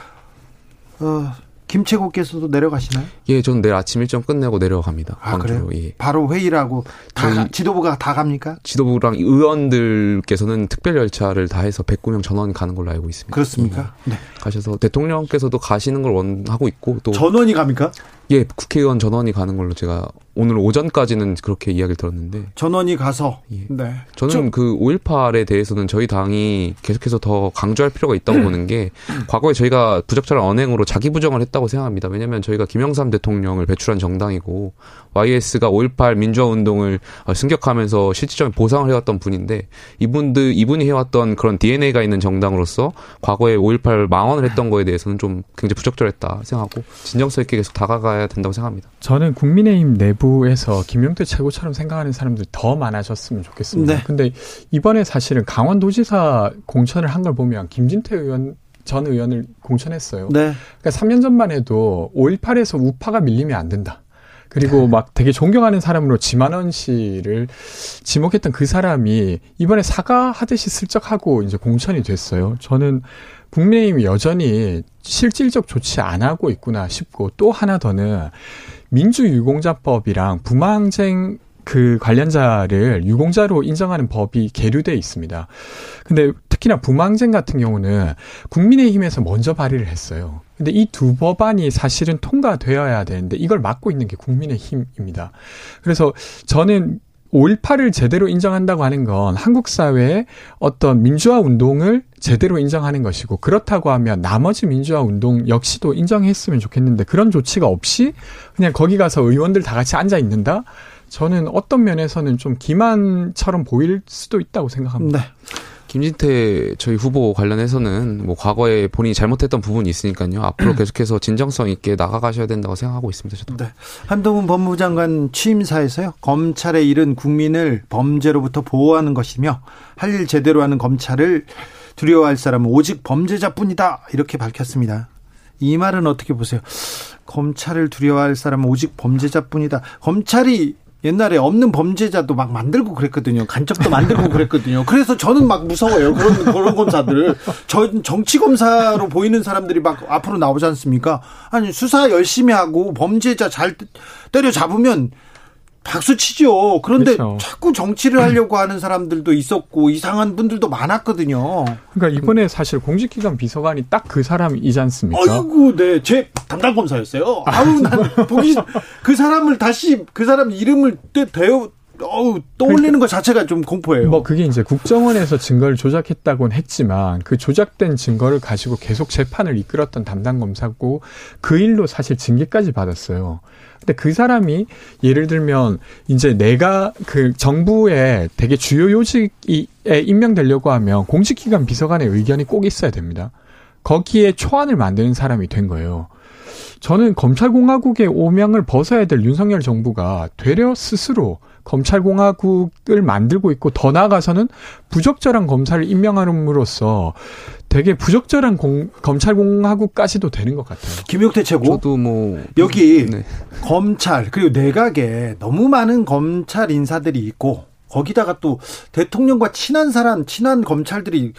어, 김채국께서도 내려가시나요? 예, 저는 내일 아침 일정 끝내고 내려갑니다. 아, 그래요? 예. 바로 회의라고 다 가, 지도부가 다 갑니까? 지도부랑 의원들께서는 특별 열차를 다 해서 109명 전원 가는 걸로 알고 있습니다. 그렇습니까? 예. 네. 가셔서 대통령께서도 가시는 걸 원하고 있고 또 전원이 갑니까? 예, 국회의원 전원이 가는 걸로 제가 오늘 오전까지는 그렇게 이야기를 들었는데 전원이 가서 예. 네. 저는 저... 그 5.18에 대해서는 저희 당이 계속해서 더 강조할 필요가 있다고 음. [CLEARS THROAT] 보는 게 과거에 저희가 부적절한 언행으로 자기 부정을 했다고 생각합니다. 왜냐하면 저희가 김영삼 대통령을 배출한 정당이고 YS가 5.18 민주화 운동을 승격하면서 실질적인 보상을 해왔던 분인데 이분들 이분이 해왔던 그런 DNA가 있는 정당으로서 과거에 5.18 망언을 했던 거에 대해서는 좀 굉장히 부적절했다 생각하고 진정성 있게 계속 다가가야 된다고 생각합니다. 저는 국민의힘 내부에서 김용태 최고처럼 생각하는 사람들 더 많아졌으면 좋겠습니다. 네. 근데 이번에 사실은 강원도지사 공천을 한 걸 보면 김진태 의원 전 의원을 공천했어요. 네. 그러니까 3년 전만 해도 5.18에서 우파가 밀리면 안 된다. 그리고 막 되게 존경하는 사람으로 지만원 씨를 지목했던 그 사람이 이번에 사과하듯이 슬쩍 하고 이제 공천이 됐어요. 저는 국민의힘이 여전히 실질적 조치 안 하고 있구나 싶고 또 하나 더는 민주유공자법이랑 부마항쟁 그 관련자를 유공자로 인정하는 법이 계류돼 있습니다. 근데 특히나 부망쟁 같은 경우는 국민의힘에서 먼저 발의를 했어요. 근데 이 두 법안이 사실은 통과되어야 되는데 이걸 막고 있는 게 국민의힘입니다. 그래서 저는 5.18을 제대로 인정한다고 하는 건 한국 사회의 어떤 민주화 운동을 제대로 인정하는 것이고 그렇다고 하면 나머지 민주화 운동 역시도 인정했으면 좋겠는데 그런 조치가 없이 그냥 거기 가서 의원들 다 같이 앉아 있는다? 저는 어떤 면에서는 좀 기만처럼 보일 수도 있다고 생각합니다. 네. 김진태 저희 후보 관련해서는 뭐 과거에 본인이 잘못했던 부분이 있으니까요. 앞으로 [CLEARS THROAT] 계속해서 진정성 있게 나가가셔야 된다고 생각하고 있습니다. 저도. 네. 한동훈 법무부 장관 취임사에서요. 검찰의 일은 국민을 범죄로부터 보호하는 것이며 할 일 제대로 하는 검찰을 두려워할 사람은 오직 범죄자뿐이다. 이렇게 밝혔습니다. 이 말은 어떻게 보세요? 검찰을 두려워할 사람은 오직 범죄자뿐이다. 검찰이 옛날에 없는 범죄자도 막 만들고 그랬거든요. 간첩도 만들고 [LAUGHS] 그랬거든요. 그래서 저는 막 무서워요. 그런 그런 검사들. 저 정치 검사로 보이는 사람들이 막 앞으로 나오지 않습니까? 아니 수사 열심히 하고 범죄자 잘 때려 잡으면 박수 치죠. 그런데 그렇죠. 자꾸 정치를 하려고 하는 사람들도 있었고 이상한 분들도 많았거든요. 그러니까 이번에 사실 공직기관 비서관이 딱 그 사람이지 않습니까? 아이고, 네, 제 담당 검사였어요. 아우, 난 보기 그 사람을 다시 그 사람 이름을 대어 어우, 떠올리는 그러니까, 것 자체가 좀 공포예요. 뭐 그게 이제 국정원에서 증거를 조작했다고는 했지만 그 조작된 증거를 가지고 계속 재판을 이끌었던 담당 검사고 그 일로 사실 징계까지 받았어요. 근데 그 사람이 예를 들면 이제 내가 그 정부에 되게 주요 요직에 임명되려고 하면 공직기관 비서관의 의견이 꼭 있어야 됩니다. 거기에 초안을 만드는 사람이 된 거예요. 저는 검찰공화국의 오명을 벗어야 될 윤석열 정부가 되려 스스로 검찰공화국을 만들고 있고 더 나아가서는 부적절한 검사를 임명함으로써 되게 부적절한 공, 검찰공화국까지도 되는 것 같아요. 김용태 최고. 저도 뭐 여기 네. 검찰 그리고 내각에 너무 많은 검찰 인사들이 있고 거기다가 또 대통령과 친한 사람, 친한 검찰들이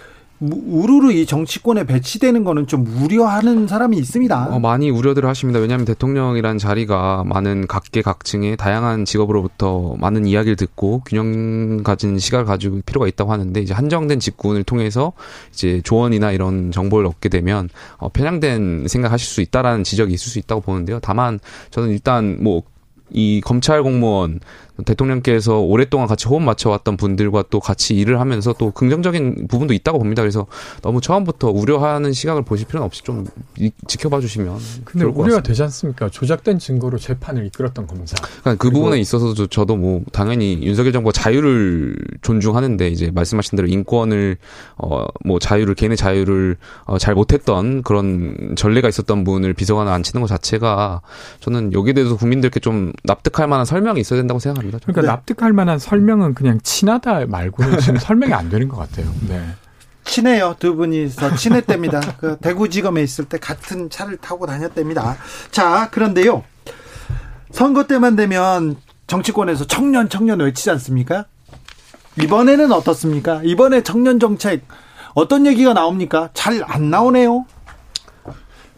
우르르 이 정치권에 배치되는 거는 좀 우려하는 사람이 있습니다. 어, 많이 우려들을 하십니다. 왜냐하면 대통령이란 자리가 많은 각계각층의 다양한 직업으로부터 많은 이야기를 듣고 균형 가진 시각을 가지고 필요가 있다고 하는데 이제 한정된 직군을 통해서 이제 조언이나 이런 정보를 얻게 되면 어, 편향된 생각하실 수 있다라는 지적이 있을 수 있다고 보는데요. 다만 저는 일단 뭐이 검찰 공무원 대통령께서 오랫동안 같이 호흡 맞춰왔던 분들과 또 같이 일을 하면서 또 긍정적인 부분도 있다고 봅니다. 그래서 너무 처음부터 우려하는 시각을 보실 필요는 없이 좀 지켜봐 주시면. 근데 우려가 되지 않습니까? 조작된 증거로 재판을 이끌었던 검사. 그러니까 그 부분에 있어서도 저도 뭐 당연히 윤석열 정부가 자유를 존중하는데 이제 말씀하신 대로 인권을 어 뭐 자유를 개인의 자유를 어 잘 못했던 그런 전례가 있었던 분을 비서관을 앉히는 것 자체가 저는 여기에 대해서 국민들께 좀 납득할 만한 설명이 있어야 된다고 생각합니다. 겁니다. 그러니까 네. 납득할 만한 설명은 그냥 친하다 말고는 지금 [LAUGHS] 설명이 안 되는 것 같아요. 네. 친해요. 두 분이서 친했답니다. 그 대구지검에 있을 때 같은 차를 타고 다녔답니다. 자, 그런데요. 선거 때만 되면 정치권에서 청년 청년 외치지 않습니까? 이번에는 어떻습니까? 이번에 청년 정책 어떤 얘기가 나옵니까? 잘 안 나오네요.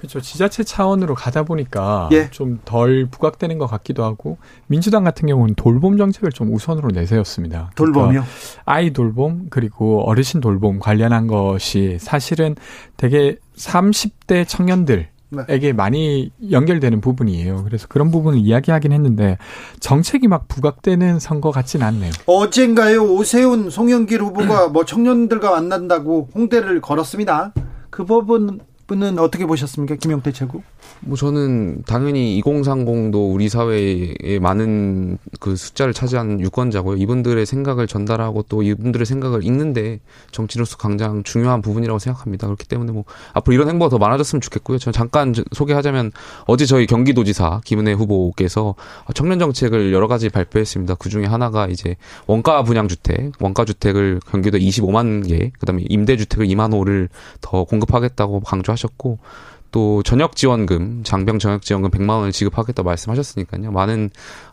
그렇죠. 지자체 차원으로 가다 보니까 예. 좀덜 부각되는 것 같기도 하고 민주당 같은 경우는 돌봄 정책을 좀 우선으로 내세웠습니다. 돌봄이요? 그러니까 아이 돌봄 그리고 어르신 돌봄 관련한 것이 사실은 되게 30대 청년들 에게 네. 많이 연결되는 부분이에요. 그래서 그런 부분을 이야기하긴 했는데 정책이 막 부각되는 선거 같지는 않네요. 어젠가요 오세훈 송영길 후보가 뭐 청년들과 만난다고 홍대를 걸었습니다. 그 부분 분은 어떻게 보셨습니까? 김용태 최고? 뭐 저는 당연히 2030도 우리 사회에 많은 그 숫자를 차지하는 유권자고요. 이분들의 생각을 전달하고 또 이분들의 생각을 읽는데 정치로서 강장 중요한 부분이라고 생각합니다. 그렇기 때문에 뭐 앞으로 이런 행보가 더 많아졌으면 좋겠고요. 저는 잠깐 소개하자면 어제 저희 경기도지사 김은혜 후보께서 청년 정책을 여러 가지 발표했습니다. 그 중에 하나가 이제 원가 분양 주택, 원가 주택을 경기도 25만 개, 그다음에 임대 주택을 2만 호를 더 공급하겠다고 강조하셨고 또 전역 지원금, 장병 전역 지원금 100만 원을 지급하겠다 말씀하셨으니까요. 많은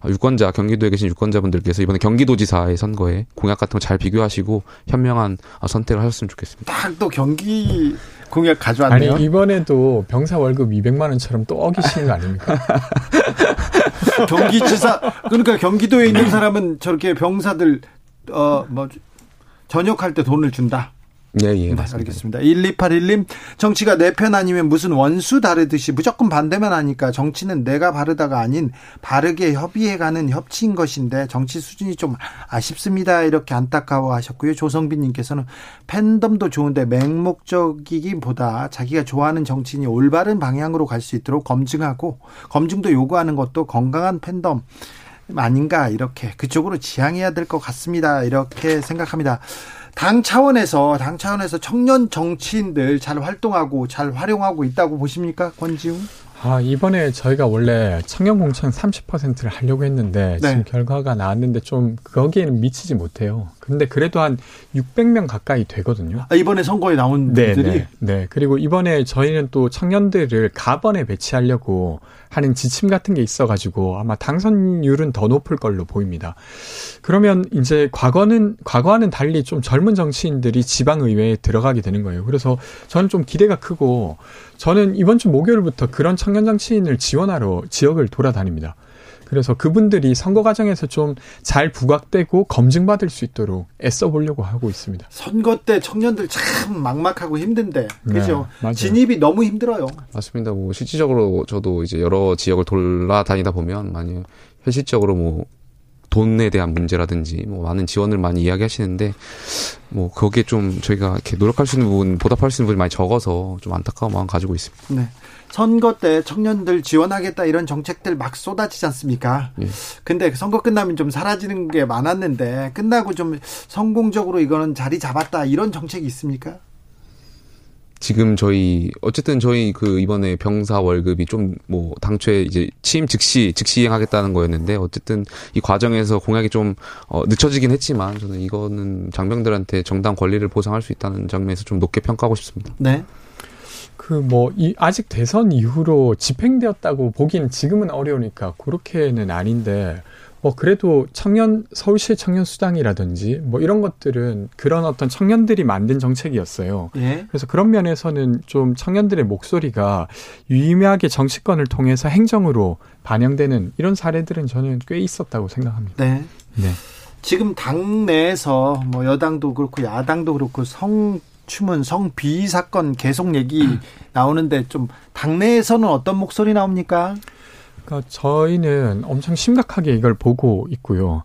유권자, 경기도에 계신 유권자분들께서 이번에 경기도지사의 선거에 공약 같은 거 잘 비교하시고 현명한 선택을 하셨으면 좋겠습니다. 딱 또 경기 공약 가져왔네요. 아니 이번에도 병사 월급 200만 원처럼 또 어기시는 거 아닙니까? [LAUGHS] 경기지사 그러니까 경기도에 있는 사람은 저렇게 병사들 어뭐 전역할 때 돈을 준다. 예, 예. 네, 알겠습니다. 1281님, 정치가 내 편 아니면 무슨 원수 다르듯이 무조건 반대만 하니까 정치는 내가 바르다가 아닌 바르게 협의해가는 협치인 것인데 정치 수준이 좀 아쉽습니다. 이렇게 안타까워 하셨고요. 조성빈님께서는 팬덤도 좋은데 맹목적이기보다 자기가 좋아하는 정치인이 올바른 방향으로 갈 수 있도록 검증하고 검증도 요구하는 것도 건강한 팬덤 아닌가 이렇게 그쪽으로 지향해야 될 것 같습니다. 이렇게 생각합니다. 당 차원에서 당 차원에서 청년 정치인들 잘 활동하고 잘 활용하고 있다고 보십니까, 권지웅? 아, 이번에 저희가 원래 청년 공천 30%를 하려고 했는데 네. 지금 결과가 나왔는데 좀 거기에는 미치지 못해요. 근데 그래도 한 600명 가까이 되거든요. 아, 이번에 선거에 나온 네, 분들이 네, 네. 그리고 이번에 저희는 또 청년들을 가번에 배치하려고 하는 지침 같은 게 있어가지고 아마 당선율은 더 높을 걸로 보입니다. 그러면 이제 과거는 과거와는 달리 좀 젊은 정치인들이 지방 의회에 들어가게 되는 거예요. 그래서 저는 좀 기대가 크고 저는 이번 주 목요일부터 그런 청년 정치인을 지원하러 지역을 돌아다닙니다. 그래서 그분들이 선거 과정에서 좀 잘 부각되고 검증받을 수 있도록 애써 보려고 하고 있습니다. 선거 때 청년들 참 막막하고 힘든데 그죠? 네, 진입이 너무 힘들어요. 맞습니다. 뭐 실질적으로 저도 이제 여러 지역을 돌아다니다 보면 많이 현실적으로 뭐 돈에 대한 문제라든지 뭐 많은 지원을 많이 이야기하시는데 뭐 거기에 좀 저희가 이렇게 노력할 수 있는 부분 보답할 수 있는 부분이 많이 적어서 좀 안타까운 마음 가지고 있습니다. 네. 선거 때 청년들 지원하겠다 이런 정책들 막 쏟아지지 않습니까? 예. 근데 선거 끝나면 좀 사라지는 게 많았는데 끝나고 좀 성공적으로 이거는 자리 잡았다 이런 정책이 있습니까? 지금 저희 어쨌든 저희 그 이번에 병사 월급이 좀 뭐 당초에 이제 취임 즉시 즉시 이행하겠다는 거였는데 어쨌든 이 과정에서 공약이 좀 어, 늦춰지긴 했지만 저는 이거는 장병들한테 정당 권리를 보상할 수 있다는 장면에서 좀 높게 평가하고 싶습니다. 네. 그뭐이 아직 대선 이후로 집행되었다고 보기는 지금은 어려우니까 그렇게는 아닌데 어 그래도 청년 서울시 청년 수당이라든지 뭐 이런 것들은 그런 어떤 청년들이 만든 정책이었어요. 예. 그래서 그런 면에서는 좀 청년들의 목소리가 유의미하게 정치권을 통해서 행정으로 반영되는 이런 사례들은 저는 꽤 있었다고 생각합니다. 네. 네. 지금 당내에서 뭐 여당도 그렇고 야당도 그렇고 성 추문 성비 사건 계속 얘기 나오는데 좀 당내에서는 어떤 목소리 나옵니까? 그러니까 저희는 엄청 심각하게 이걸 보고 있고요.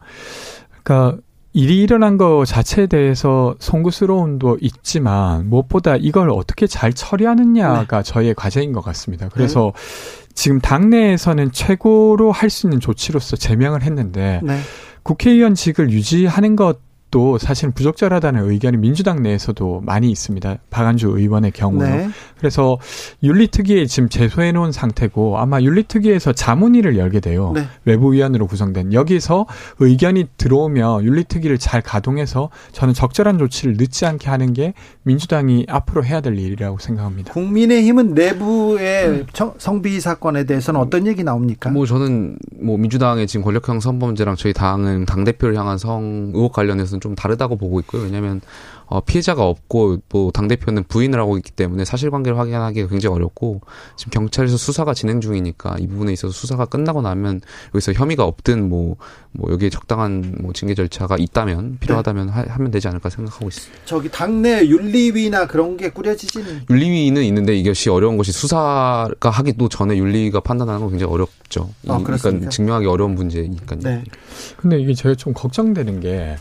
그러니까 일이 일어난 것 자체에 대해서 송구스러움도 있지만 무엇보다 이걸 어떻게 잘 처리하느냐가 네. 저희의 과제인 것 같습니다. 그래서 네. 지금 당내에서는 최고로 할 수 있는 조치로서 제명을 했는데 네. 국회의원직을 유지하는 것 또 사실 부적절하다는 의견이 민주당 내에서도 많이 있습니다. 박안주 의원의 경우는. 네. 그래서 윤리특위에 지금 제소해 놓은 상태고 아마 윤리특위에서 자문위를 열게 돼요. 네. 외부위원으로 구성된. 여기서 의견이 들어오면 윤리특위를 잘 가동해서 저는 적절한 조치를 늦지 않게 하는 게 민주당이 앞으로 해야 될 일이라고 생각합니다. 국민의힘은 내부의 음. 성비 사건에 대해서는 어떤 얘기 나옵니까? 뭐 저는 뭐 민주당의 지금 권력형 성범죄랑 저희 당은 당 대표를 향한 성 의혹 관련해서 는좀 다르다고 보고 있고요. 왜냐하면 어, 피해자가 없고 뭐 당 대표는 부인을 하고 있기 때문에 사실관계를 확인하기가 굉장히 어렵고 지금 경찰에서 수사가 진행 중이니까 이 부분에 있어서 수사가 끝나고 나면 여기서 혐의가 없든 뭐, 뭐 여기에 적당한 뭐 징계 절차가 있다면 필요하다면 네. 하, 면 되지 않을까 생각하고 있습니다. 저기 당내 윤리위나 그런 게 꾸려지지는 윤리위는 있는데 이것이 어려운 것이 수사가 하기도 전에 윤리가 판단하는 건 굉장히 어렵죠. 아, 그러니까 증명하기 어려운 문제니까요. 네. 근데 이게 제가 좀 걱정되는 게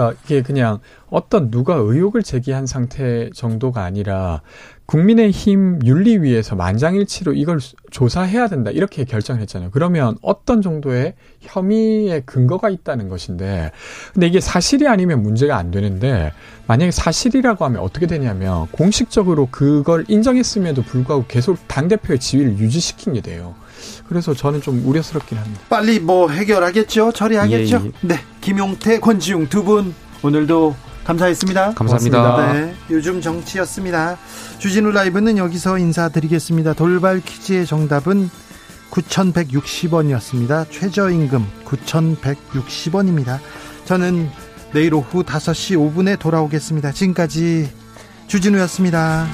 그러니까 이게 그냥 어떤 누가 의혹을 제기한 상태 정도가 아니라 국민의힘 윤리위에서 만장일치로 이걸 조사해야 된다 이렇게 결정을 했잖아요. 그러면 어떤 정도의 혐의의 근거가 있다는 것인데, 근데 이게 사실이 아니면 문제가 안 되는데 만약에 사실이라고 하면 어떻게 되냐면 공식적으로 그걸 인정했음에도 불구하고 계속 당 대표의 지위를 유지시킨 게 돼요. 그래서 저는 좀 우려스럽긴 합니다. 빨리 뭐 해결하겠죠? 처리하겠죠? 예, 예. 네. 김용태, 권지웅 두 분 오늘도 감사했습니다. 감사합니다. 네, 요즘 정치였습니다. 주진우 라이브는 여기서 인사드리겠습니다. 돌발 퀴즈의 정답은 9,160원이었습니다. 최저임금 9,160원입니다. 저는 내일 오후 5시 5분에 돌아오겠습니다. 지금까지 주진우였습니다.